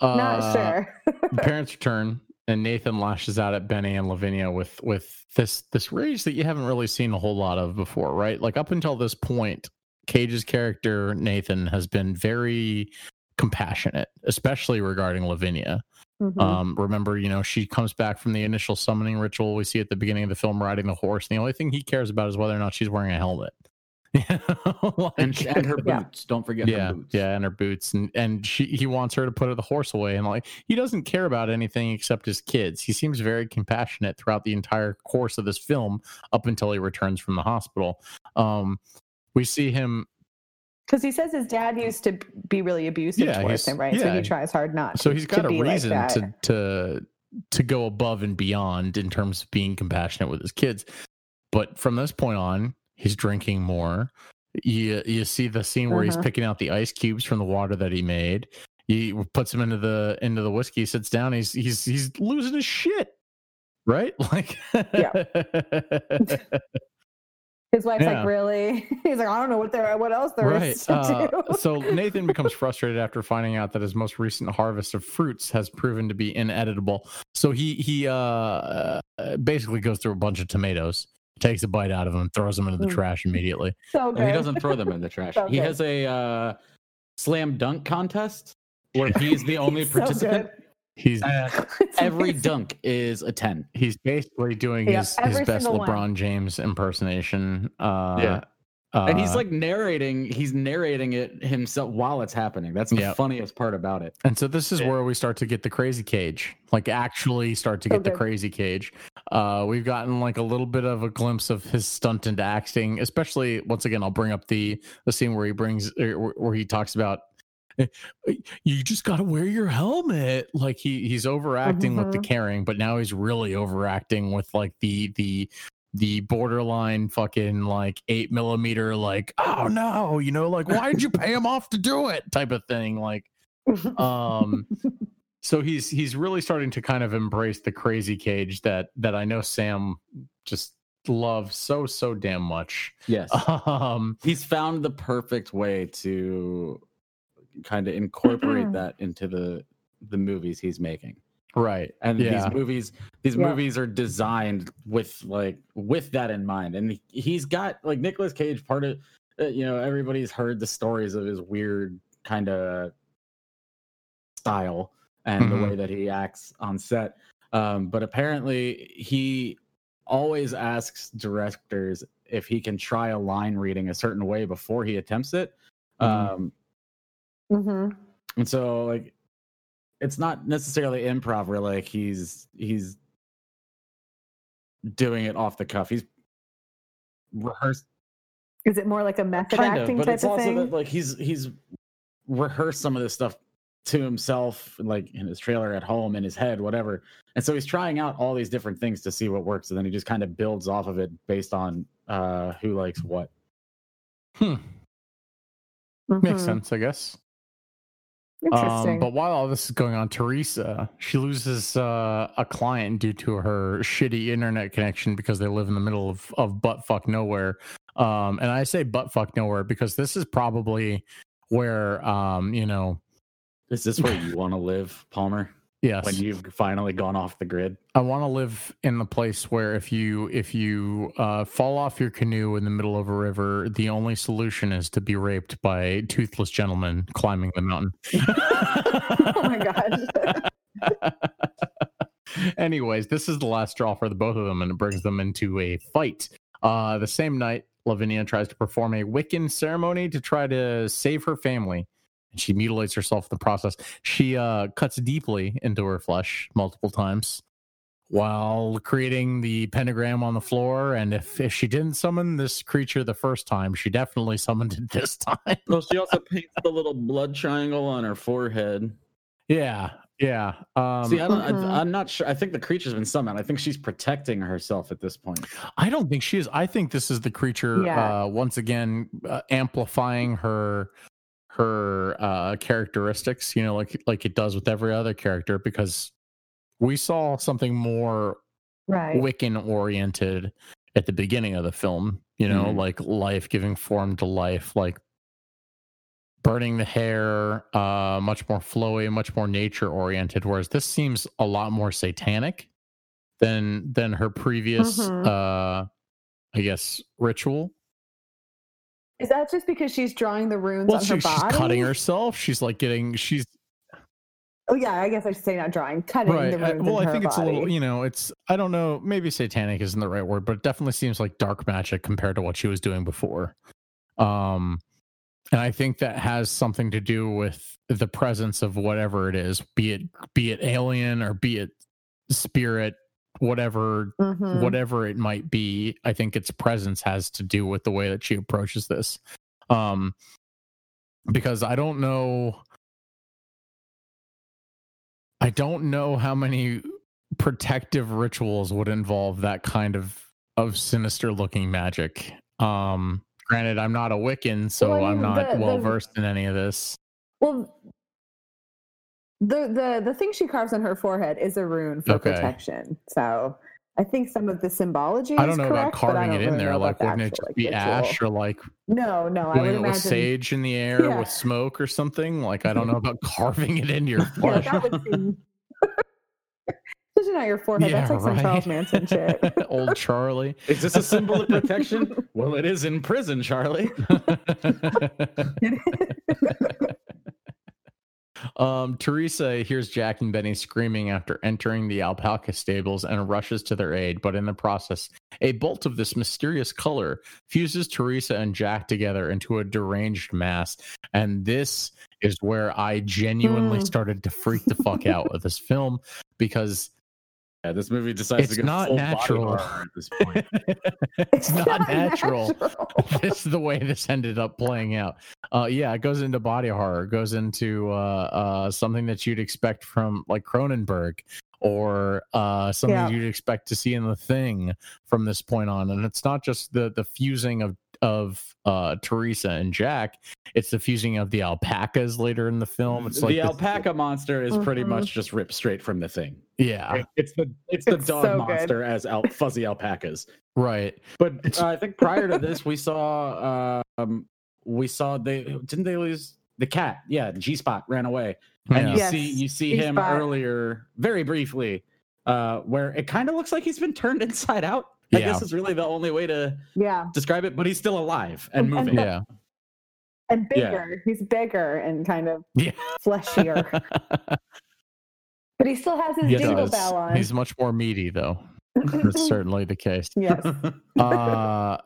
not Uh, sure." the parents return and Nathan lashes out at Benny and Lavinia with with this this rage that you haven't really seen a whole lot of before, right? Like up until this point, Cage's character Nathan has been very compassionate, especially regarding Lavinia. Mhm. Um, remember, you know, she comes back from the initial summoning ritual we see at the beginning of the film riding the horse. And the only thing he cares about is whether or not she's wearing a helmet. You know, like- And, sh- and her Yeah. boots. Don't forget yeah, her boots. yeah, and her boots, and and she he wants her to put the horse away, and like he doesn't care about anything except his kids. He seems very compassionate throughout the entire course of this film, up until he returns from the hospital. Um, we see him, Because he says his dad used to be really abusive Yeah, towards him, right? So he tries hard not. To. So to- he's to got a be like reason to to to go above and beyond in terms of being compassionate with his kids. But from this point on, he's drinking more. You you see the scene where he's Uh-huh. picking out the ice cubes from the water that he made. He puts them into the into the whiskey, He sits down, he's he's he's losing his shit. Right? Like His wife's Yeah. like, really? He's like, I don't know what there, what else there is right. to Uh, do. so Nathan becomes frustrated after finding out that his most recent harvest of fruits has proven to be inedible. So he he uh, uh basically goes through a bunch of tomatoes, takes a bite out of them, throws them into the Mm. trash immediately. so And he doesn't throw them in the trash. So he has a uh, slam dunk contest where he's the only He's participant. good. He's and It's every amazing. dunk is a 10. he's basically doing Yeah, his, his best single one. LeBron James impersonation. Uh, Yeah. and he's uh, like narrating, he's narrating it himself while it's happening. That's the Yep. funniest part about it. And so this is Yeah. where we start to get the crazy cage, like actually start to get the crazy cage. Uh, we've gotten like a little bit of a glimpse of his stunt into acting, especially once again, I'll bring up the the scene where he brings er, where where he talks about "Eh, you just got to wear your helmet. Like he he's overacting with the Mhm. caring, but now he's really overacting with like the the the borderline fucking like eight millimeter like oh no you know like why did you pay him off to do it type of thing like um so he's he's really starting to kind of embrace the crazy cage that that i know sam just loves so so damn much Yes. um he's found the perfect way to kind of incorporate that into the the movies he's making. right and Yeah. these movies these Yeah. movies are designed with like with that in mind and he- he's got like Nicolas Cage part of uh, you know everybody's heard the stories of his weird kind of style and Mhm. the way that he acts on set um but apparently he always asks directors if he can try a line reading a certain way before he attempts it Mhm. um hmm and so like it's not necessarily improv where like he's he's doing it off the cuff. He's rehearsed Is it more like a method kind of, acting but type it's of also thing? that like he's he's rehearsed some of this stuff to himself like in his trailer at home in his head whatever and so he's trying out all these different things to see what works and then he just kind of builds off of it based on uh who likes what hmm, makes Mhm. sense i guess Interesting. Um, but while all this is going on, Teresa she loses uh, a client due to her shitty internet connection because they live in the middle of of butt fuck nowhere. Um, and I say butt fuck nowhere because this is probably where um, you know, is this where you want to live palmer yes, when you've finally gone off the grid I want to live in the place where if you if you uh, fall off your canoe in the middle of a river, the only solution is to be raped by toothless gentlemen climbing the mountain. oh my god. Anyways, this is the last straw for the both of them, and it brings them into a fight. Uh, the same night, Lavinia tries to perform a Wiccan ceremony to try to save her family, and she mutilates herself in the process. She uh, cuts deeply into her flesh multiple times while creating the pentagram on the floor. And if, if she didn't summon this creature the first time, she definitely summoned it this time. well she also paints the little blood triangle on her forehead yeah, yeah. Um, See, I don't, Mhm. I, I'm not sure. I think the creature's been summoned. I think she's protecting herself at this point. I don't think she is. I think this is the creature Yeah. uh, once again uh, amplifying her her uh, characteristics. You know, like like it does with every other character, because we saw something more Right. Wiccan oriented at the beginning of the film. You know, Mhm. like life giving form to life, like burning the hair, uh, much more flowy, much more nature oriented. Whereas this seems a lot more satanic than than her previous, Mhm. uh, I guess, ritual. Is that just because she's drawing the runes Well, on she, her she's body? cutting herself. She's like getting. She's Oh yeah, I guess I should say not drawing, cutting right. the I- runes well, into I think it's a little. You know, it's. I don't know. Maybe satanic isn't the right word, but it definitely seems like dark magic compared to what she was doing before. Um, and I think that has something to do with the presence of whatever it is, be it be it alien or be it spirit, whatever Mhm. whatever it might be i think its presence has to do with the way that she approaches this um because i don't know i don't know how many protective rituals would involve that kind of of sinister looking magic. Um, granted, I'm not a Wiccan, so Well, I'm not the- well versed in any of this. Well, the the the thing she carves on her forehead is a rune for Okay. protection. So I think some of the symbology. I is don't know correct, about but I carving it don't in there. know Like, about the wouldn't it just like, be ritual. ash or like No, no. I would doing it with sage in the air Yeah. with smoke or something? Like, I don't know about carving it into your Yeah, flesh. that would seem. Especially not your forehead. Yeah, That's like some Charles right. Manson shit. Old Charlie. Is this a symbol of protection? well, it is in prison, Charlie. Um, Teresa hears Jack and Benny screaming after entering the alpaca stables and rushes to their aid, but in the process, a bolt of this mysterious color fuses Teresa and Jack together into a deranged mass. And this is where I genuinely Hmm. started to freak the fuck out with this film because Yeah, this movie decides It's to go not full body natural. horror at this point. it's not natural. this is the way this ended up playing out. Uh, yeah, it goes into body horror. It goes into uh, uh, something that you'd expect from like Cronenberg or uh, something Yeah. you'd expect to see in the thing from this point on. And it's not just the the fusing of of uh, Teresa and Jack. It's the fusing of the alpacas later in the film. It's like the this- alpaca monster is pretty Mhm. much just ripped straight from the thing. Yeah, It's the it's the It's dog so good. monster as al- fuzzy alpacas. right. But uh, I think prior to this, we saw um we saw they didn't they lose the cat? Yeah, G Spot ran away, and Yeah. you Yes, see you see him G-Spot. earlier very briefly, uh, where it kind of looks like he's been turned inside out. I Yeah. guess is really the only way to Yeah, describe it. But he's still alive and And- and moving. Yeah. and Yeah. bigger. He's bigger and kind of Yeah. fleshier, but he still has his He jingle bell on. He's much more meaty, though. That's certainly the case. yes. Uh,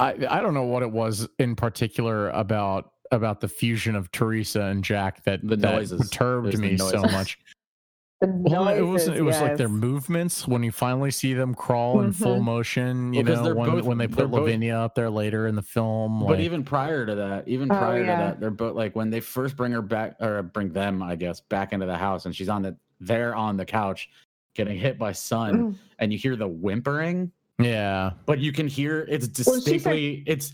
I I don't know what it was in particular about about the fusion of Teresa and Jack that The that noises. perturbed It was the me so much. The Well, it was noises, it was like their movements when you finally see them crawl in full Mhm. motion. You Well, 'cause know when both- when they they're put both- Lavinia up there later in the film. But like- even prior to that, even Oh, prior to that, they're both like when they first bring her back or bring them, I guess, back into the house, and she's on the there on the couch, getting hit by sun, Mm. and you hear the whimpering, yeah, but you can hear it's Well, she distinctly it's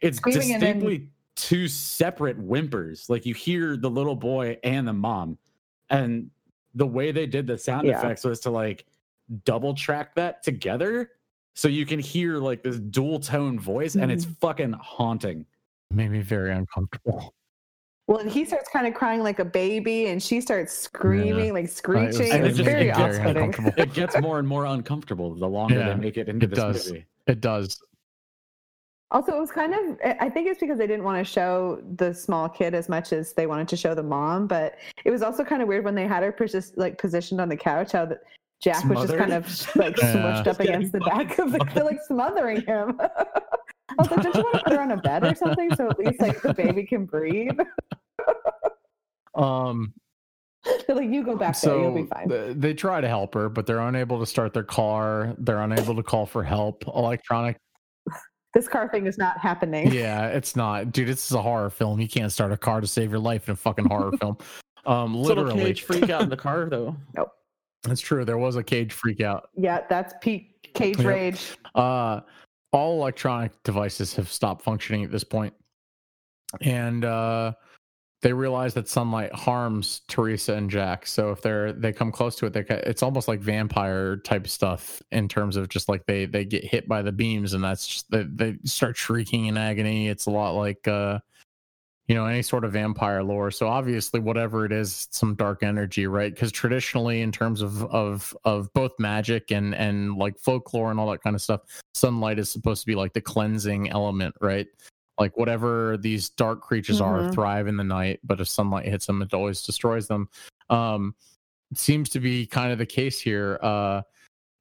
it's screaming and then- distinctly two separate whimpers. Like you hear the little boy and the mom, and the way they did the sound Yeah. effects was to like double track that together. So you can hear like this dual tone voice, and it's Mm-hmm. fucking haunting. made me very uncomfortable. Well, and he starts kind of crying like a baby, and she starts screaming, like Uh, it was- screeching. It's it just very gets uncomfortable. it gets more and more uncomfortable the longer Yeah, they make it into it this does. movie. It does. Also, it was kind of, I- think it's because they didn't want to show the small kid as much as they wanted to show the mom, but it was also kind of weird when they had her posi- like positioned on the couch, how the, Jack was just kind of like Yeah. smushed up against the back of the, they're like smothering him. I was like, don't you want to put her on a bed or something so at least like the baby can breathe? Um, They're like, you go back there, you'll be fine. th- they try to help her, but they're unable to start their car. They're unable to call for help. Electronic this car thing is not happening. yeah, it's not, dude. This is a horror film. You can't start a car to save your life in a fucking horror film. Um, Little literally, cage freak out in the car though. Nope. That's true. There was a cage freak out. Yeah, that's peak cage Yep. rage. Uh, all electronic devices have stopped functioning at this point, and uh, they realize that sunlight harms Teresa and Jack. So if they're they come close to it, they it's almost like vampire type stuff in terms of just like they they get hit by the beams, and that's just they, they start shrieking in agony. It's a lot like uh, you know any sort of vampire lore. So obviously, whatever it is, some dark energy, right? Because traditionally, in terms of of of both magic and and like folklore and all that kind of stuff, sunlight is supposed to be like the cleansing element, right? Like whatever these dark creatures are Mhm. thrive in the night, but if sunlight hits them, it always destroys them. Um, seems to be kind of the case here. Uh,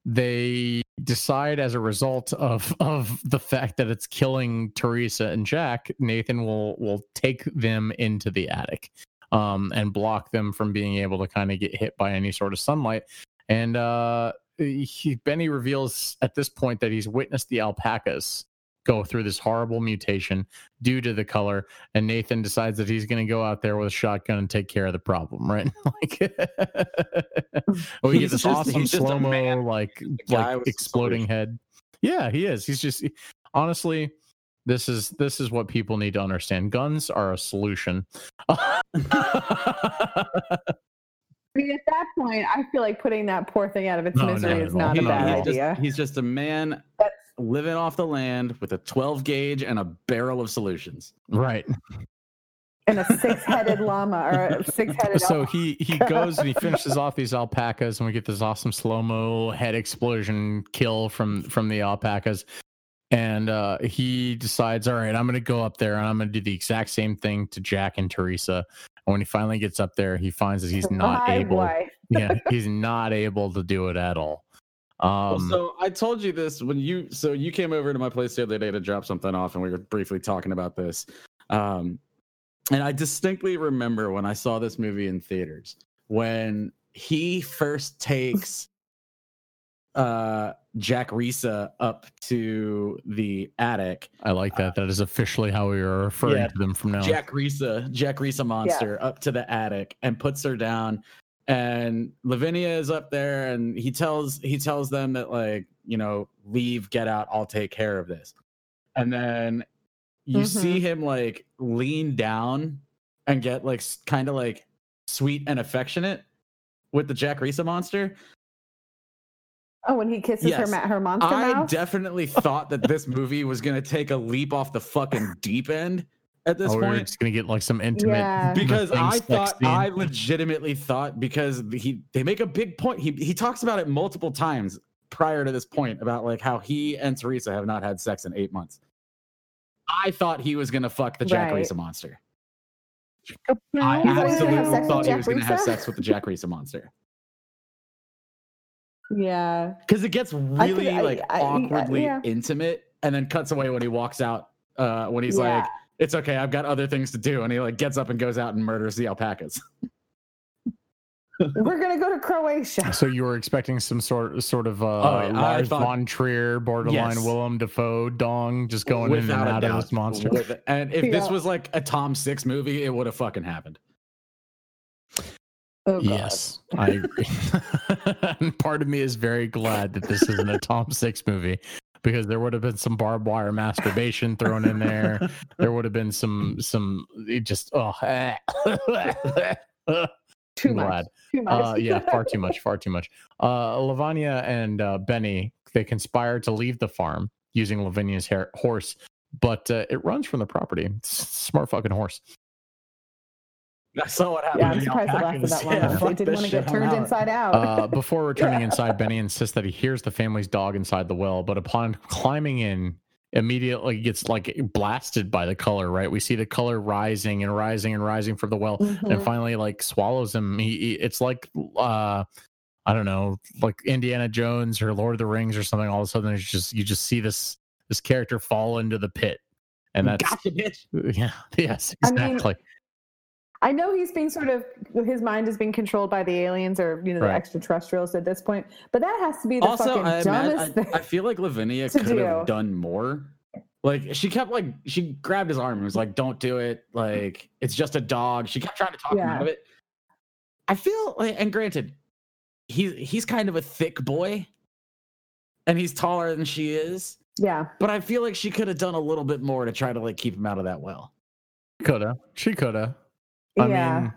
they decide as a result of of the fact that it's killing Teresa and Jack, Nathan will will take them into the attic um, and block them from being able to kind of get hit by any sort of sunlight. And uh, he, Benny reveals at this point that he's witnessed the alpacas go through this horrible mutation due to the color and nathan decides that he's going to go out there with a shotgun and take care of the problem right? Like we get He's this just- awesome he's slow mo man. like like exploding head. Yeah he is. He's just honestly this is this is what people need to understand. Guns are a solution I mean, at that point, I feel like putting that poor thing out of its No, misery at is all. not a bad he's, idea. just, he's just a man That's- living off the land with a 12 gauge and a barrel of solutions. right and a six-headed llama or a six-headed. so elk. he he goes and he finishes off these alpacas and we get this awesome slow-mo head explosion kill from from the alpacas and uh he decides all right i'm gonna go up there and i'm gonna do the exact same thing to jack and teresa and when he finally gets up there he finds that he's not My able yeah he's not able to do it at all Well, um so I told you this when you so you came over to my place the other day to drop something off, and we were briefly talking about this. Um, and I distinctly remember when I saw this movie in theaters when he first takes uh Jack Risa up to the attic. i like that that is officially how we are referring Yeah, to them from now on. Jack Risa, Jack Risa monster up to the attic and puts her down. And Lavinia is up there and he tells he tells them that like, you know, leave, get out, I'll take care of this. And then you see him like lean down and get like kind of like sweet and affectionate with the Jack Risa monster. Oh, when he kisses her, Yes. ma- her monster I mouth. definitely thought that this movie was gonna take a leap off the fucking deep end at this oh, we're point. just gonna get like some intimate Yeah. because I thought scene. I legitimately thought because he they make a big point. He he talks about it multiple times prior to this point about like how he and Teresa have not had sex in eight months. I thought he was gonna fuck the Jack Right. Risa monster. No, I he thought he was gonna have absolutely thought he was gonna have sex with the Jack Risa monster Yeah. because it gets really I- like I- I- awkwardly yeah. intimate and then cuts away when he walks out. Uh, when he's Yeah. like, "It's okay, I've got other things to do," and he like gets up and goes out and murders the alpacas. We're gonna go to Croatia. So you were expecting some sort sort of uh, Oh, yeah, Lars thought- von Trier, borderline Yes. Willem Dafoe, dong, just going in and Without a out of doubt. this monster. With- and if this was like a Tom Six movie, it would have fucking happened. Oh. Yes, I agree. part of me is very glad that this isn't a Tom Six movie because there would have been some barbed wire masturbation thrown in there. There would have been some some it just oh Too I'm much. glad. Too much. Uh, yeah, far too much, far too much. Uh, Lavinia and uh, Benny they conspire to leave the farm using Lavinia's hair, horse, but uh, it runs from the property. Smart fucking horse. I saw what happened. yeah, I'm surprised it lasted that long. Yeah, they didn't want to get turned out. inside out. Uh, before returning inside, Benny insists that he hears the family's dog inside the well, but upon climbing in, immediately gets like blasted by the color. Right, we see the color rising and rising and rising from the well, and Mhm. finally like swallows him. He, he it's like uh I don't know, like Indiana Jones or Lord of the Rings or something. All of a sudden, it's just you just see this this character fall into the pit, and that's Gotcha, bitch. yeah, yes, I mean, exactly. I know he's being sort of his mind is being controlled by the aliens or you know the Right. extraterrestrials at this point, but that has to be the Also, fucking I, dumbest imagine, I, I feel like Lavinia to could have done more. Like she kept like she grabbed his arm and was like, "Don't do it. Like it's just a dog." She kept trying to talk him out of it. I feel like, and granted, he's he's kind of a thick boy, and he's taller than she is. Yeah, But I feel like she could have done a little bit more to try to like keep him out of that well. Coulda, she coulda. I yeah. mean,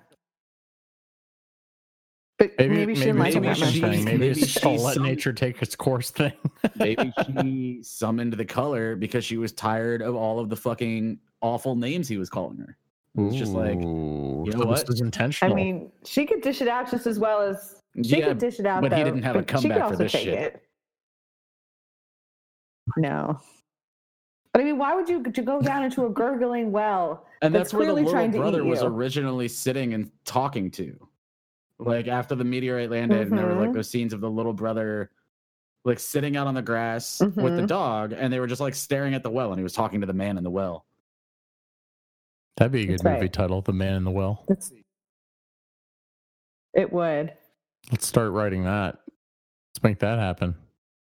but maybe maybe, maybe, she didn't like maybe, him that she- much. she's then. saying, maybe, maybe it's just a let nature take its course thing. Maybe she summoned the color because she was tired of all of the fucking awful names he was calling her. It was just like, you know so what? This was I mean, she could dish it out just as well as she yeah, could dish it out. but he didn't have a but she could comeback for this take shit. It. No. But I mean, why would you to go down into a gurgling well? And that's that's, where the little trying to eat brother was you. originally sitting and talking to. Like after the meteorite landed, and there were like Mhm. those scenes of the little brother like sitting out on the grass with the Mhm. dog, and they were just like staring at the well, and he was talking to the man in the well. That'd be a good That's movie right. title, The Man in the Well. It's, it would. Let's start writing that. Let's make that happen.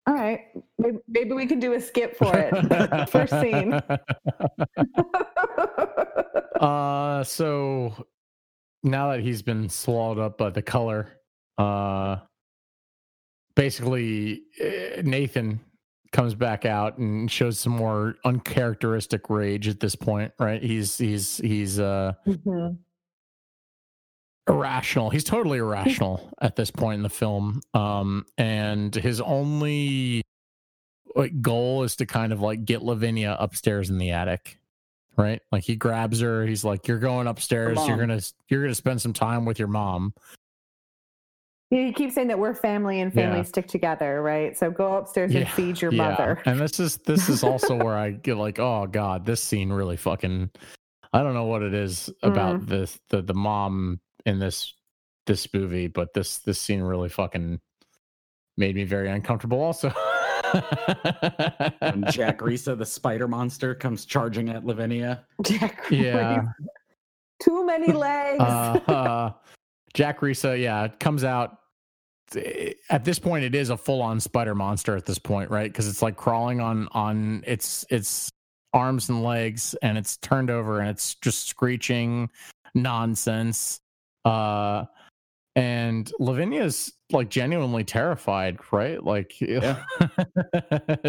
All right, maybe, maybe we can do a skip for it. First scene. uh, so now that he's been swallowed up by the color, uh, basically eh, Nathan comes back out and shows some more uncharacteristic rage at this point, right? He's he's he's uh Mhm. Irrational. He's totally irrational at this point in the film. Um, and his only like goal is to kind of like get Lavinia upstairs in the attic. Right? Like he grabs her, he's like, You're going upstairs, you're gonna you're gonna spend some time with your mom. You keep saying that we're family and family Yeah. stick together, right? So go upstairs and feed your yeah. mother. And this is this is also where I get like, oh god, this scene really fucking I don't know what it is about Mm. this the the mom in this this movie, but this this scene really fucking made me very uncomfortable also. When Jack Risa, the spider monster, comes charging at Lavinia. Jack yeah. Reese, Too many legs. Uh, uh, Jack Risa, yeah, comes out. eh, At this point, it is a full-on spider monster. At this point, right? Because it's like crawling on on its its arms and legs, and it's turned over, and it's just screeching nonsense. Uh, and Lavinia's like genuinely terrified, right? Like, Yeah.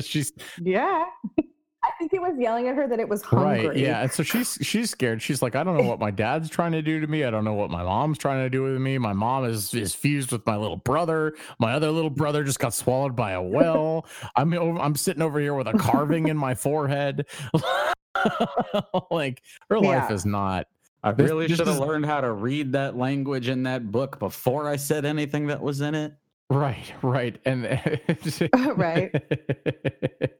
she's yeah. I think it was yelling at her that it was hungry. Right. Yeah. And so she's she's scared. She's like, I don't know what my dad's trying to do to me. I don't know what my mom's trying to do with me. My mom is is fused with my little brother. My other little brother just got swallowed by a well. I'm over, I'm sitting over here with a carving in my forehead. like her life Yeah. is not. I This- really should have is- learned how to read that language in that book before I said anything that was in it. Right, right. And Right.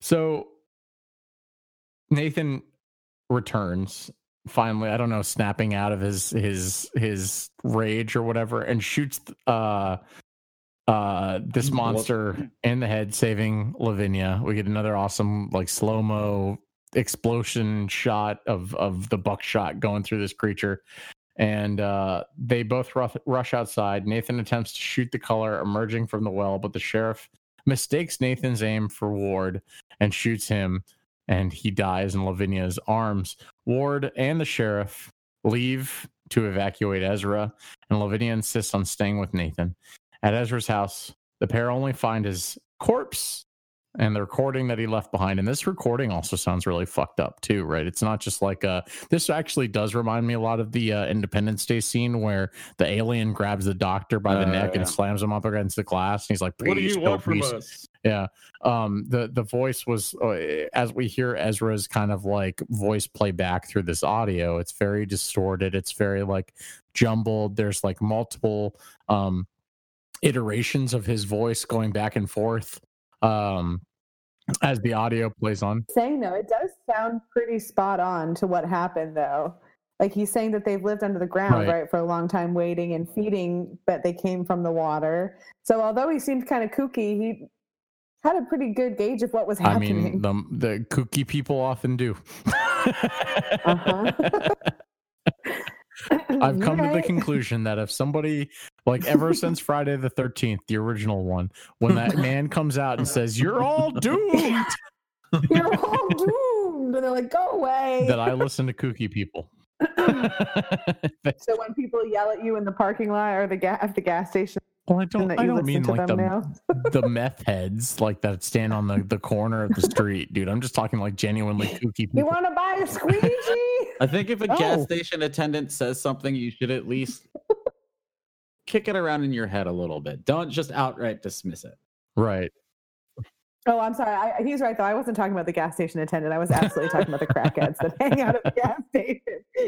so Nathan returns finally, I don't know, snapping out of his his his rage or whatever and shoots uh uh this monster in the head saving Lavinia. We get another awesome like slow-mo explosion shot of of the buckshot going through this creature and uh, they both rush, rush outside. Nathan attempts to shoot the color emerging from the well, but the sheriff mistakes Nathan's aim for Ward and shoots him, and he dies in Lavinia's arms. Ward and the sheriff leave to evacuate Ezra, and Lavinia insists on staying with Nathan. At Ezra's house, the pair only find his corpse and the recording that he left behind. And this recording also sounds really fucked up too, right? It's not just like uh this actually does remind me a lot of the uh, Independence Day scene where the alien grabs the doctor by the Uh, neck yeah. and slams him up against the glass, and he's like, What do you want from please." us? Yeah. Um the the voice was uh, as we hear Ezra's kind of like voice play back through this audio, it's very distorted, it's very like jumbled. There's like multiple um iterations of his voice going back and forth um as the audio plays on. saying though, it does sound pretty spot on to what happened though. Like he's saying that they've lived under the ground, Right. right, for a long time waiting and feeding, but they came from the water. So although he seemed kind of kooky, he had a pretty good gauge of what was happening. I mean, the the kooky people often do. Uh-huh. I've come to the conclusion that if somebody, like ever since Friday the 13th, the original one, when that man comes out and says, You're all doomed, You're all doomed. And they're like, go away. that I listen to kooky people. so when people yell at you in the parking lot or the ga- at the gas station, well, I don't, I don't mean like the, the meth heads like that stand on the, the corner of the street, dude. I'm just talking like genuinely kooky People. You want to buy a squeegee? I think if a gas Oh. station attendant says something, you should at least kick it around in your head a little bit. Don't just outright dismiss it. Right. Oh, I'm sorry. I, he's right though. I wasn't talking about the gas station attendant. I was absolutely talking about the crackheads that hang out at the gas station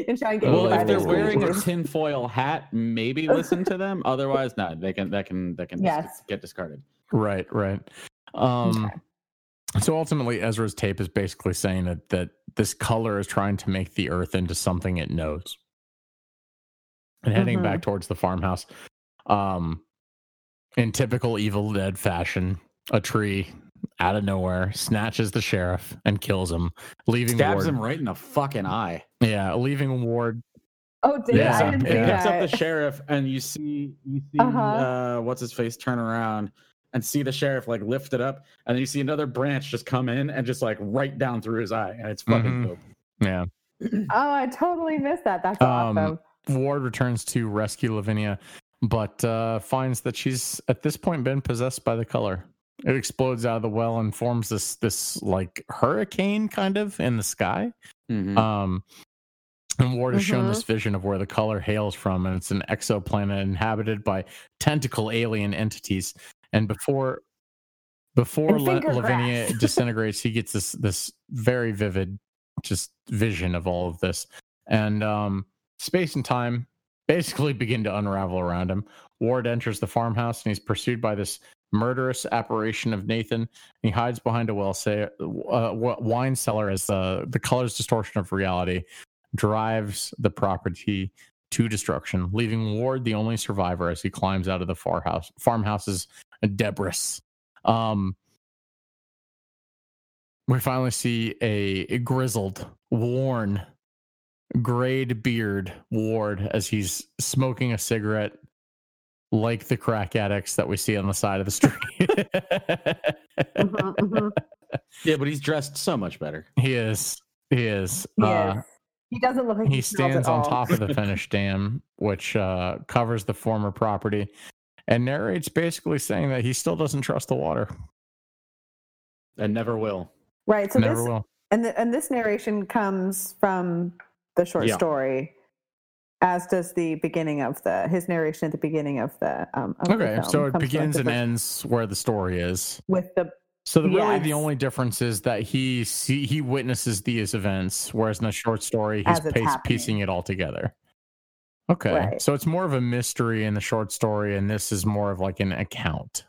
and try and get you Well, to buy if their they're wearing a tinfoil hat, maybe listen to them. Otherwise, no, they can that can that can dis- Yes. get discarded. Right, right. Um Okay. so ultimately Ezra's tape is basically saying that that this color is trying to make the earth into something it knows. And heading Mhm. back towards the farmhouse. Um in typical Evil Dead fashion, a tree out of nowhere snatches the sheriff and kills him, leaving Stabs Ward. him right in the fucking eye. Yeah, leaving Ward. Oh, did Yeah, I didn't see yeah. Picks up the sheriff, and you see you see Uh-huh. uh, what's his face turn around, and see the sheriff like lift it up, and then you see another branch just come in and just like right down through his eye, and it's fucking Mhm. dope. Yeah. Oh, I totally missed that. That's Um, awesome. Ward returns to rescue Lavinia, but uh, finds that she's at this point been possessed by the color. It explodes out of the well and forms this this like hurricane kind of in the sky. Mhm. Um, and Ward is shown Mhm. this vision of where the color hails from, and it's an exoplanet inhabited by tentacle alien entities. And before before And La- Lavinia disintegrates, he gets this this very vivid just vision of all of this, and um, space and time basically begin to unravel around him. Ward enters the farmhouse, and he's pursued by this murderous apparition of Nathan. He hides behind a well say, uh, wine cellar as the the color's distortion of reality drives the property to destruction, leaving Ward the only survivor as he climbs out of the farmhouse farmhouse's debris. Um, we finally see a, a grizzled, worn, grayed beard Ward as he's smoking a cigarette like the crack addicts that we see on the side of the street. Mhm, mhm. Yeah, but he's dressed so much better. he is. He is. He Uh, is. He doesn't look like he, he stands on all. top of the finished dam, which uh, covers the former property, and narrates basically saying that he still doesn't trust the water. And never will. Right. So Never this will. and the, and this narration comes from the short Yeah. story, as does the beginning of the his narration at the beginning of the um. Of the Okay, film so it comes from a begins and really where the story is. with the So the, really, the only difference is that he see he witnesses these events, whereas in the short story, he's As it's piece, happening. piecing it all together. Okay, Right. so it's more of a mystery in the short story, and this is more of like an account.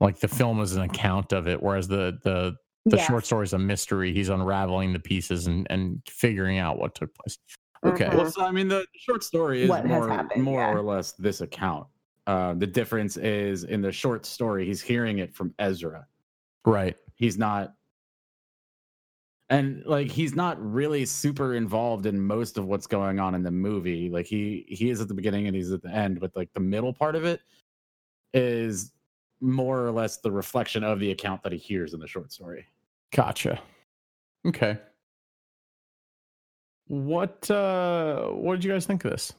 Like the film is an account of it, whereas the the the Yes. short story is a mystery. He's unraveling the pieces and and figuring out what took place. Okay. Mhm. Well, so I mean, the short story is What more, happened, more yeah. or less this account. Uh, the difference is in the short story, he's hearing it from Ezra. Right. He's not, and like he's not really super involved in most of what's going on in the movie. Like he he is at the beginning and he's at the end, but like the middle part of it is more or less the reflection of the account that he hears in the short story. Gotcha. Okay. What uh what did you guys think of this?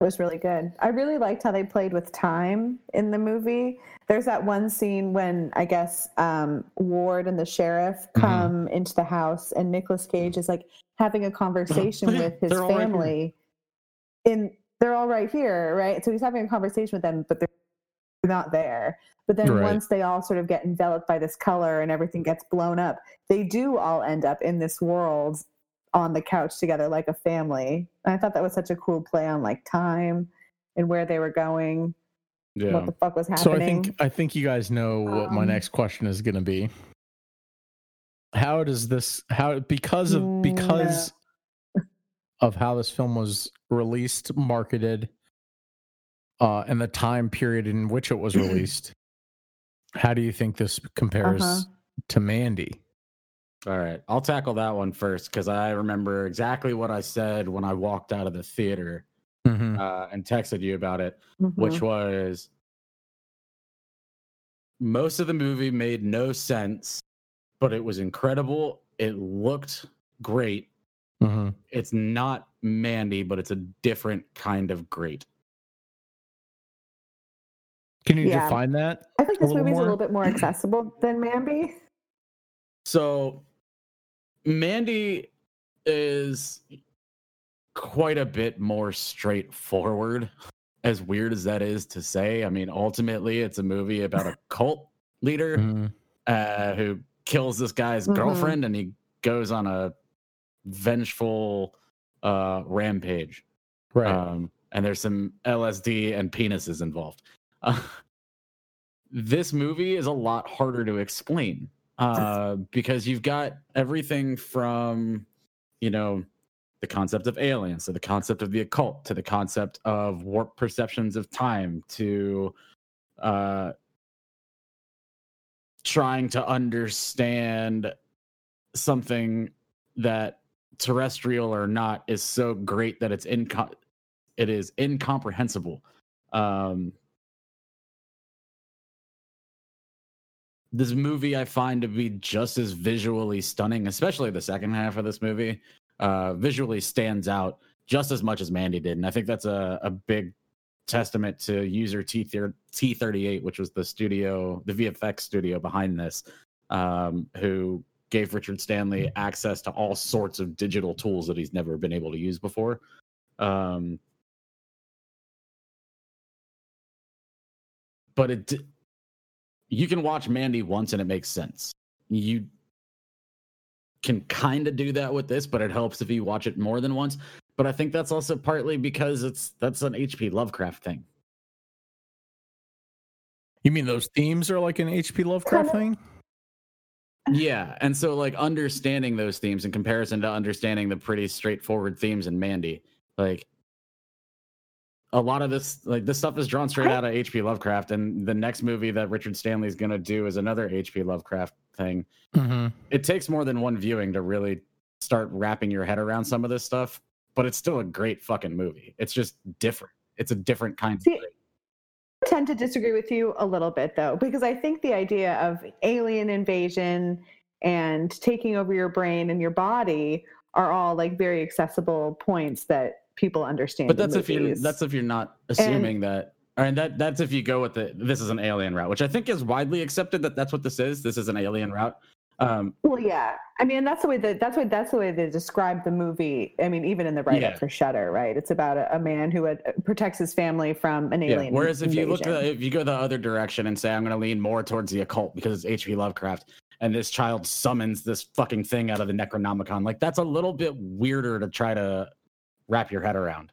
It was really good. I really liked how they played with time in the movie. There's that one scene when I guess um, Ward and the sheriff Mhm. come into the house, and Nicolas Cage is like having a conversation with his all right family. In they're all right here, right? So he's having a conversation with them, but they're not there. But then Right. once they all sort of get enveloped by this color and everything gets blown up, they do all end up in this world on the couch together like a family. And I thought that was such a cool play on like time and where they were going, what the fuck was happening? So I think I think you guys know what my Um, next question is going to be. How does this how because of Mm, because of how this film was released, marketed uh and the time period in which it was released. how do you think this compares Uh-huh. to Mandy? All right, I'll tackle that one first because I remember exactly what I said when I walked out of the theater Mhm. uh, and texted you about it, which Mhm. was most of the movie made no sense, but it was incredible. It looked great. Mhm. It's not Mandy, but it's a different kind of great. Can you Yeah. define that? I think this little movie's more? a little bit more accessible than Mandy. So, Mandy is quite a bit more straightforward, as weird as that is to say. I mean, ultimately, it's a movie about a cult leader Mhm. uh, who kills this guy's Mhm. girlfriend and he goes on a vengeful uh, rampage. Right. Um, and there's some LSD and penises involved. Uh, this movie is a lot harder to explain uh, because you've got everything from, you know, the concept of aliens to the concept of the occult to the concept of warp perceptions of time to uh, trying to understand something that terrestrial or not is so great that it's inco- it is incomprehensible. Um, this movie I find to be just as visually stunning, especially the second half of this movie. Uh, visually stands out just as much as Mandy did, and I think that's a, a big testament to user T T thirty eight, which was the studio, the VFX studio behind this, um, who gave Richard Stanley access to all sorts of digital tools that he's never been able to use before. Um, but it you can watch Mandy once and it makes sense. You can kind of do that with this, but it helps if you watch it more than once. But I think that's also partly because it's that's an HP Lovecraft thing. You mean those themes are like an HP Lovecraft thing? Yeah, and so like understanding those themes in comparison to understanding the pretty straightforward themes in Mandy, like a lot of this like this stuff is drawn straight out of HP Lovecraft, and the next movie that Richard Stanley is gonna do is another HP Lovecraft thing. Mm-hmm. It takes more than one viewing to really start wrapping your head around some of this stuff, but it's still a great fucking movie. It's just different. It's a different kind See, of thing. I tend to disagree with you a little bit though, because I think the idea of alien invasion and taking over your brain and your body are all like very accessible points that people understand. But that's if you're that's if you're not assuming that. And that that's if you go with the this is an alien route, which I think is widely accepted that that's what this is. This is an alien route. Um, Well, yeah. I mean, that's the way that that's why that's the way they describe the movie. I mean, even in the write up Yeah. for Shudder, right? It's about a, a man who had, protects his family from an Yeah. alien. Whereas if you look the, if you go the other direction and say I'm going to lean more towards the occult because it's H.P. Lovecraft and this child summons this fucking thing out of the Necronomicon, like that's a little bit weirder to try to wrap your head around.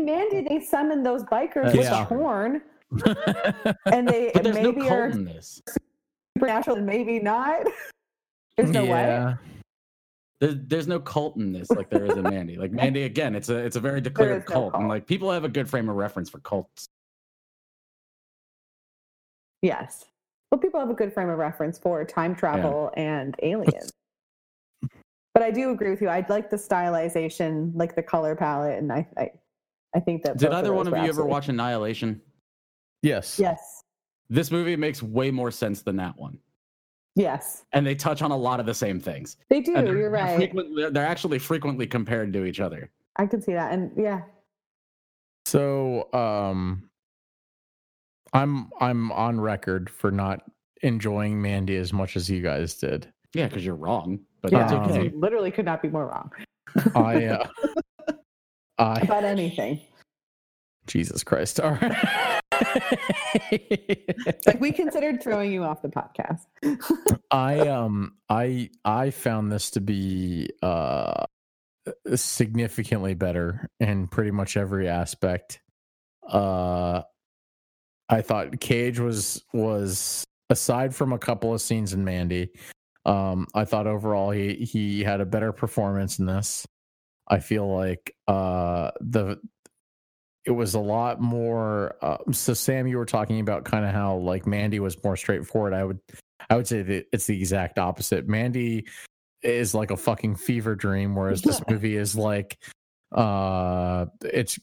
Mandy, they summon those bikers That's with a horn, and they But there's no maybe cult are in this. supernatural and maybe not. There's no way. There's, there's no cult in this like there is in Mandy. Like Mandy again, it's a it's a very declared is no cult, and cult. like people have a good frame of reference for cults. Yes. Well, people have a good frame of reference for time travel and aliens. But I do agree with you. I'd like the stylization, like the color palette, and I, I, I think that. Did either those one of were you ever watch Annihilation? Yes. Yes. This movie makes way more sense than that one, Yes. and they touch on a lot of the same things. They do. And they're- You're they're right. frequently- they're actually frequently compared to each other. I can see that, and yeah, So, um, I'm I'm on record for not enjoying Mandy as much as you guys did. Yeah, because you're wrong, but yeah. that's Um, because okay. literally could not be more wrong I, uh, I about anything. Jesus Christ! All right. Like we considered throwing you off the podcast. I um I I found this to be uh significantly better in pretty much every aspect. Uh I thought Cage was was aside from a couple of scenes in Mandy, um I thought overall he he had a better performance in this. I feel like uh the it was a lot more uh, so sam you were talking about kind of how like mandy was more straightforward i would i would say that it's the exact opposite mandy is like a fucking fever dream whereas this movie is like uh it's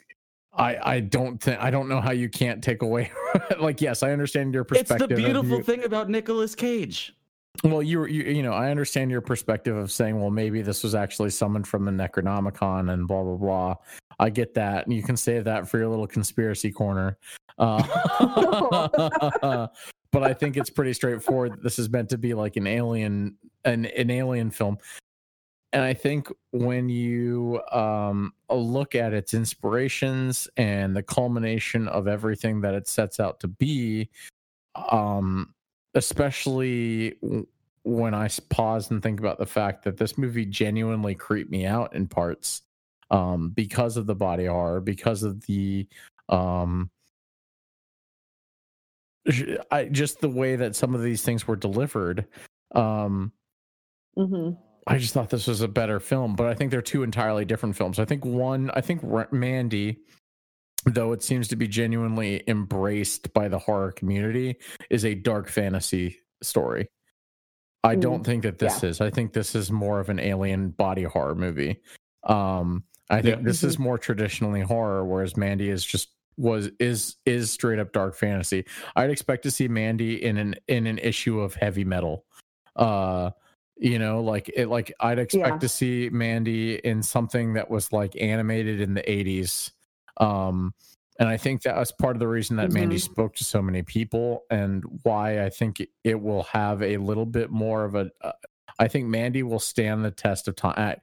i i don't think i don't know how you can't take away like yes i understand your perspective. It's the beautiful you- thing about Nicolas Cage. Well, you, you you know, I understand your perspective of saying, well, maybe this was actually summoned from the Necronomicon and blah blah blah. I get that, and you can save that for your little conspiracy corner. Uh, but I think it's pretty straightforward. This is meant to be like an alien, an an alien film, and I think when you um, look at its inspirations and the culmination of everything that it sets out to be, um, especially when I pause and think about the fact that this movie genuinely creeped me out in parts um, because of the body horror, because of the um, I just the way that some of these things were delivered. Um, hmm I just thought this was a better film, but I think they're two entirely different films. I think one, I think Mandy, though it seems to be genuinely embraced by the horror community, is a dark fantasy story. I don't think that this is. I think this is more of an alien body horror movie. Um, I think Yeah. this is more traditionally horror, whereas Mandy is just was is is straight up dark fantasy. I'd expect to see Mandy in an in an issue of heavy metal. Uh you know, like it like I'd expect Yeah. to see Mandy in something that was like animated in the 80s. Um and I think that was part of the reason that Mandy Mhm. spoke to so many people and why I think it, it will have a little bit more of a uh, I think Mandy will stand the test of time. I,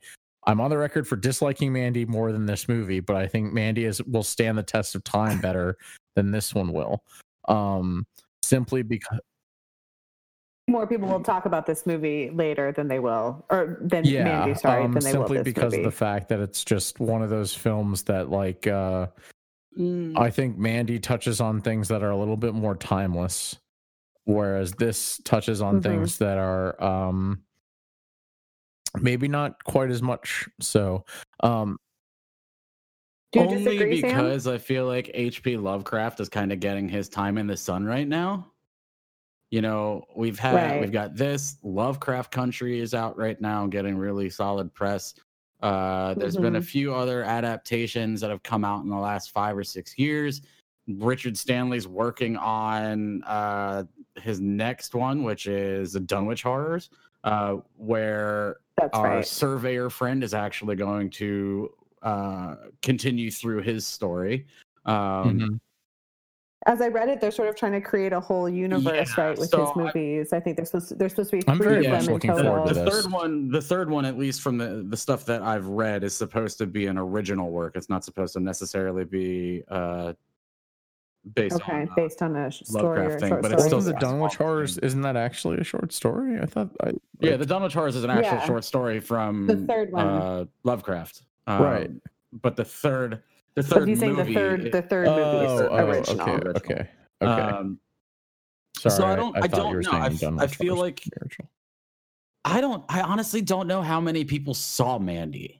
I'm on the record for disliking Mandy more than this movie, but I think Mandy is will stand the test of time better than this one will. Um, simply because More people will talk about this movie later than they will, or than yeah, Mandy. Sorry, um, than they will simply this because movie. of the fact that it's just one of those films that like uh Mm, I think Mandy touches on things that are a little bit more timeless, whereas this touches on Mhm. things that are um maybe not quite as much. So um Do you only disagree, Sam? because I feel like H.P. Lovecraft is kind of getting his time in the sun right now. You know, we've had Right. we've got this Lovecraft Country is out right now, getting really solid press. Uh, there's been a Mhm. few other adaptations that have come out in the last five or six years. Richard Stanley's working on uh, his next one, which is the Dunwich Horrors, uh, where That's our right. surveyor friend is actually going to uh, continue through his story. Um, mhm. As I read it, they're sort of trying to create a whole universe, Yeah, right, with so his movies. I, think there's supposed to, there's supposed to be I'm three very of much them in looking total. forward to the this. third one, the third one, at least from the the stuff that I've read, is supposed to be an original work. It's not supposed to necessarily be uh, based Okay, on. uh, based on a sh- story Lovecraft or a thing, short but it's story. still Wasn't the Yeah. Dunwich Horrors? Isn't that actually a short story? I thought. I, yeah, the Dunwich Horrors is an actual Yeah. short story from The third one. uh, Lovecraft. Um, Right. But the third, the So third he's saying the third, the third movie is oh, oh, original. okay, okay, okay. um, Sorry, so I don't- I thought don't know. I, I I feel like- original. I don't. I honestly don't know how many people saw Mandy.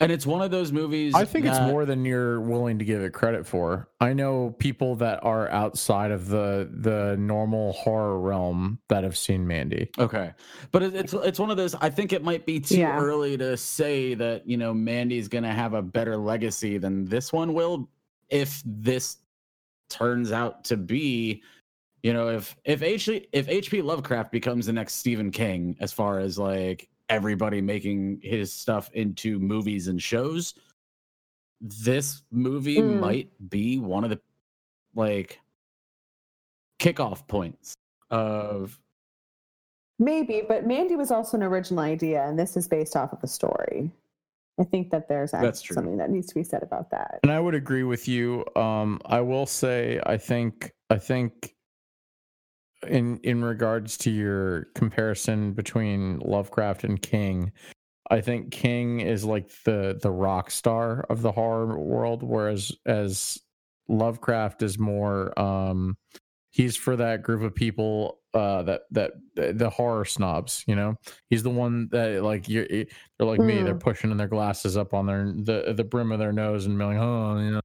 And it's one of those movies. I think it's more than you're willing to give it credit for. I know people that are outside of the the normal horror realm that have seen Mandy. Okay, but it's it's one of those. I think it might be too Yeah. early to say that you know Mandy's gonna have a better legacy than this one will, if this turns out to be, you know, if if H if H.P. Lovecraft becomes the next Stephen King as far as like everybody making his stuff into movies and shows, this movie Mm. might be one of the like kickoff points of Maybe, but Mandy was also an original idea, and this is based off of a story. I think that there's That's actually true. something that needs to be said about that. And I would agree with you. Um, I will say, I think, I think, in in regards to your comparison between Lovecraft and King, I think King is like the the rock star of the horror world, whereas as Lovecraft is more, um, he's for that group of people uh that that the horror snobs you know he's the one that like you're they're like me they're Mm. pushing their glasses up on their the the brim of their nose and being like oh you know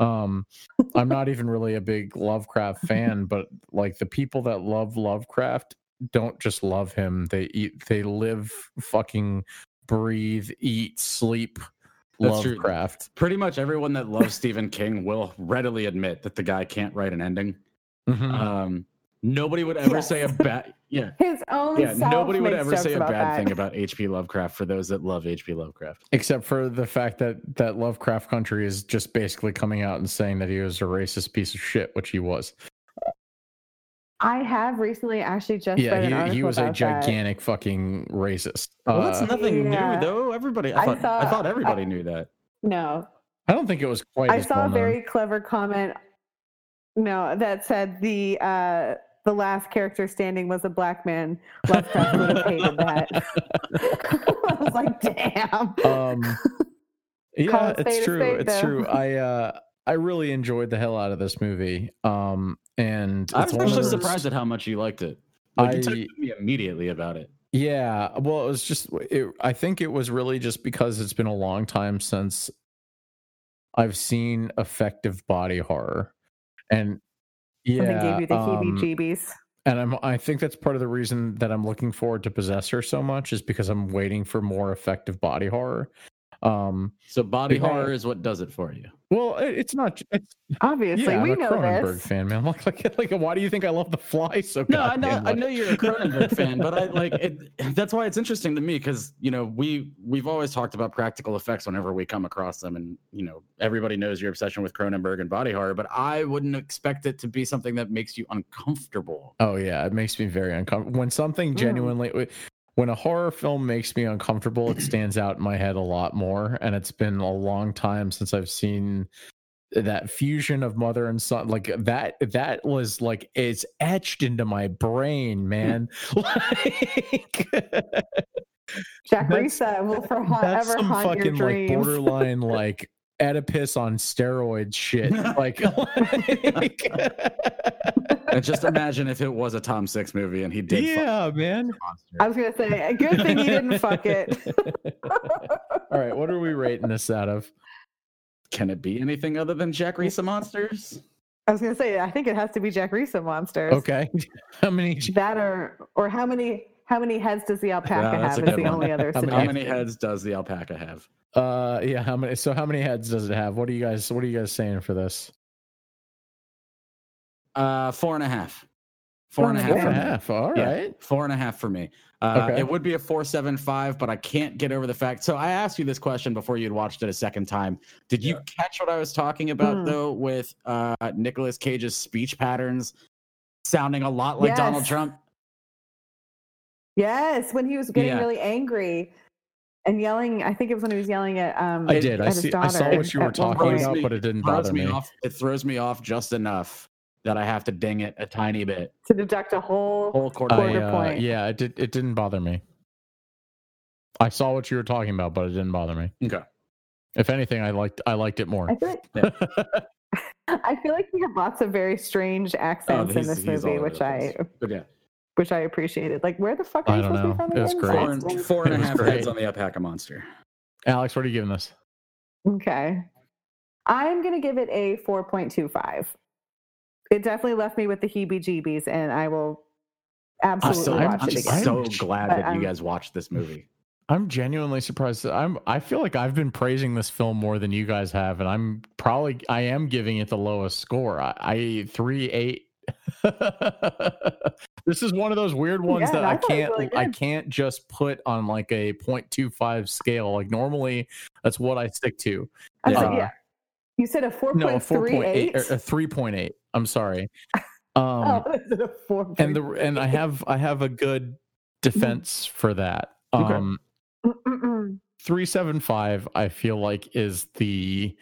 um i'm not even really a big lovecraft fan but like the people that love lovecraft don't just love him they eat they live fucking breathe eat sleep That's true. lovecraft pretty much everyone that loves Stephen King will readily admit that the guy can't write an ending. Mhm. Um, nobody would ever say a bad yeah. His own Yeah, nobody would ever say a bad that. thing about H.P. Lovecraft for those that love H.P. Lovecraft. except for the fact that that lovecraft country is just basically coming out and saying that he was a racist piece of shit which he was I have recently actually just read an yeah he, he was a about that. gigantic fucking racist Well, that's Uh, nothing yeah. new though. Everybody, I I thought, I saw- thought everybody I- knew that. No, i don't think it was quite I as saw well a known. very clever comment. No, that said the uh, the last character standing was a black man. Lovecraft would have hated that. I was like, damn. um yeah Call it's true spade, it's though. true i uh i really enjoyed the hell out of this movie um and I was it's actually those- surprised at how much you liked it. Like you I- texted me immediately about it. Yeah, well, it was just. It, I think it was really just because it's been a long time since I've seen effective body horror, and yeah, and gave you the um, heebie-jeebies. and I'm. I think that's part of the reason that I'm looking forward to Possessor so much is because I'm waiting for more effective body horror. Um, So body Right. horror is what does it for you. well, it, it's not. It's, Obviously, yeah, we I'm a know Cronenberg this. fan, man. Like, like, like, why do you think I love The Fly so? No, I know, goddamn I know you're a Cronenberg fan, but I like it. That's why it's interesting to me because you know we we've always talked about practical effects whenever we come across them, and you know everybody knows your obsession with Cronenberg and body horror, but I wouldn't expect it to be something that makes you uncomfortable. Oh yeah, it makes me very uncomfortable when something Mm. Genuinely. When a horror film makes me uncomfortable, it stands out in my head a lot more. And it's been a long time since I've seen that fusion of mother and son. Like that, that was like it's etched into my brain, man. like Jack That's- Risa will that's forever some haunt your fucking like dreams. borderline like Oedipus on steroids shit. Like, like And just imagine if it was a Tom Six movie and he did. fuck yeah, man. I was gonna say, a good thing you didn't fuck it. All right, what are we rating this out of? Can it be anything other than Jack Risa monsters? I was gonna say, I think it has to be Jack Risa monsters. Okay, how many? That or or how many how many heads does the alpaca Yeah, have? Is the one. only other How many- How many heads does the alpaca have? Uh, yeah, how many? So how many heads does it have? What are you guys? What are you guys saying for this? Uh, four and a half. Four and a half. Four and a for me. half. All Yeah. right. Four and a half for me. Uh, Okay. It would be a four seven five, but I can't get over the fact. So I asked you this question before you'd watched it a second time. Did you catch what I was talking about Hmm. though with uh, Nicolas Cage's speech patterns sounding a lot like Donald Trump? Yes, when he was getting Yeah. really angry and yelling. I think it was when he was yelling at um. I It- did. I at his see. I saw daughter what you were talking about, me- but it didn't bother me me. off. It throws me off just enough that I have to ding it a tiny bit. to deduct a whole. Whole quarter. I, Quarter uh, point. yeah, it did. It didn't bother me. I saw what you were talking about, but it didn't bother me. Okay. If anything, I liked. I liked it more. I feel like I feel like he had lots of very strange accents in Oh, he's- this movie, which I place. But yeah, which I appreciated. Like, where the fuck are I you don't supposed to know. be from It was great. four and, Boston? four and a It was half great. heads on the alpaca monster. Alex, what are you giving this? Okay. I'm going to give it a 4.25. It definitely left me with the heebie jeebies, and I will I'm, absolutely so, I'm watch I'm it again. so I'm- glad but that you I'm- guys watched this movie. I'm genuinely surprised. I'm. I feel like I've been praising this film more than you guys have, and I'm probably. I am giving it the lowest score. I, I three eight. this is one of those weird ones Yeah, that I I thought it was can't. really I can't just put on like a 0.25 scale. Like normally, that's what I stick to. I said, Uh, yeah. You said a 4.38? No, a 4.8 or a 3.8. I'm sorry. Um, oh, a 4. and the and I have I have a good defense for that. Um, Mm-mm-mm. 375 i feel like is the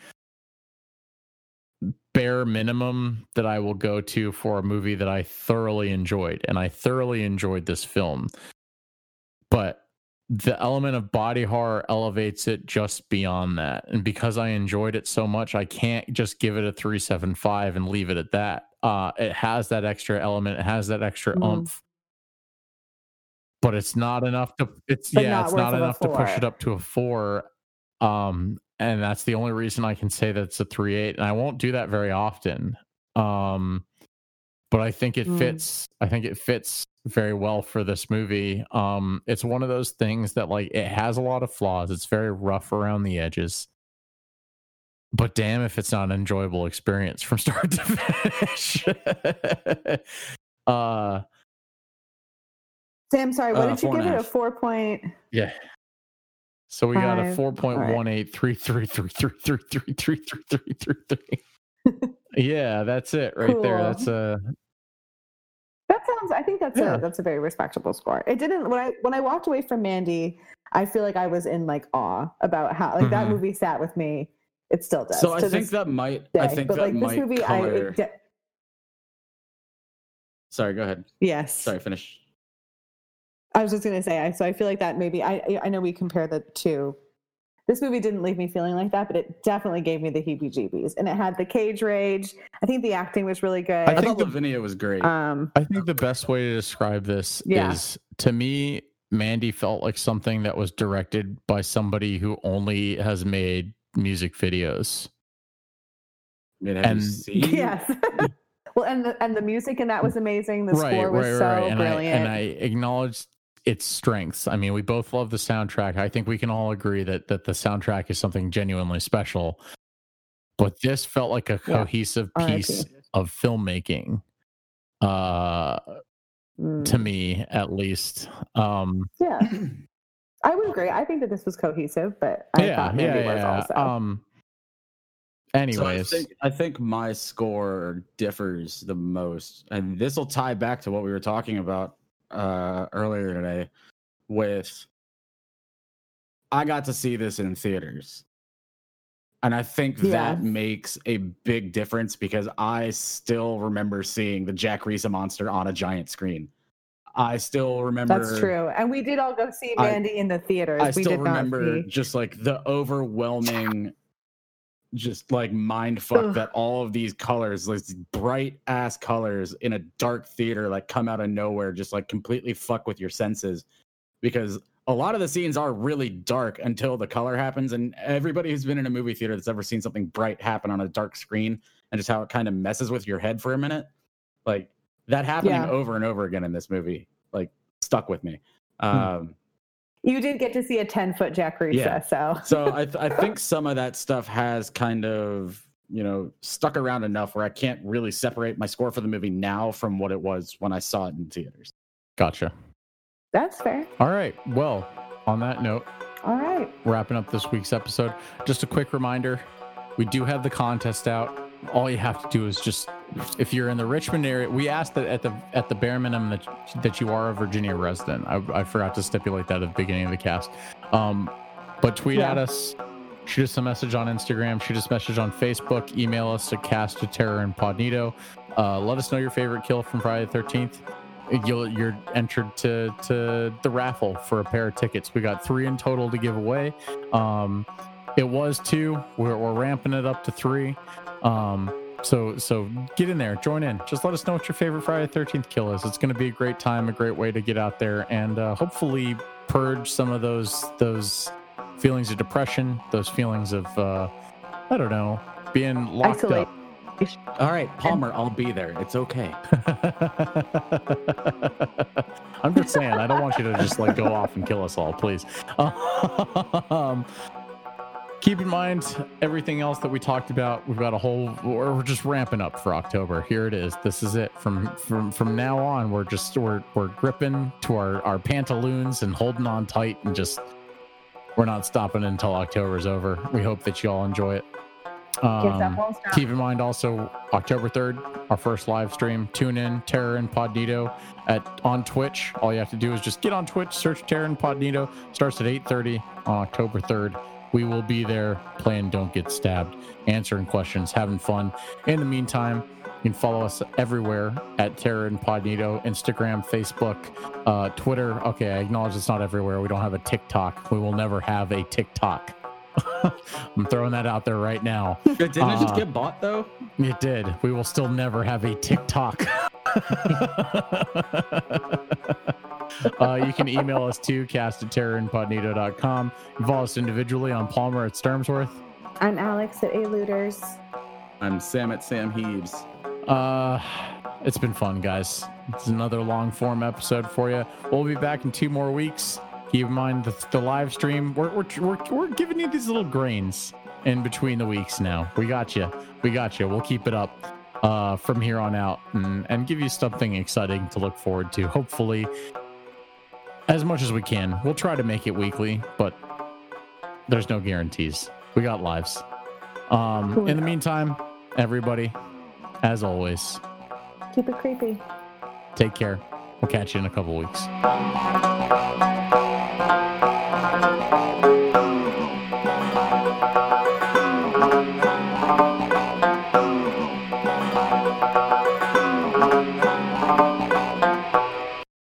bare minimum that i will go to for a movie that i thoroughly enjoyed and i thoroughly enjoyed this film. But the element of body horror elevates it just beyond that. And because i enjoyed it so much i can't just give it a 375 and leave it at that. Uh it has that extra element it has that extra Mhm. oomph. But it's not enough to it's But yeah not it's not enough to push it up to a four. Um and that's the only reason i can say that it's a three eight and i won't do that very often um but i think it Mm. fits i think it fits very well for this movie um it's one of those things that like it has a lot of flaws it's very rough around the edges but damn if it's not an enjoyable experience from start to finish uh Sam, sorry, what Uh, did you give it? A. 4 point? Yeah. So we got a four point one eight three three three three three three three three three three three. Yeah, that's it right there. That's a That sounds. I think that's Yeah. a that's a very respectable score. It didn't when I when I walked away from Mandy, I feel like I was in like awe about how like that Mhm. movie sat with me. It still does. So I think that might. I think but that like this might movie, I color. it de- Sorry, go ahead. yes. Sorry, finish. I was just gonna say. I so I feel like that maybe I I- I know we compare the two. This movie didn't leave me feeling like that, but it definitely gave me the heebie-jeebies, and it had the cage rage. I think the acting was really good. I I think thought the- Lavinia was great. um, I think the best way to describe this Yeah. is to me, Mandy felt like something that was directed by somebody who only has made music videos. I mean, have you and- seen? yes. well, and the and the music and that was amazing. The right, score was right, so right. And I, brilliant. and I acknowledge its strengths. I mean, we both love the soundtrack. I think we can all agree that that the soundtrack is something genuinely special. But this felt like a Yeah. cohesive R.I.P. piece of filmmaking uh Mm. to me at least. Um Yeah, I would agree. I think that this was cohesive, but I yeah, thought yeah, Mandy was yeah. also. Um So anyways, I think, I think my score differs the most, and this will tie back to what we were talking about uh, earlier today. With I got to see this in theaters, and I think Yeah. that makes a big difference because I still remember seeing the Jack Risa monster on a giant screen. I still remember. That's true. And we did all go see I- Mandy in the theaters. I we still did remember just like the overwhelming, just like mind fuck that all of these colors, like these bright ass colors in a dark theater, like come out of nowhere, just like completely fuck with your senses. Because a lot of the scenes are really dark until the color happens. And everybody who's been in a movie theater that's ever seen something bright happen on a dark screen and just how it kind of messes with your head for a minute, like that happening Yeah. over and over again in this movie, like stuck with me. Hmm. Um, You did get to see a 10 foot Jack Risa, Yeah. so. so I, th- I think some of that stuff has kind of you know stuck around enough where I can't really separate my score for the movie now from what it was when I saw it in theaters. gotcha. That's fair. All right. Well, on that note, All right. wrapping up this week's episode. Just a quick reminder we do have the contest out. All you have to do is just, if you're in the Richmond area, we asked that at the at the bare minimum that that you are a Virginia resident. I, I forgot to stipulate that at the beginning of the cast. Um, but tweet Yeah. at us, shoot us a message on Instagram, shoot us a message on Facebook, email us at cast to terror and podnito. Uh, let us know your favorite kill from Friday the Thirteenth. You'll, you're entered to to the raffle for a pair of tickets. We got three in total to give away. Um, it was two. We're, we're ramping it up to three. Um, so so get in there, join in. Just let us know what your favorite Friday Thirteenth kill is. It's going to be a great time, a great way to get out there and uh, hopefully purge some of those those feelings of depression, those feelings of uh, I don't know, being locked Isolate. up. All right, Palmer, I'll be there. It's okay. I'm just saying, I don't want you to just like go off and kill us all, please. Um, keep in mind everything else that we talked about. We've got a whole, we're we're just ramping up for October. Here it is. This is it. From from from now on, we're just we're we're gripping to our our pantaloons and holding on tight and just we're not stopping until October's over. We hope that you all enjoy it. Um. Keep in mind also October 3rd, our first live stream. Tune in, Terror and Podnito at on Twitch. All you have to do is just get on Twitch, search Terror and Podnito. Starts at 8:30 on October 3rd. We will be there playing Don't Get Stabbed, answering questions, having fun. In the meantime, you can follow us everywhere at Terror and Podnito, Instagram, Facebook, uh, Twitter. Okay, I acknowledge it's not everywhere. We don't have a TikTok. We will never have a TikTok. I'm throwing that out there right now. Didn't it just Uh, get bought though? It did. We will still never have a TikTok. uh, you can email us to cast at terrorandpodnito.com. You follow us individually on Palmer at Sturmsworth. I'm Alex at A Looters. I'm Sam at Sam Heaves. Uh, it's been fun, guys. It's another long form episode for you. We'll be back in two more weeks. Keep in mind the, the live stream. We're, we're, we're, we're giving you these little grains in between the weeks now. We got you. We got you. We'll keep it up uh, from here on out and, and give you something exciting to look forward to. Hopefully, as much as we can. We'll try to make it weekly, but there's no guarantees. We got lives. Um, cool. In the meantime, everybody, as always, keep it creepy. Take care. We'll catch you in a couple weeks.